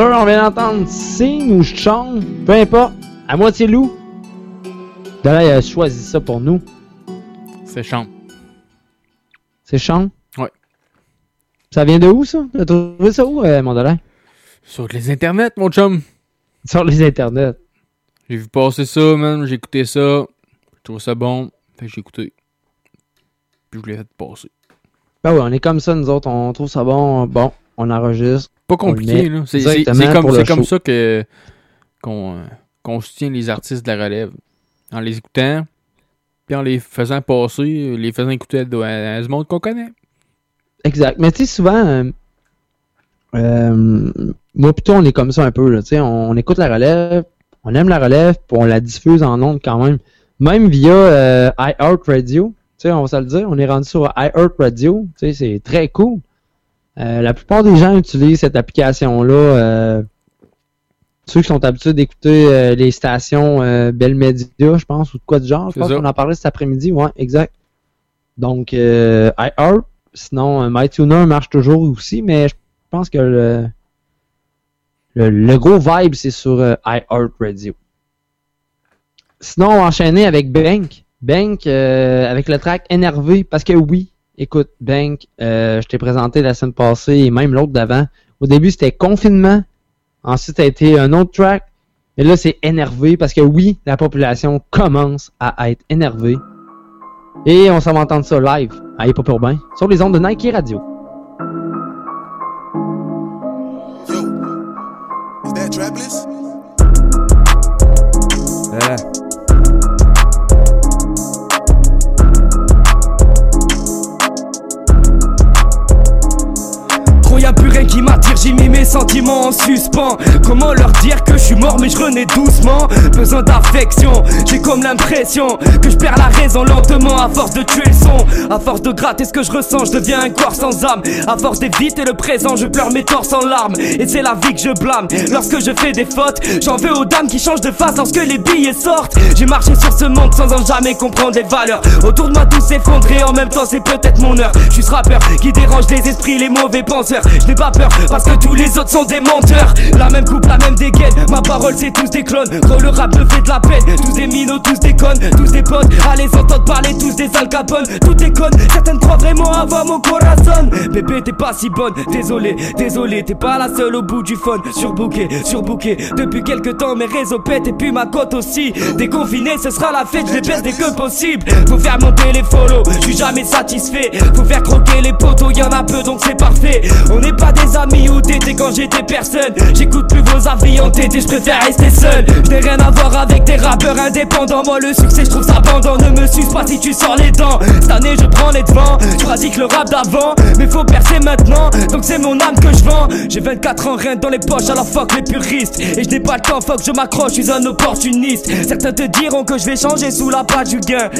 sûr, on vient d'entendre Sing ou Chong, peu importe, à moitié loup. D'ailleurs, il a choisi ça pour nous. C'est champ. C'est Chong? Ouais. Ça vient de où, ça? T'as trouvé ça où, euh? Sur les internets, mon chum. Sur les internets. J'ai vu passer ça, man. J'ai écouté ça. Je trouve ça bon. Fait que j'ai écouté. Puis je l'ai fait passer. Ben oui, on est comme ça, nous autres. On trouve ça bon. Bon, on enregistre. Pas compliqué. C'est comme, comme ça que qu'on soutient les artistes de la relève. En les écoutant, puis en les faisant passer, les faisant écouter à, à, à du monde qu'on connaît. Exact. Mais tu sais, souvent, euh, euh, moi plutôt, on est comme ça un peu. Là, on, on écoute la relève, on aime la relève, puis on la diffuse en ondes quand même. Même via euh, iHeartRadio. Tu sais, on va se le dire, on est rendu sur iHeartRadio. Tu sais, c'est très cool. Euh, la plupart des gens utilisent cette application-là. euh, ceux qui sont habitués d'écouter euh, les stations Bell Media, je pense, ou de quoi de genre. Je pense qu'on en parlait cet après-midi. Ouais, exact. Donc, iHeart. Sinon, MyTuner marche toujours aussi, mais je pense que le, le, le gros vibe, c'est sur euh, iHeartRadio. Sinon, on va enchaîner avec Bank. Bank, avec le track Énervé, parce que oui, écoute, Bank, euh, je t'ai présenté la semaine passée et même l'autre d'avant. Au début, c'était Confinement. Ensuite, ça a été un autre track. Et là, c'est Énervé, parce que oui, la population commence à être énervée. Et on s'en va entendre ça live à Hip Hop Urbain sur les ondes de Nike Radio. Is that Qui m'attire, j'ai mis mes sentiments en suspens. Comment leur dire que je suis mort mais je renais doucement. Besoin d'affection, j'ai comme l'impression Que je perds la raison lentement. À force de tuer le son À force de gratter ce que je ressens, je deviens un corps sans âme. À force d'éviter le présent, je pleure mes torses en larmes. Et c'est la vie que je blâme. Lorsque je fais des fautes, j'en veux aux dames qui changent de face lorsque les billets sortent. J'ai marché sur ce monde sans en jamais comprendre les valeurs. Autour de moi tout s'effondrer, en même temps c'est peut-être mon heure. Je suis ce rappeur qui dérange les esprits, les mauvais penseurs parce que tous les autres sont des menteurs. La même coupe, la même dégaine, ma parole c'est tous des clones. Gros le rap me fait de la peine, tous des minots, tous des connes Tous des potes, à les entendre parler, tous des alcapones Tout est conne, certaines croient vraiment avoir mon corazon. Bébé t'es pas si bonne, désolé, désolé T'es pas la seule au bout du phone, surbooké, surbooké Depuis quelques temps mes réseaux pètent et puis ma cote aussi. Déconfiné ce sera la fête, je les baisse dès que possible Faut faire monter les follow, je suis jamais satisfait. Faut faire croquer les poteaux, y en a peu donc c'est parfait. On n'est pas des amis ou t'étais quand j'étais personne. J'écoute plus vos avis en je préfère rester seul. Je n'ai rien à voir avec des rappeurs indépendants. Moi le succès je trouve ça bandant Ne me suce pas si tu sors les dents. Cette année je prends les devants. Je pratique le rap d'avant Mais faut percer maintenant. Donc c'est mon âme que je vends. J'ai 24 ans rien dans les poches alors fuck les puristes. Et je n'ai pas le temps fuck je m'accroche Je suis un opportuniste. Certains te diront que je vais changer sous la patte du gain.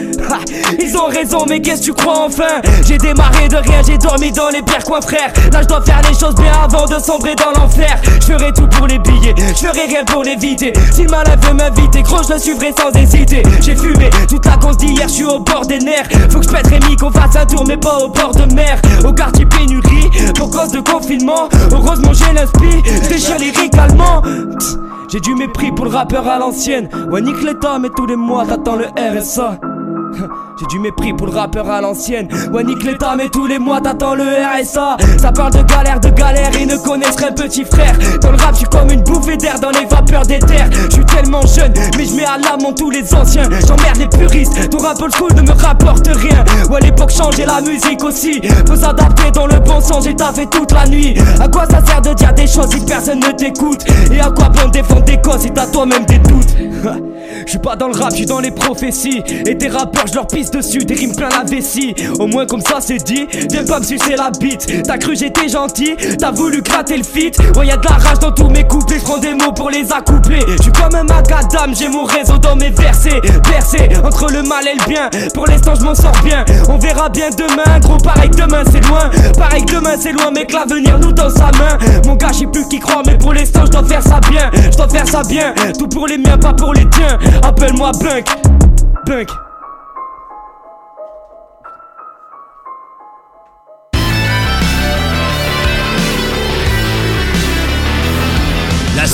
Ils ont raison mais qu'est-ce que tu crois enfin? J'ai démarré de rien j'ai dormi dans les pires coins frère. Là je dois faire les choses choses bien avant de sombrer dans l'enfer. Je ferai tout pour les billets, je ferai rien pour l'éviter. Si le malin veut m'inviter, gros, je le suivrai sans hésiter. J'ai fumé toute la cause d'hier, je suis au bord des nerfs. Faut que je pète Rémi, qu'on fasse un tour, mais pas au bord de mer. Au quartier pénurie, pour cause de confinement. Heureusement, j'ai l'inspi, déchire lyrique allemand. Psst, J'ai du mépris pour le rappeur à l'ancienne. Ouais, nique l'état, mais tous les mois t'attends le RSA. [laughs] J'ai du mépris pour le rappeur à l'ancienne. Ouais, nique l'état, mais tous les mois t'attends le RSA. Ça parle de galère, de galère, ils ne connaissent qu'un petit frère. Dans le rap, je suis comme une bouffée d'air dans les vapeurs des terres. Je suis tellement jeune, mais je mets à l'amont tous les anciens. J'emmerde les puristes, ton rap old school ne me rapporte rien. Ouais, l'époque change et la musique aussi. Faut s'adapter dans le bon sens, j'ai taffé toute la nuit. À quoi ça sert de dire des choses si personne ne t'écoute? Et à quoi bon défendre des causes si t'as toi-même des doutes? [laughs] Je suis pas dans le rap, je suis dans les prophéties. Et des rappeurs, je leur pisse dessus, des rimes plein la vessie. Au moins comme ça c'est dit, viens pas me sucer la bite. T'as cru j'étais gentil, t'as voulu gratter le fit. Ouais, y'a de la rage dans tous mes couplets, je prends des mots pour les accoupler. Je suis comme un macadam, j'ai mon réseau dans mes versets. Bercé entre le mal et le bien, pour l'instant je m'en sors bien. On verra bien demain, gros, pareil que demain c'est loin. Pareil que demain c'est loin, que l'avenir nous dans sa main. Mon gars, je sais plus qui croit, mais pour l'instant je dois faire ça bien. Je dois faire ça bien, tout pour les miens, pas pour les tiens. Appelle-moi Bunk, Bunk.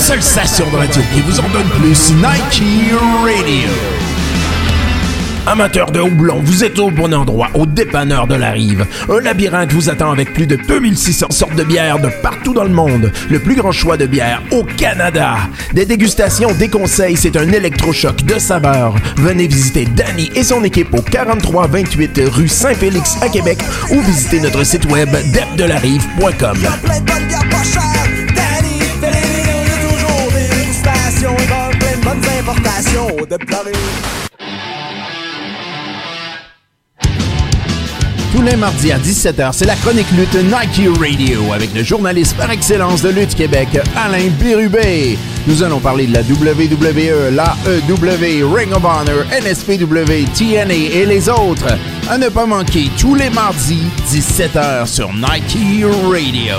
Seule station de radio qui vous en donne plus, Nike Radio. Amateurs de houblon, vous êtes au bon endroit, au dépanneur de la rive. Un labyrinthe vous attend avec plus de 2600 sortes de bières de partout dans le monde. Le plus grand choix de bières au Canada. Des dégustations, des conseils, c'est un électrochoc de saveurs. Venez visiter Danny et son équipe au 4328 rue Saint-Félix à Québec ou visitez notre site web depdelarive.com. Tous les mardis à 17h, c'est la chronique lutte Nike Radio avec le journaliste par excellence de Lutte Québec, Alain Bérubé. Nous allons parler de la WWE, l'AEW, Ring of Honor, NSPW, TNA et les autres. À ne pas manquer tous les mardis, 17h sur Nike Radio.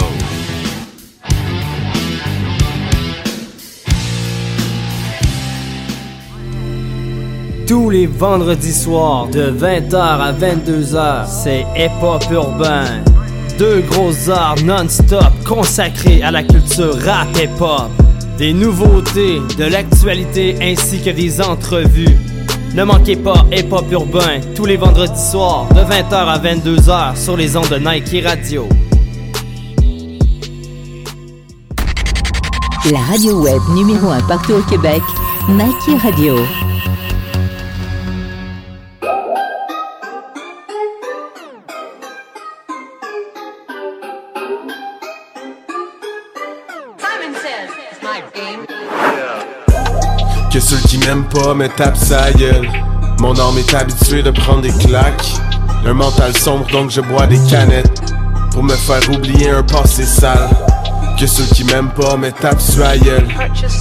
Tous les vendredis soirs de 20h à 22h, c'est Hip Hop Urbain. Deux grosses arts non-stop consacrés à la culture rap hip hop. Des nouveautés, de l'actualité ainsi que des entrevues. Ne manquez pas Hip Hop Urbain tous les vendredis soirs de 20h à 22h sur les ondes de Nike Radio. La radio web numéro 1 partout au Québec, Nike Radio. Que ceux qui m'aiment pas me tapent sa gueule. Mon âme est habituée de prendre des claques. Un mental sombre donc je bois des canettes. Pour me faire oublier un passé sale. Que ceux qui m'aiment pas me tapent sur la gueule.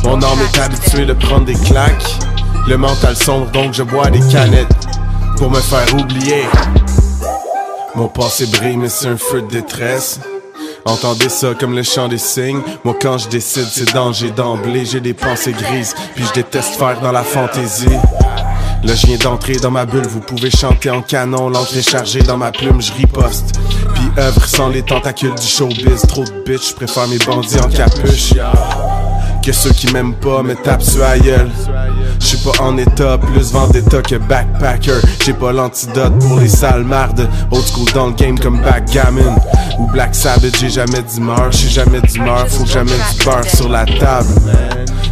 Mon âme est habituée de prendre des claques. Le mental sombre donc je bois des canettes. Pour me faire oublier. Mon passé brille mais c'est un feu de détresse. Entendez ça comme le chant des signes. Moi, quand je décide, c'est danger d'emblée. J'ai des pensées grises, puis je déteste faire dans la fantaisie. Là, je viens d'entrer dans ma bulle. Vous pouvez chanter en canon, l'encre est chargée dans ma plume, je riposte. Puis œuvre sans les tentacules du showbiz. Trop de bitch, je préfère mes bandits en capuche. Que ceux qui m'aiment pas me tapent sur la gueule. Je suis pas en état, plus vendetta que backpacker. J'ai pas l'antidote pour les sales mardes. Old school dans le game comme backgammon. Ou Black Sabbath, j'ai jamais d'humeur. J'suis jamais d'humeur, faut jamais du beurre sur la table.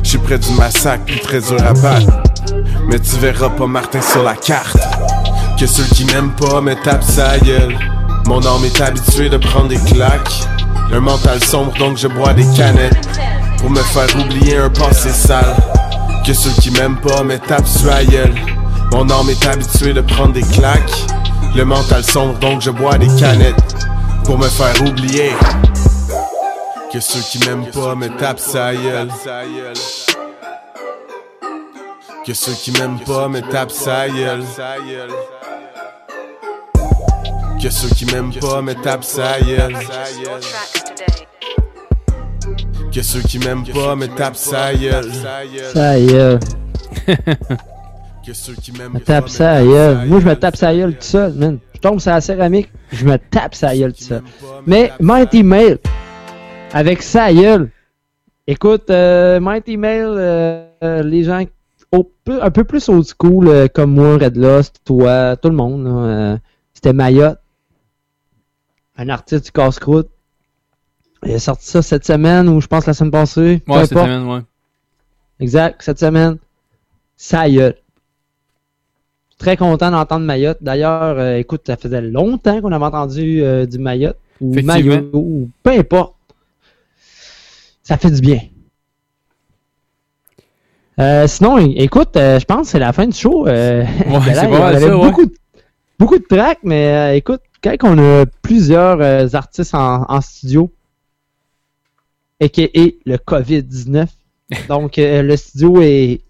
J'suis près du massacre, puis très dur à battre. Mais tu verras pas Martin sur la carte. Que ceux qui m'aiment pas me tapent sa gueule. Mon âme est habituée de prendre des claques. Un mental sombre, donc je bois des canettes. Pour me faire oublier un passé sale. Que ceux qui m'aiment pas me tapent sur la gueule. Mon âme est habituée de prendre des claques. Le mental sombre, donc je bois des canettes. Pour me faire oublier. Que ceux qui m'aiment pas me tapent sa gueule. Que ceux qui m'aiment pas me tapent sa gueule. Que ceux qui m'aiment pas me tapent sa gueule. Que ceux qui m'aiment pas me tapent sa gueule. Ça y est. Que ceux qui m'aiment Me tape ça gueule. Moi, je me tape ça gueule tout seul, man. Je tombe sur la céramique, je me tape ça gueule tout seul. Mais Mighty Mail, avec ça gueule, écoute, euh, Mighty Mail, euh, euh, les gens au- peu- un peu plus old school, euh, comme moi, Red Lost, toi, tout le monde, là, euh, c'était Mayotte, un artiste du casse-croûte. Il a sorti ça cette semaine ou je pense la semaine passée. Ouais, cette importe. semaine, ouais. Exact, cette semaine. Ça y est. Très content d'entendre Mayotte. D'ailleurs, euh, écoute, ça faisait longtemps qu'on avait entendu euh, du Mayotte ou. Maillot ou peu importe. Ça fait du bien. Euh, sinon, écoute, euh, je pense que c'est la fin du show. Ouais, [laughs] c'est pas mal ça, ouais. beaucoup, de, beaucoup de tracks, mais écoute, quand on a plusieurs artistes en, en studio, a.k.a. le COVID-19, [laughs] donc euh, le studio est,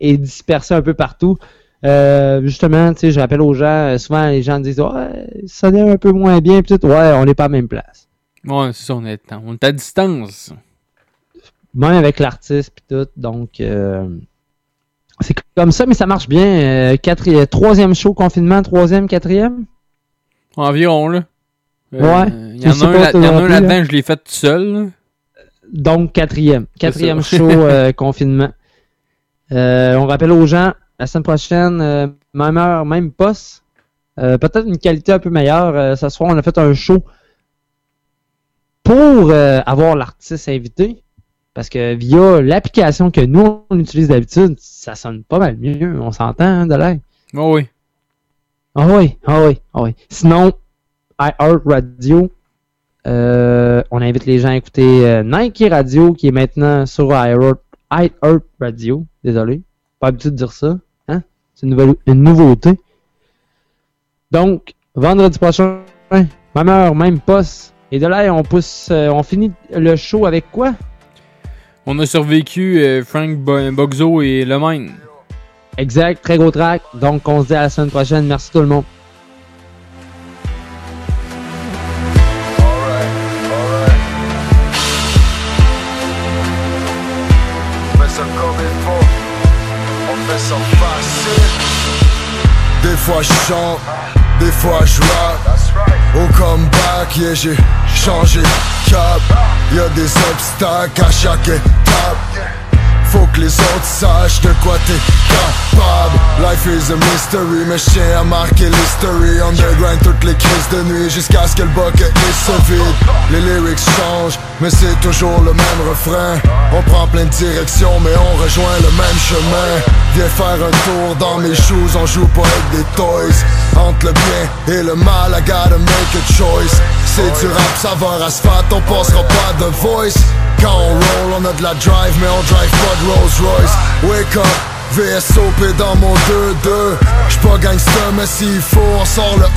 est dispersé un peu partout. Euh, justement, tu sais, je rappelle aux gens, euh, souvent les gens disent Ouais, ça sonne un peu moins bien, puis tout. Ouais, on n'est pas à la même place. Ouais, c'est ça, on est, on est à distance. Même avec l'artiste, puis tout. Donc, euh, c'est comme ça, mais ça marche bien. Quatri- troisième show, confinement, troisième, quatrième? Environ, là. Ouais. Il y en a un, là- là-dedans, je l'ai fait tout seul. là. Donc, quatrième. Quatrième show euh, [laughs] confinement. Euh, on rappelle aux gens, la semaine prochaine, euh, même heure, même poste. Peut-être une qualité un peu meilleure. Ce soir, on a fait un show pour avoir l'artiste invité. Parce que via l'application que nous, on utilise d'habitude, ça sonne pas mal mieux. On s'entend, hein, de l'air? Oh oui. Ah oui, ah oui, ah oui. Sinon, iHeart Radio, euh, on invite les gens à écouter euh, Nike Radio qui est maintenant sur iHeart, Radio. Désolé, pas habitué de dire ça. Hein? C'est une, nouvelle- une nouveauté. Donc, vendredi prochain, même heure, même poste. Et de là, on pousse, euh, on finit le show avec quoi? On a survécu Frank Bo- Bogzo et Le Mine. Exact, très gros track. Donc, on se dit à la semaine prochaine. Merci tout le monde. Fois je chante, des fois je rap. Au comeback, yeah, j'ai changé de cap. Y'a des obstacles à chaque étape. Faut que les autres sachent de quoi t'es capable. Life is a mystery, mais je à marquer l'history. Underground toutes les crises de nuit jusqu'à ce que le bucket se vide. Les lyrics changent, mais c'est toujours le même refrain. On prend plein de directions, mais on rejoint le même chemin. Viens faire un tour dans mes shoes, on joue pas avec des toys. Entre le bien et le mal, I gotta make a choice. C'est du rap saveur asphalte, on passera pas de voice quand on roll, on a de la drive, mais on drive pas de Rolls Royce. Wake up, VSOP dans mon 2-2. J'suis pas gangster, mais s'il faut, on sort le 11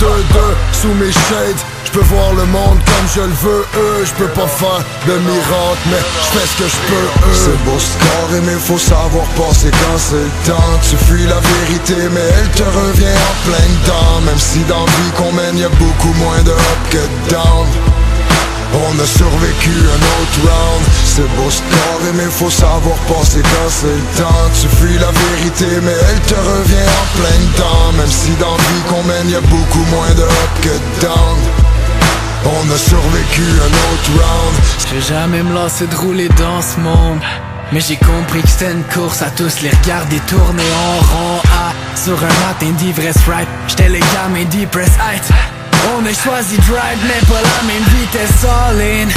2-2. Sous mes shades, j'peux voir le monde comme je le veux. Eux, j'peux pas faire de miracle, mais j'fais ce que j'peux. Eux. C'est beau ce carré, mais faut savoir passer quand c'est le temps. Tu fuis la vérité, mais elle te revient en plein dedans. Même si dans vie qu'on mène, y a beaucoup moins de up que de down. On a survécu un autre round. C'est beau score mais faut savoir passer quand c'est le temps. Tu fuis la vérité mais elle te revient en plein temps. Même si dans la vie qu'on mène y a beaucoup moins de up que de down. On a survécu un autre round. Je jamais me lasser de rouler dans ce monde. Mais j'ai compris que c'était une course à tous. Les regarder tourner en rond ah, Sur un matin d'ivresse right. J'étais le gamin d'E-Press Height On a choisi drive mais pas la même vitesse all in.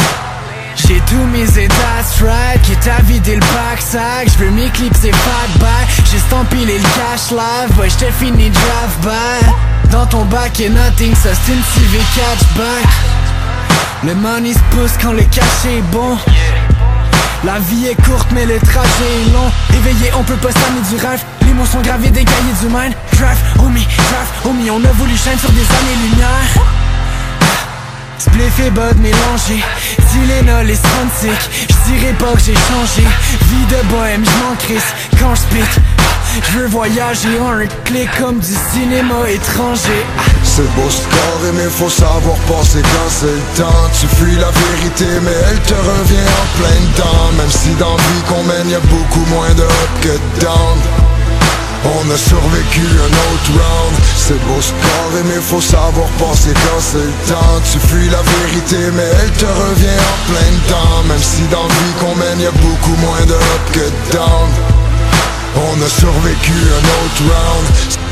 J'ai tout misé, that's right Quitte à vider le pack-sac. J'veux m'éclipser fat by J'ai stampilé le cash live Ouais j't'ai fini drive by Dans ton bac et nothing Ça c'est une CV catchback. Le money se pousse quand le cachet est bon la vie est courte mais le trajet est long. Éveillé on peut pas s'amener du rêve. Les mots sont gravés des cahiers du mind. Drive, homie, drive, homie On a voulu shine sur des années-lumière Spliff et bud mélangé Tylenol et Spontic J'dirais pas que j'ai changé. Vie de bohème, j'm'en crisse. Quand j'spit Je veux voyager. En un clic comme du cinéma étranger. C'est beau score mais faut savoir passer quand c'est le temps. Tu fuis la vérité mais elle te revient en plein temps Même si dans vie qu'on mène y a beaucoup moins de up que de down on a survécu un autre round. C'est beau score mais faut savoir passer quand c'est le temps. Tu fuis la vérité mais elle te revient en plein temps. Même si dans la vie qu'on mène y beaucoup moins de up que down. On a survécu un autre round